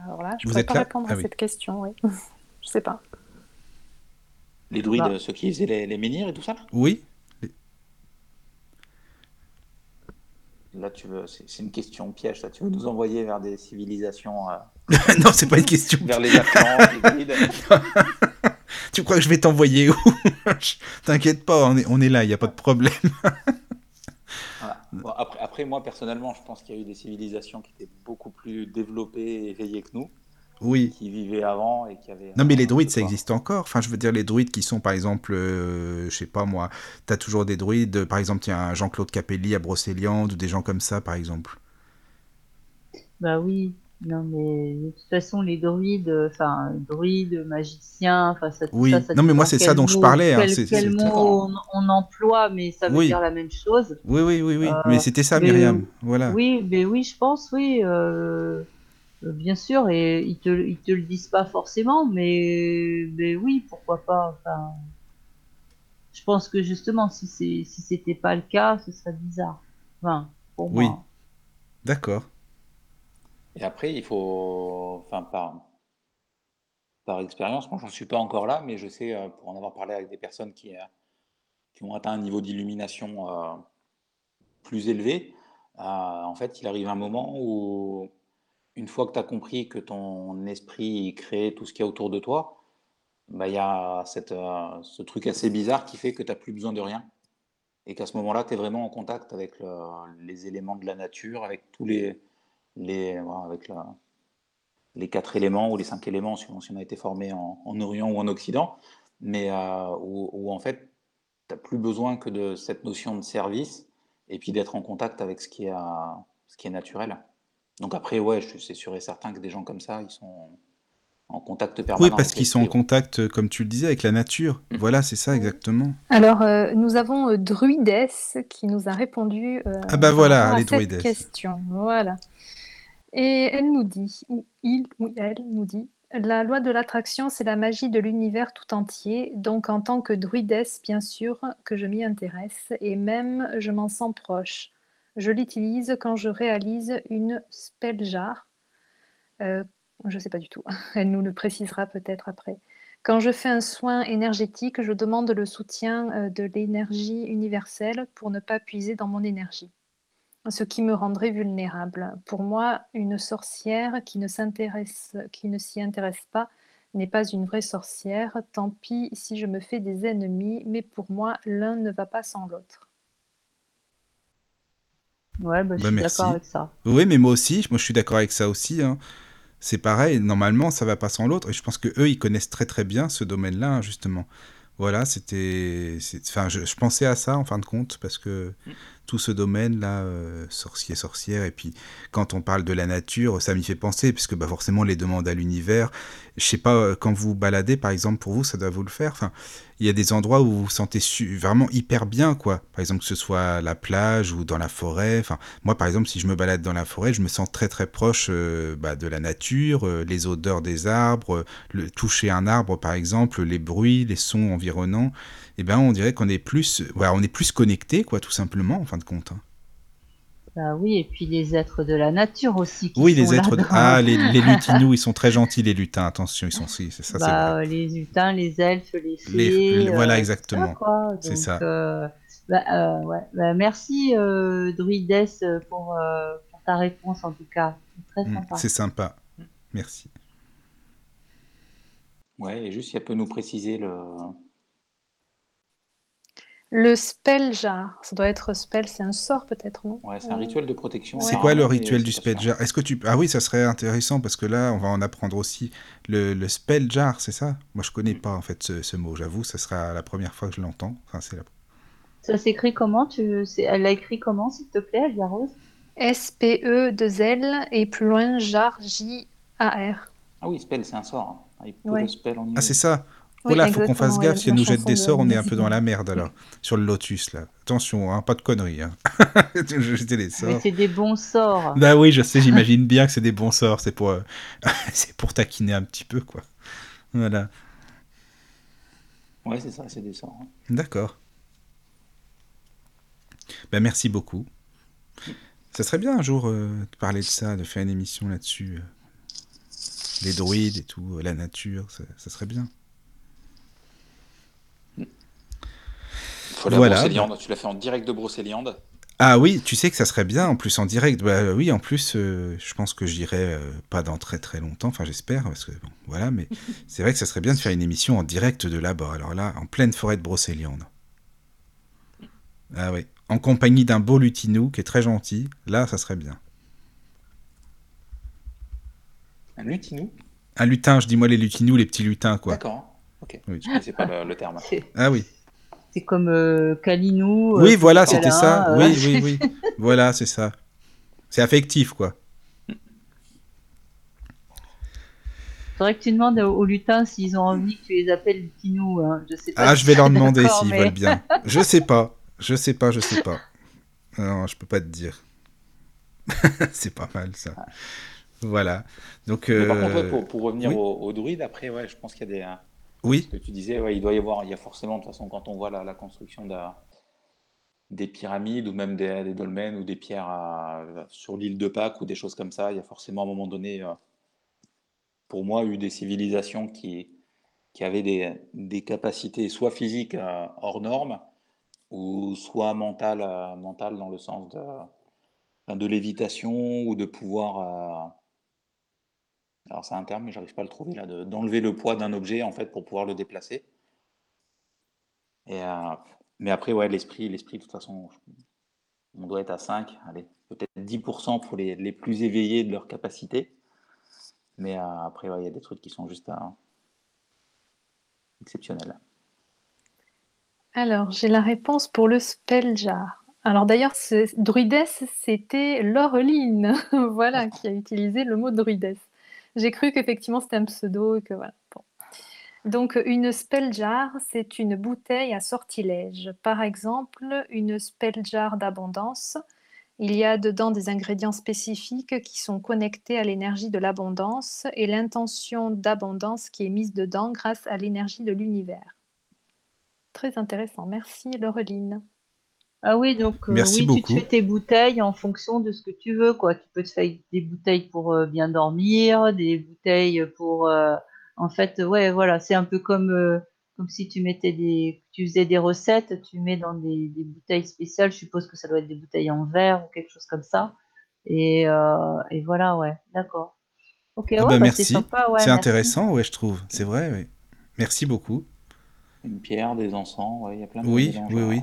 Speaker 3: Alors là, je
Speaker 1: Vous
Speaker 3: ne pourrais
Speaker 1: êtes
Speaker 3: pas
Speaker 1: là?
Speaker 3: répondre
Speaker 1: Ah
Speaker 3: à
Speaker 1: oui.
Speaker 3: cette question, oui. je sais pas.
Speaker 5: Les druides,
Speaker 4: Bah.
Speaker 5: ceux qui faisaient les, les menhirs et tout ça là?
Speaker 1: Oui
Speaker 5: Là, tu veux, c'est une question piège. Tu veux nous envoyer vers des civilisations, euh,
Speaker 1: Non, c'est pas une question.
Speaker 5: vers les Atlantes, les
Speaker 1: Tu crois que je vais t'envoyer où? T'inquiète pas, on est, on est là, il n'y a pas de problème.
Speaker 5: Voilà. Bon, après, après, moi, personnellement, je pense qu'il y a eu des civilisations qui étaient beaucoup plus développées et éveillées que nous,
Speaker 1: Oui.
Speaker 5: qui vivaient avant et qui avaient.
Speaker 1: Non, mais les
Speaker 5: euh,
Speaker 1: druides, ça existe encore. Enfin, je veux dire, les druides qui sont, par exemple, euh, je sais pas moi, t'as toujours des druides, par exemple, il y a un Jean-Claude Capelli à Brocéliande ou des gens comme ça, par exemple.
Speaker 4: Bah oui. Non, mais de toute façon, les druides, euh, enfin, druides, magiciens, enfin, ça,
Speaker 1: Oui.
Speaker 4: ça, ça
Speaker 1: Non, mais
Speaker 4: dépend
Speaker 1: moi, c'est ça
Speaker 4: quel
Speaker 1: dont je
Speaker 4: mot-
Speaker 1: parlais, hein,
Speaker 4: Quel,
Speaker 1: c'est-
Speaker 4: quel
Speaker 1: c'est-
Speaker 4: mot on, on emploie, mais ça veut
Speaker 1: Oui.
Speaker 4: dire la même chose.
Speaker 1: Oui, oui, oui, oui.
Speaker 4: Euh,
Speaker 1: mais c'était ça,
Speaker 4: mais,
Speaker 1: Myriam.
Speaker 4: euh,
Speaker 1: Voilà.
Speaker 4: Oui, mais oui, je pense, oui. euh, euh, bien sûr, et ils te, ils te le disent pas forcément, mais, mais oui, pourquoi pas. Enfin, je pense que justement, si c'est, si c'était pas le cas, ce serait bizarre. Enfin, pour
Speaker 1: Oui.
Speaker 4: moi.
Speaker 1: D'accord.
Speaker 5: Et après, il faut, enfin, par, par expérience, moi, j'en suis pas encore là, mais je sais, euh, pour en avoir parlé avec des personnes qui, euh, qui ont atteint un niveau d'illumination euh, plus élevé, euh, en fait, il arrive un moment où, une fois que tu as compris que ton esprit crée tout ce qu'il y a autour de toi, bah, il y a euh, ce truc assez bizarre qui fait que tu n'as plus besoin de rien. Et qu'à ce moment-là, tu es vraiment en contact avec le- les éléments de la nature, avec tous les, les, voilà, avec les quatre éléments ou les cinq éléments, suivant si on a été formé en, en Orient ou en Occident, mais euh, où, où, en fait, tu n'as plus besoin que de cette notion de service et puis d'être en contact avec ce qui est, euh, ce qui est naturel. Donc après, ouais, je- c'est sûr et certain que des gens comme ça, ils sont en contact permanent.
Speaker 1: Oui, parce qu'ils sont en contact, euh, comme tu le disais, avec la nature.
Speaker 5: Mhm.
Speaker 1: Voilà, c'est ça, exactement.
Speaker 3: Alors, euh, nous avons euh, Druides qui nous a répondu euh,
Speaker 1: Ah bah voilà,
Speaker 3: à
Speaker 1: les
Speaker 3: cette
Speaker 1: Druides.
Speaker 3: question. Voilà. Et elle nous dit, ou il ou elle nous dit, la loi de l'attraction, c'est la magie de l'univers tout entier. Donc, en tant que druides, bien sûr que je m'y intéresse et même je m'en sens proche. Je l'utilise quand je réalise une spell jar. Euh, je ne sais pas du tout. Elle nous le précisera peut-être après. Quand je fais un soin énergétique, je demande le soutien euh, de l'énergie universelle pour ne pas puiser dans mon énergie, ce qui me rendrait vulnérable. Pour moi, une sorcière qui ne s'intéresse, qui ne s'y intéresse pas n'est pas une vraie sorcière. Tant pis si je me fais des ennemis, mais pour moi, l'un ne va pas sans l'autre.
Speaker 4: Ouais, bah, je
Speaker 1: Bah,
Speaker 4: suis d'accord avec ça.
Speaker 1: Oui, mais moi aussi, moi je suis d'accord avec ça aussi. hein. C'est pareil, normalement ça va pas sans l'autre. Et je pense que eux, ils connaissent très très bien ce domaine-là, hein, justement. Voilà, c'était. c'est- Enfin, je, je pensais à ça en fin de compte, parce que tout ce domaine-là, euh, sorcier, sorcière. Et puis, quand on parle de la nature, ça m'y fait penser, puisque bah, forcément, les demandes à l'univers, je sais pas, euh, quand vous baladez, par exemple, pour vous, ça doit vous le faire. Enfin, il y a des endroits où vous vous sentez vraiment hyper bien, quoi. Par exemple, que ce soit la plage ou dans la forêt. Enfin, moi, par exemple, si je me balade dans la forêt, je me sens très très proche euh, bah, de la nature, les odeurs des arbres, le toucher un arbre, par exemple, les bruits, les sons environnants. Eh ben, on dirait qu'on est plus, voilà, on est plus connecté, quoi, tout simplement, en fin de compte. hein.
Speaker 4: Bah oui, et puis les êtres de la nature aussi qui
Speaker 1: Oui,
Speaker 4: sont
Speaker 1: les êtres. de- Ah, les, les lutinous, ils sont très gentils, les lutins. Attention, ils sont. si, C'est ça, c'est
Speaker 4: bah,
Speaker 1: vrai.
Speaker 4: euh, les lutins, les elfes, les fées.
Speaker 1: Les- voilà,
Speaker 4: euh,
Speaker 1: exactement. C'est ça.
Speaker 4: euh, bah, euh, ouais. Bah, merci euh, Druides pour, euh, pour ta réponse en tout cas. C'est très
Speaker 1: Mm,
Speaker 4: sympa.
Speaker 1: C'est sympa. Merci.
Speaker 5: Ouais, et juste si elle peut nous préciser le.
Speaker 3: Le spell jar, ça doit être spell, c'est un sort peut-être, non?
Speaker 5: Ouais, c'est un rituel de protection.
Speaker 1: C'est quoi le rituel du
Speaker 5: pas
Speaker 1: spell
Speaker 5: sûr.
Speaker 1: jar Est-ce que tu ah oui ça serait intéressant parce que là on va en apprendre aussi le, le spell jar c'est ça? Moi je connais pas en fait ce, ce mot j'avoue ça sera la première fois que je l'entends enfin c'est la...
Speaker 4: Ça s'écrit comment? Tu... Elle l'a écrit comment, s'il te plaît, Alia Rose?
Speaker 3: S-P-E-2-L et plus loin jar, J-A-R.
Speaker 5: Ah oui, spell, c'est un sort. hein. Il peut
Speaker 3: Ouais.
Speaker 5: le spell en
Speaker 1: ah c'est ça?
Speaker 3: Oui,
Speaker 1: Oula faut qu'on fasse gaffe si elle nous jette des
Speaker 3: de
Speaker 1: sorts on est un peu dans la merde alors sur le lotus là attention hein, pas de conneries hein. jeter des
Speaker 4: Mais
Speaker 1: sorts
Speaker 4: c'est des bons sorts.
Speaker 1: bah oui je sais j'imagine bien que c'est des bons sorts c'est pour euh, c'est pour taquiner un petit peu quoi voilà
Speaker 5: Ouais, c'est ça, c'est des sorts. hein.
Speaker 1: D'accord. Ben, merci beaucoup. Ça serait bien un jour euh, de parler de ça, de faire une émission là-dessus. euh, les druides et tout, euh, la nature, ça, ça serait bien.
Speaker 5: Faut la
Speaker 1: Voilà.
Speaker 5: Brocéliande. Tu l'as fait en direct de Brocéliande.
Speaker 1: Ah oui, tu sais que ça serait bien en plus en direct. Bah oui, en plus, euh, je pense que j'irai euh, pas dans très très longtemps, enfin j'espère, parce que bon, voilà, mais c'est vrai que ça serait bien de faire une émission en direct de là-bas. Alors là, en pleine forêt de Brocéliande. Ah oui, en compagnie d'un beau lutinou qui est très gentil. Là, ça serait bien.
Speaker 5: Un lutinou.
Speaker 1: Un lutin, je dis moi les lutinous, les petits lutins, quoi.
Speaker 5: D'accord. Ok.
Speaker 1: Oui.
Speaker 5: Je connaissais pas le, le terme.
Speaker 1: Ah oui.
Speaker 4: C'est comme euh, Kalinou.
Speaker 1: Oui,
Speaker 4: euh,
Speaker 1: voilà,
Speaker 4: Câlin,
Speaker 1: c'était ça.
Speaker 4: euh,
Speaker 1: Oui, oui, oui. voilà, c'est ça. C'est affectif, quoi.
Speaker 4: Faudrait que tu demandes aux, aux lutins s'ils ont envie que tu les appelles lutinous. Hein. Je sais pas.
Speaker 1: Ah,
Speaker 4: si
Speaker 1: je vais leur demander s'ils
Speaker 4: mais-
Speaker 1: veulent bien. Je sais pas. Je sais pas, je sais pas. Non, je peux pas te dire. c'est pas mal ça. Voilà. Donc,
Speaker 5: Mais par contre, ouais,
Speaker 1: euh,
Speaker 5: pour, pour revenir
Speaker 1: oui.
Speaker 5: au, au druide, après, ouais, je pense qu'il y a des.
Speaker 1: Oui,
Speaker 5: Ce que tu disais, ouais, il doit y avoir, il y a forcément, de toute façon, quand on voit la, construction des pyramides ou même des, dolmens ou des pierres sur l'île de Pâques ou des choses comme ça, il y a forcément à un moment donné, euh, pour moi, eu des civilisations qui, qui avaient des, capacités soit physiques euh, hors normes ou soit mentales, euh, mentales dans le sens de, de lévitation ou de pouvoir. Alors c'est un terme, mais j'arrive pas à le trouver là, de- d'enlever le poids d'un objet en fait pour pouvoir le déplacer. Et, euh, mais après, ouais, l'esprit, l'esprit, de toute façon, on doit être à 5, allez, peut-être 10% pour les, les plus éveillés de leur capacité. Mais euh, après, il y a des trucs qui sont juste euh, exceptionnels.
Speaker 3: Alors, j'ai la réponse pour le spell jar. Alors d'ailleurs, ce- druides, c'était Laureline, voilà, qui a utilisé le mot druides. J'ai cru qu'effectivement c'était un pseudo et que voilà. Donc une spell jar, c'est une bouteille à sortilège. Par exemple, une spell jar d'abondance. Il y a dedans des ingrédients spécifiques qui sont connectés à l'énergie de l'abondance et l'intention d'abondance qui est mise dedans grâce à l'énergie de l'univers. Très intéressant. Merci Laureline.
Speaker 4: Ah oui, donc euh,
Speaker 1: Merci
Speaker 4: oui,
Speaker 1: beaucoup.
Speaker 4: tu te fais tes bouteilles en fonction de ce que tu veux, quoi. Tu peux te faire des bouteilles pour euh, bien dormir, des bouteilles pour, euh, en fait, ouais, voilà, c'est un peu comme, euh, comme si tu mettais des, tu faisais des recettes, tu mets dans des, des bouteilles spéciales. Je suppose que ça doit être des bouteilles en verre ou quelque chose comme ça. Et, euh, et voilà, ouais, d'accord. Ok,
Speaker 1: Ah
Speaker 4: ouais,
Speaker 1: bah,
Speaker 4: bah, c'est
Speaker 1: merci.
Speaker 4: sympa, ouais,
Speaker 1: c'est
Speaker 4: merci.
Speaker 1: intéressant, ouais, je trouve. C'est vrai, oui. Merci beaucoup.
Speaker 5: Une pierre, des encens, ouais, il y a plein de
Speaker 1: Oui,
Speaker 5: mélanges
Speaker 1: oui,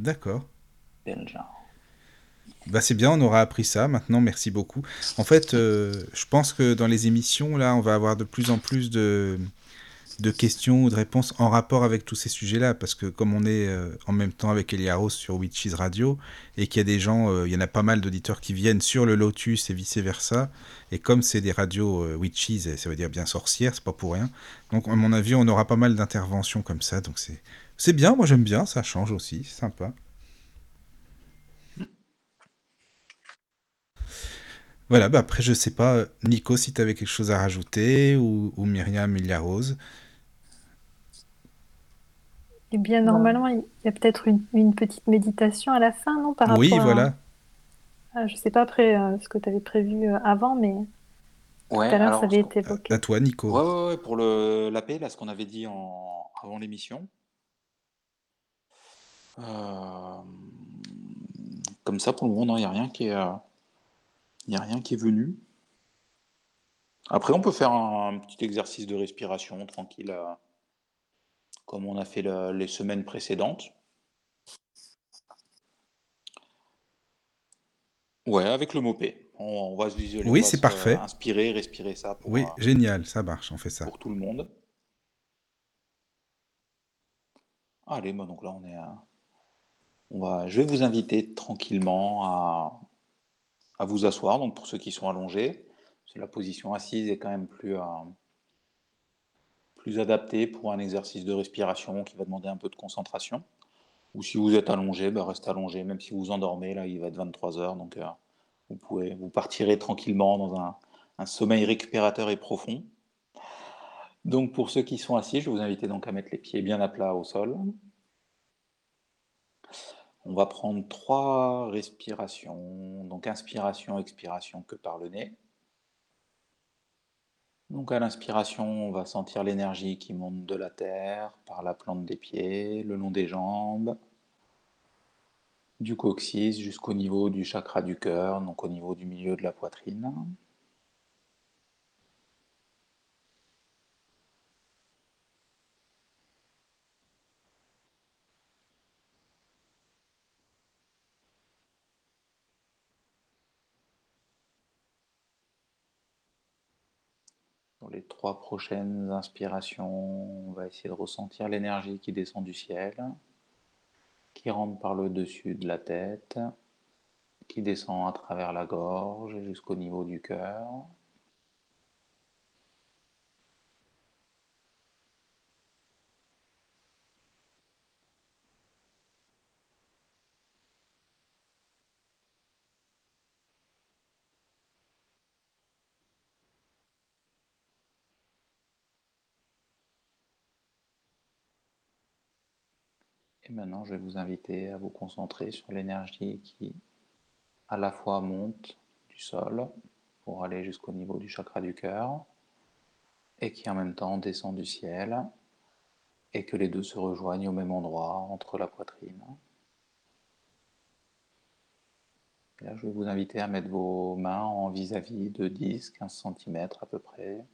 Speaker 1: D'accord.
Speaker 5: belges.
Speaker 1: Bah c'est bien, on aura appris ça. Maintenant, merci beaucoup. En fait, euh, je pense que dans les émissions, là, on va avoir de plus en plus de, de questions ou de réponses en rapport avec tous ces sujets-là, parce que comme on est euh, en même temps avec Eliaros sur Witches Radio, et qu'il y a des gens, euh, il y en a pas mal d'auditeurs qui viennent sur le Lotus et vice-versa, et comme c'est des radios euh, Witches, ça veut dire bien sorcières, c'est pas pour rien, donc à mon avis on aura pas mal d'interventions comme ça, donc c'est, c'est bien, moi j'aime bien, ça change aussi, c'est sympa. Voilà, bah après je sais pas, Nico, si tu avais quelque chose à rajouter, ou, ou Myriam, Ilia Rose.
Speaker 3: Eh bien, normalement, il y a peut-être une, une petite méditation à la fin, non, par
Speaker 1: Oui,
Speaker 3: rapport à,
Speaker 1: voilà.
Speaker 3: à- je sais pas après euh, ce que tu avais prévu euh, avant, mais tout
Speaker 5: Ouais,
Speaker 3: à l'heure, ça avait été
Speaker 1: À,
Speaker 3: évoqué.
Speaker 1: à toi, Nico.
Speaker 5: Ouais, ouais, ouais, pour le, la paix, là, ce qu'on avait dit en, avant l'émission. Euh, comme ça, pour le moment, non, il n'y a rien qui est, euh, il a rien qui est venu. Après, on peut faire un, un petit exercice de respiration tranquille, euh, comme on a fait le- les semaines précédentes. Ouais, avec le mot. On, on va se visualiser,
Speaker 1: Oui, c'est parfait.
Speaker 5: inspirer, respirer ça pour,
Speaker 1: Oui,
Speaker 5: euh,
Speaker 1: génial, ça marche, on fait ça.
Speaker 5: pour tout le monde. Allez, bah donc là, on est à- je vais vous inviter tranquillement à, vous asseoir. Donc pour ceux qui sont allongés, la position assise est quand même plus, euh, plus adaptée pour un exercice de respiration qui va demander un peu de concentration. Ou si vous êtes allongé, bah restez allongé, même si vous endormez, là il va être 23 heures, donc euh, vous pouvez vous partirez tranquillement dans un, un sommeil récupérateur et profond. Donc pour ceux qui sont assis, je vais vous inviter donc à mettre les pieds bien à plat au sol. On va prendre trois respirations, donc inspiration, expiration que par le nez. Donc à l'inspiration, on va sentir l'énergie qui monte de la terre par la plante des pieds, le long des jambes, du coccyx jusqu'au niveau du chakra du cœur, donc au niveau du milieu de la poitrine. Trois prochaines inspirations, on va essayer de ressentir l'énergie qui descend du ciel, qui rentre par le dessus de la tête, qui descend à travers la gorge jusqu'au niveau du cœur. Maintenant, je vais vous inviter à vous concentrer sur l'énergie qui à la fois monte du sol pour aller jusqu'au niveau du chakra du cœur et qui en même temps descend du ciel et que les deux se rejoignent au même endroit entre la poitrine. Là, je vais vous inviter à mettre vos mains en vis-à-vis de 10-15 cm à peu près.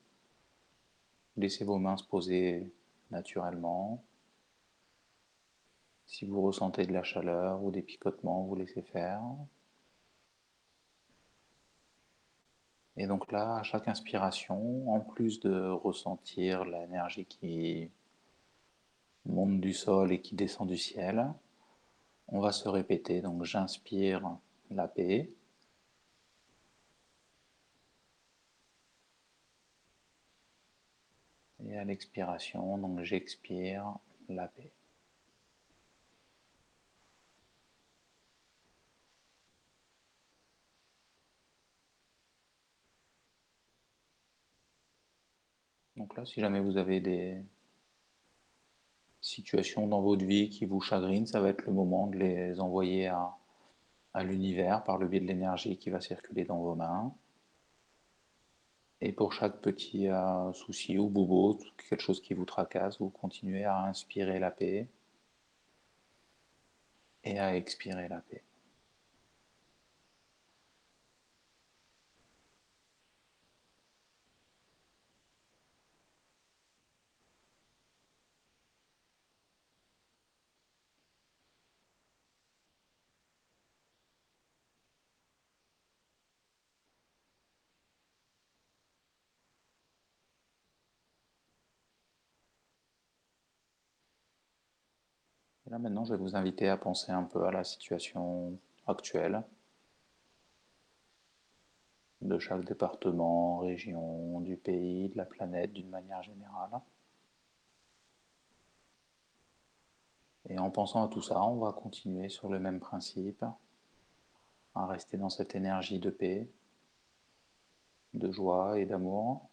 Speaker 5: Laissez vos mains se poser naturellement. Si vous ressentez de la chaleur ou des picotements, vous laissez faire. Et donc là, à chaque inspiration, en plus de ressentir l'énergie qui monte du sol et qui descend du ciel, on va se répéter. Donc j'inspire la paix. Et à l'expiration, donc j'expire la paix. Donc là, si jamais vous avez des situations dans votre vie qui vous chagrinent, ça va être le moment de les envoyer à, l'univers par le biais de l'énergie qui va circuler dans vos mains. Et pour chaque petit euh, souci ou bobo, quelque chose qui vous tracasse, vous continuez à inspirer la paix et à expirer la paix. Maintenant, je vais vous inviter à penser un peu à la situation actuelle de chaque département, région, du pays, de la planète d'une manière générale. Et en pensant à tout ça, on va continuer sur le même principe, à rester dans cette énergie de paix, de joie et d'amour.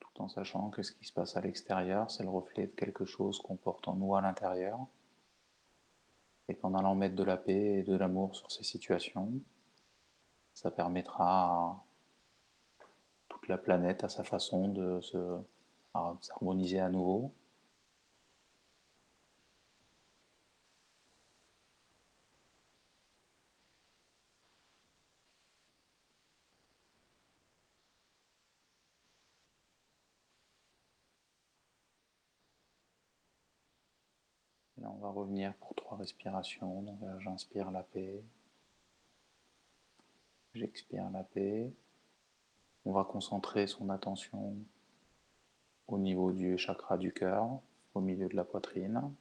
Speaker 5: Tout en sachant que ce qui se passe à l'extérieur, c'est le reflet de quelque chose qu'on porte en nous à l'intérieur. Et qu'en allant mettre de la paix et de l'amour sur ces situations, ça permettra à toute la planète à sa façon de se s'harmoniser à nouveau. Pour trois respirations. Donc j'inspire la paix. J'expire la paix. On va concentrer son attention au niveau du chakra du cœur, au milieu de la poitrine.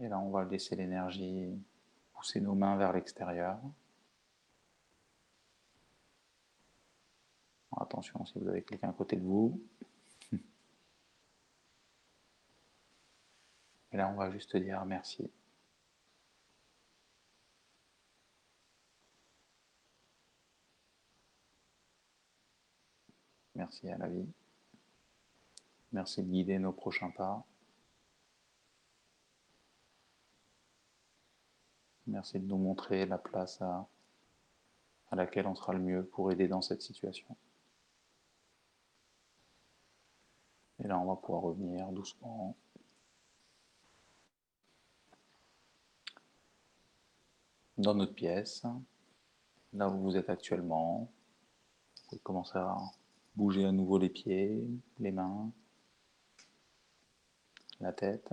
Speaker 5: Et là, on va laisser l'énergie pousser nos mains vers l'extérieur. Attention si vous avez quelqu'un à côté de vous. Et là, on va juste dire merci. Merci à la vie. Merci de guider nos prochains pas. Merci de nous montrer la place à, laquelle on sera le mieux pour aider dans cette situation. Et là, on va pouvoir revenir doucement. Dans notre pièce, là où vous êtes actuellement, vous pouvez commencer à bouger à nouveau les pieds, les mains, la tête.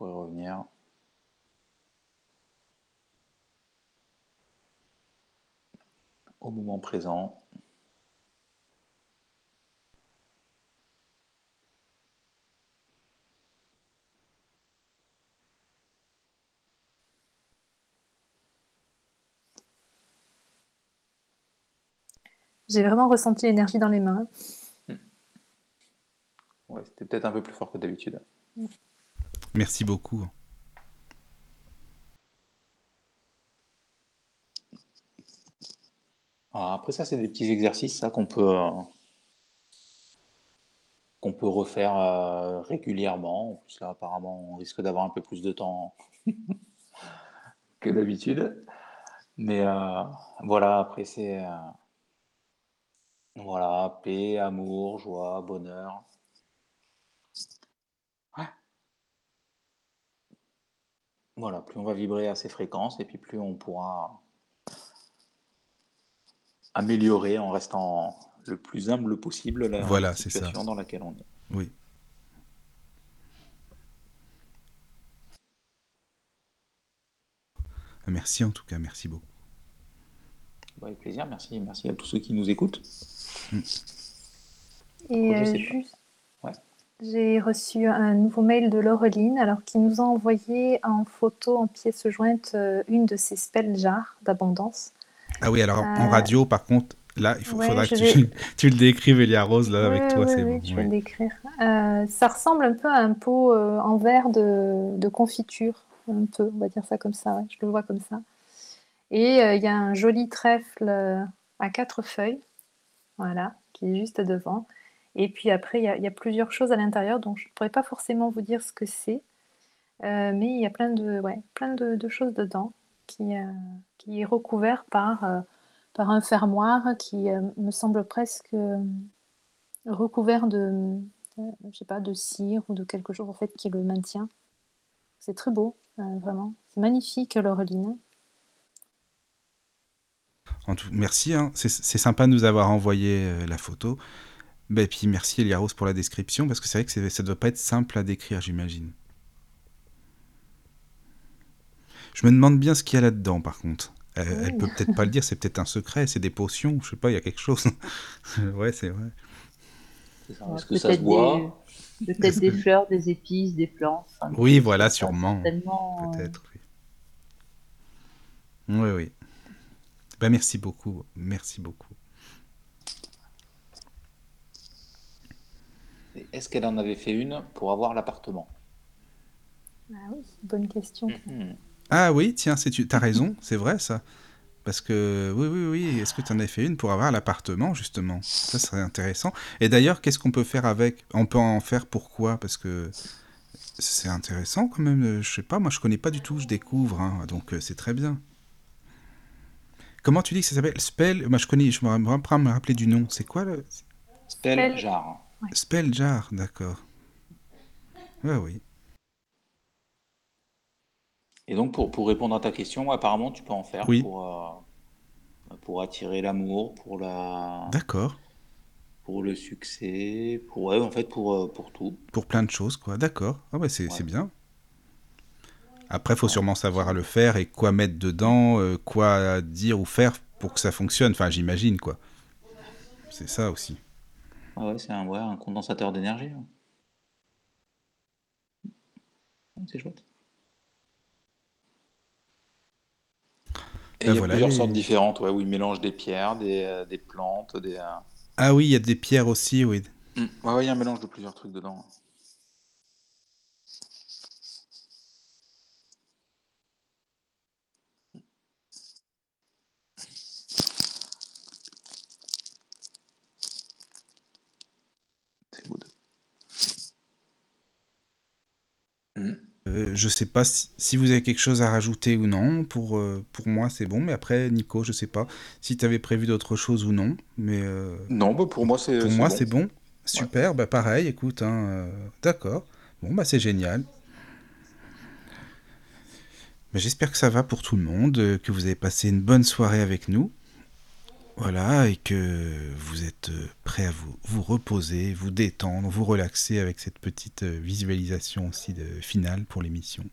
Speaker 5: Revenir au moment présent.
Speaker 3: J'ai vraiment ressenti l'énergie dans les mains.
Speaker 5: Ouais, c'était peut-être un peu plus fort que d'habitude.
Speaker 1: Merci beaucoup.
Speaker 5: Alors après ça, c'est des petits exercices ça qu'on peut euh, qu'on peut refaire euh, régulièrement. En plus là, apparemment, on risque d'avoir un peu plus de temps que d'habitude. Mais euh, voilà, après c'est voilà, paix, amour, joie, bonheur. Voilà, plus on va vibrer à ces fréquences et puis plus on pourra améliorer en restant le plus humble possible la
Speaker 1: Voilà, c'est ça.
Speaker 5: situation dans laquelle on est.
Speaker 1: Oui. Merci en tout cas, merci beaucoup.
Speaker 5: Bah, Avec plaisir, merci, merci à tous ceux qui nous écoutent.
Speaker 3: Et
Speaker 5: je
Speaker 3: euh, juste. J'ai reçu un nouveau mail de Laureline, alors qui nous a envoyé en photo, en pièce jointe, euh, une de ses spell jars d'abondance.
Speaker 1: Ah oui, alors en
Speaker 3: Euh,
Speaker 1: radio, par contre, là, il faut,
Speaker 3: ouais,
Speaker 1: faudra que
Speaker 3: vais-
Speaker 1: tu, tu le décrives, Elia Rose, là, avec toi,
Speaker 3: ouais,
Speaker 1: c'est
Speaker 3: ouais,
Speaker 1: bon.
Speaker 3: je vais le décrire. Euh, ça ressemble un peu à un pot euh, en verre de, de confiture, un peu, on va dire ça comme ça, ouais, je le vois comme ça. Et il y a un joli trèfle à quatre feuilles, voilà, qui est juste devant. Et puis après, il y a, plusieurs choses à l'intérieur, donc je ne pourrais pas forcément vous dire ce que c'est, Euh, mais il y a plein de, ouais, plein de, choses dedans qui, euh, qui est recouvert par, euh, par un fermoir qui me semble presque recouvert de, je sais pas, de cire ou de quelque chose en fait qui le maintient. C'est très beau, vraiment. C'est magnifique l'Aureline.
Speaker 1: En tout, merci, hein. c'est sympa de nous avoir envoyé la photo. Ben, et puis merci Eliaros pour la description, parce que c'est vrai que ça doit pas être simple à décrire, j'imagine. Je me demande bien ce qu'il y a là-dedans, par contre. Elle, elle peut peut-être pas le dire, c'est peut-être un secret, c'est des potions, je sais pas, il y a quelque chose. ouais, c'est vrai.
Speaker 5: Est-ce que ça se
Speaker 4: peut-être des- Peut-être des fleurs, des épices, des plantes. enfin,
Speaker 1: Oui,
Speaker 4: des-
Speaker 1: voilà, sûrement.
Speaker 4: euh,
Speaker 1: Peut-être, oui. Oui, oui. Ben, merci beaucoup, merci beaucoup.
Speaker 5: Est-ce qu'elle en avait fait une pour avoir l'appartement?
Speaker 3: Ah oui, bonne question.
Speaker 5: Mhm.
Speaker 1: Ah oui, tiens, c'est tu as raison, c'est vrai ça. Parce que oui, oui, oui, est-ce que tu en as fait une pour avoir l'appartement, justement? Ça serait intéressant. Et d'ailleurs, qu'est-ce qu'on peut faire avec? On peut en faire pourquoi? Parce que c'est intéressant quand même. euh, Je sais pas, moi je connais pas du tout, je découvre, hein, donc euh, c'est très bien. Comment tu dis que ça s'appelle? Spell Moi je connais, je me me pas me rappeler du nom. C'est quoi le
Speaker 5: Spell
Speaker 3: Spell.
Speaker 5: jar.
Speaker 1: Spell Jar, d'accord. Ouais, oui.
Speaker 5: Et donc, pour, pour répondre à ta question, apparemment, tu peux en faire
Speaker 1: Oui.
Speaker 5: pour, euh, pour attirer l'amour, pour la,
Speaker 1: D'accord.
Speaker 5: pour le succès, pour, ouais, en fait, pour, euh, pour tout.
Speaker 1: Pour plein de choses, quoi. D'accord. Ah ouais, c'est
Speaker 5: Ouais.
Speaker 1: c'est bien. Après, il faut sûrement savoir le faire et quoi mettre dedans, euh, quoi dire ou faire pour que ça fonctionne. Enfin, j'imagine, quoi. C'est ça aussi.
Speaker 5: Ah ouais, c'est un, ouais, un condensateur d'énergie. ouais. Ouais, C'est chouette. Et
Speaker 1: Ben
Speaker 5: il y a
Speaker 1: voilà,
Speaker 5: plusieurs sortes différentes, ouais, où ils mélangent des pierres, des, euh, des plantes, des. euh,
Speaker 1: Ah oui, il y a des pierres aussi, oui.
Speaker 5: Ouais, ouais, il y a un mélange de plusieurs trucs dedans. C'est good. Hmm.
Speaker 1: Euh, je sais pas si, si vous avez quelque chose à rajouter ou non. Pour, euh, pour moi, c'est bon. Mais après, Nico, je sais pas si tu avais prévu d'autres choses ou non. Mais euh,
Speaker 5: Non, bah pour moi, c'est.
Speaker 1: pour moi,
Speaker 5: bon.
Speaker 1: c'est bon. Super, bah pareil, écoute. hein, euh, D'accord. Bon, bah c'est génial. Bah, J'espère que ça va pour tout le monde, que vous avez passé une bonne soirée avec nous. Voilà, et que vous êtes euh, prêts à vous, vous reposer, vous détendre, vous relaxer avec cette petite euh, visualisation aussi finale pour l'émission.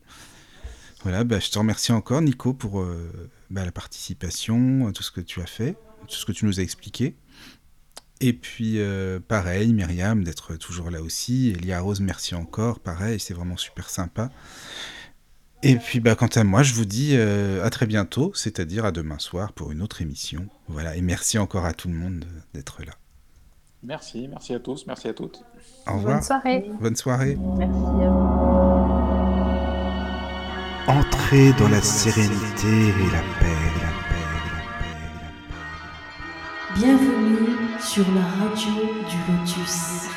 Speaker 1: Voilà, bah, je te remercie encore, Nico, pour euh, bah, la participation, tout ce que tu as fait, tout ce que tu nous as expliqué. Et puis, pareil, Myriam, d'être toujours là aussi. Elia Rose, merci encore. Pareil, c'est vraiment super sympa. Et puis, bah, quant à moi, je vous dis euh, à très bientôt, c'est-à-dire à demain soir pour une autre émission. Voilà, et merci encore à tout le monde d'être là.
Speaker 5: Merci, merci à tous, merci à toutes.
Speaker 1: Au revoir.
Speaker 3: Bonne soirée.
Speaker 1: Bonne soirée.
Speaker 4: Merci à vous.
Speaker 6: Entrez dans la sérénité et la paix, la paix, la paix, la paix.
Speaker 2: Bienvenue sur la radio du Lotus.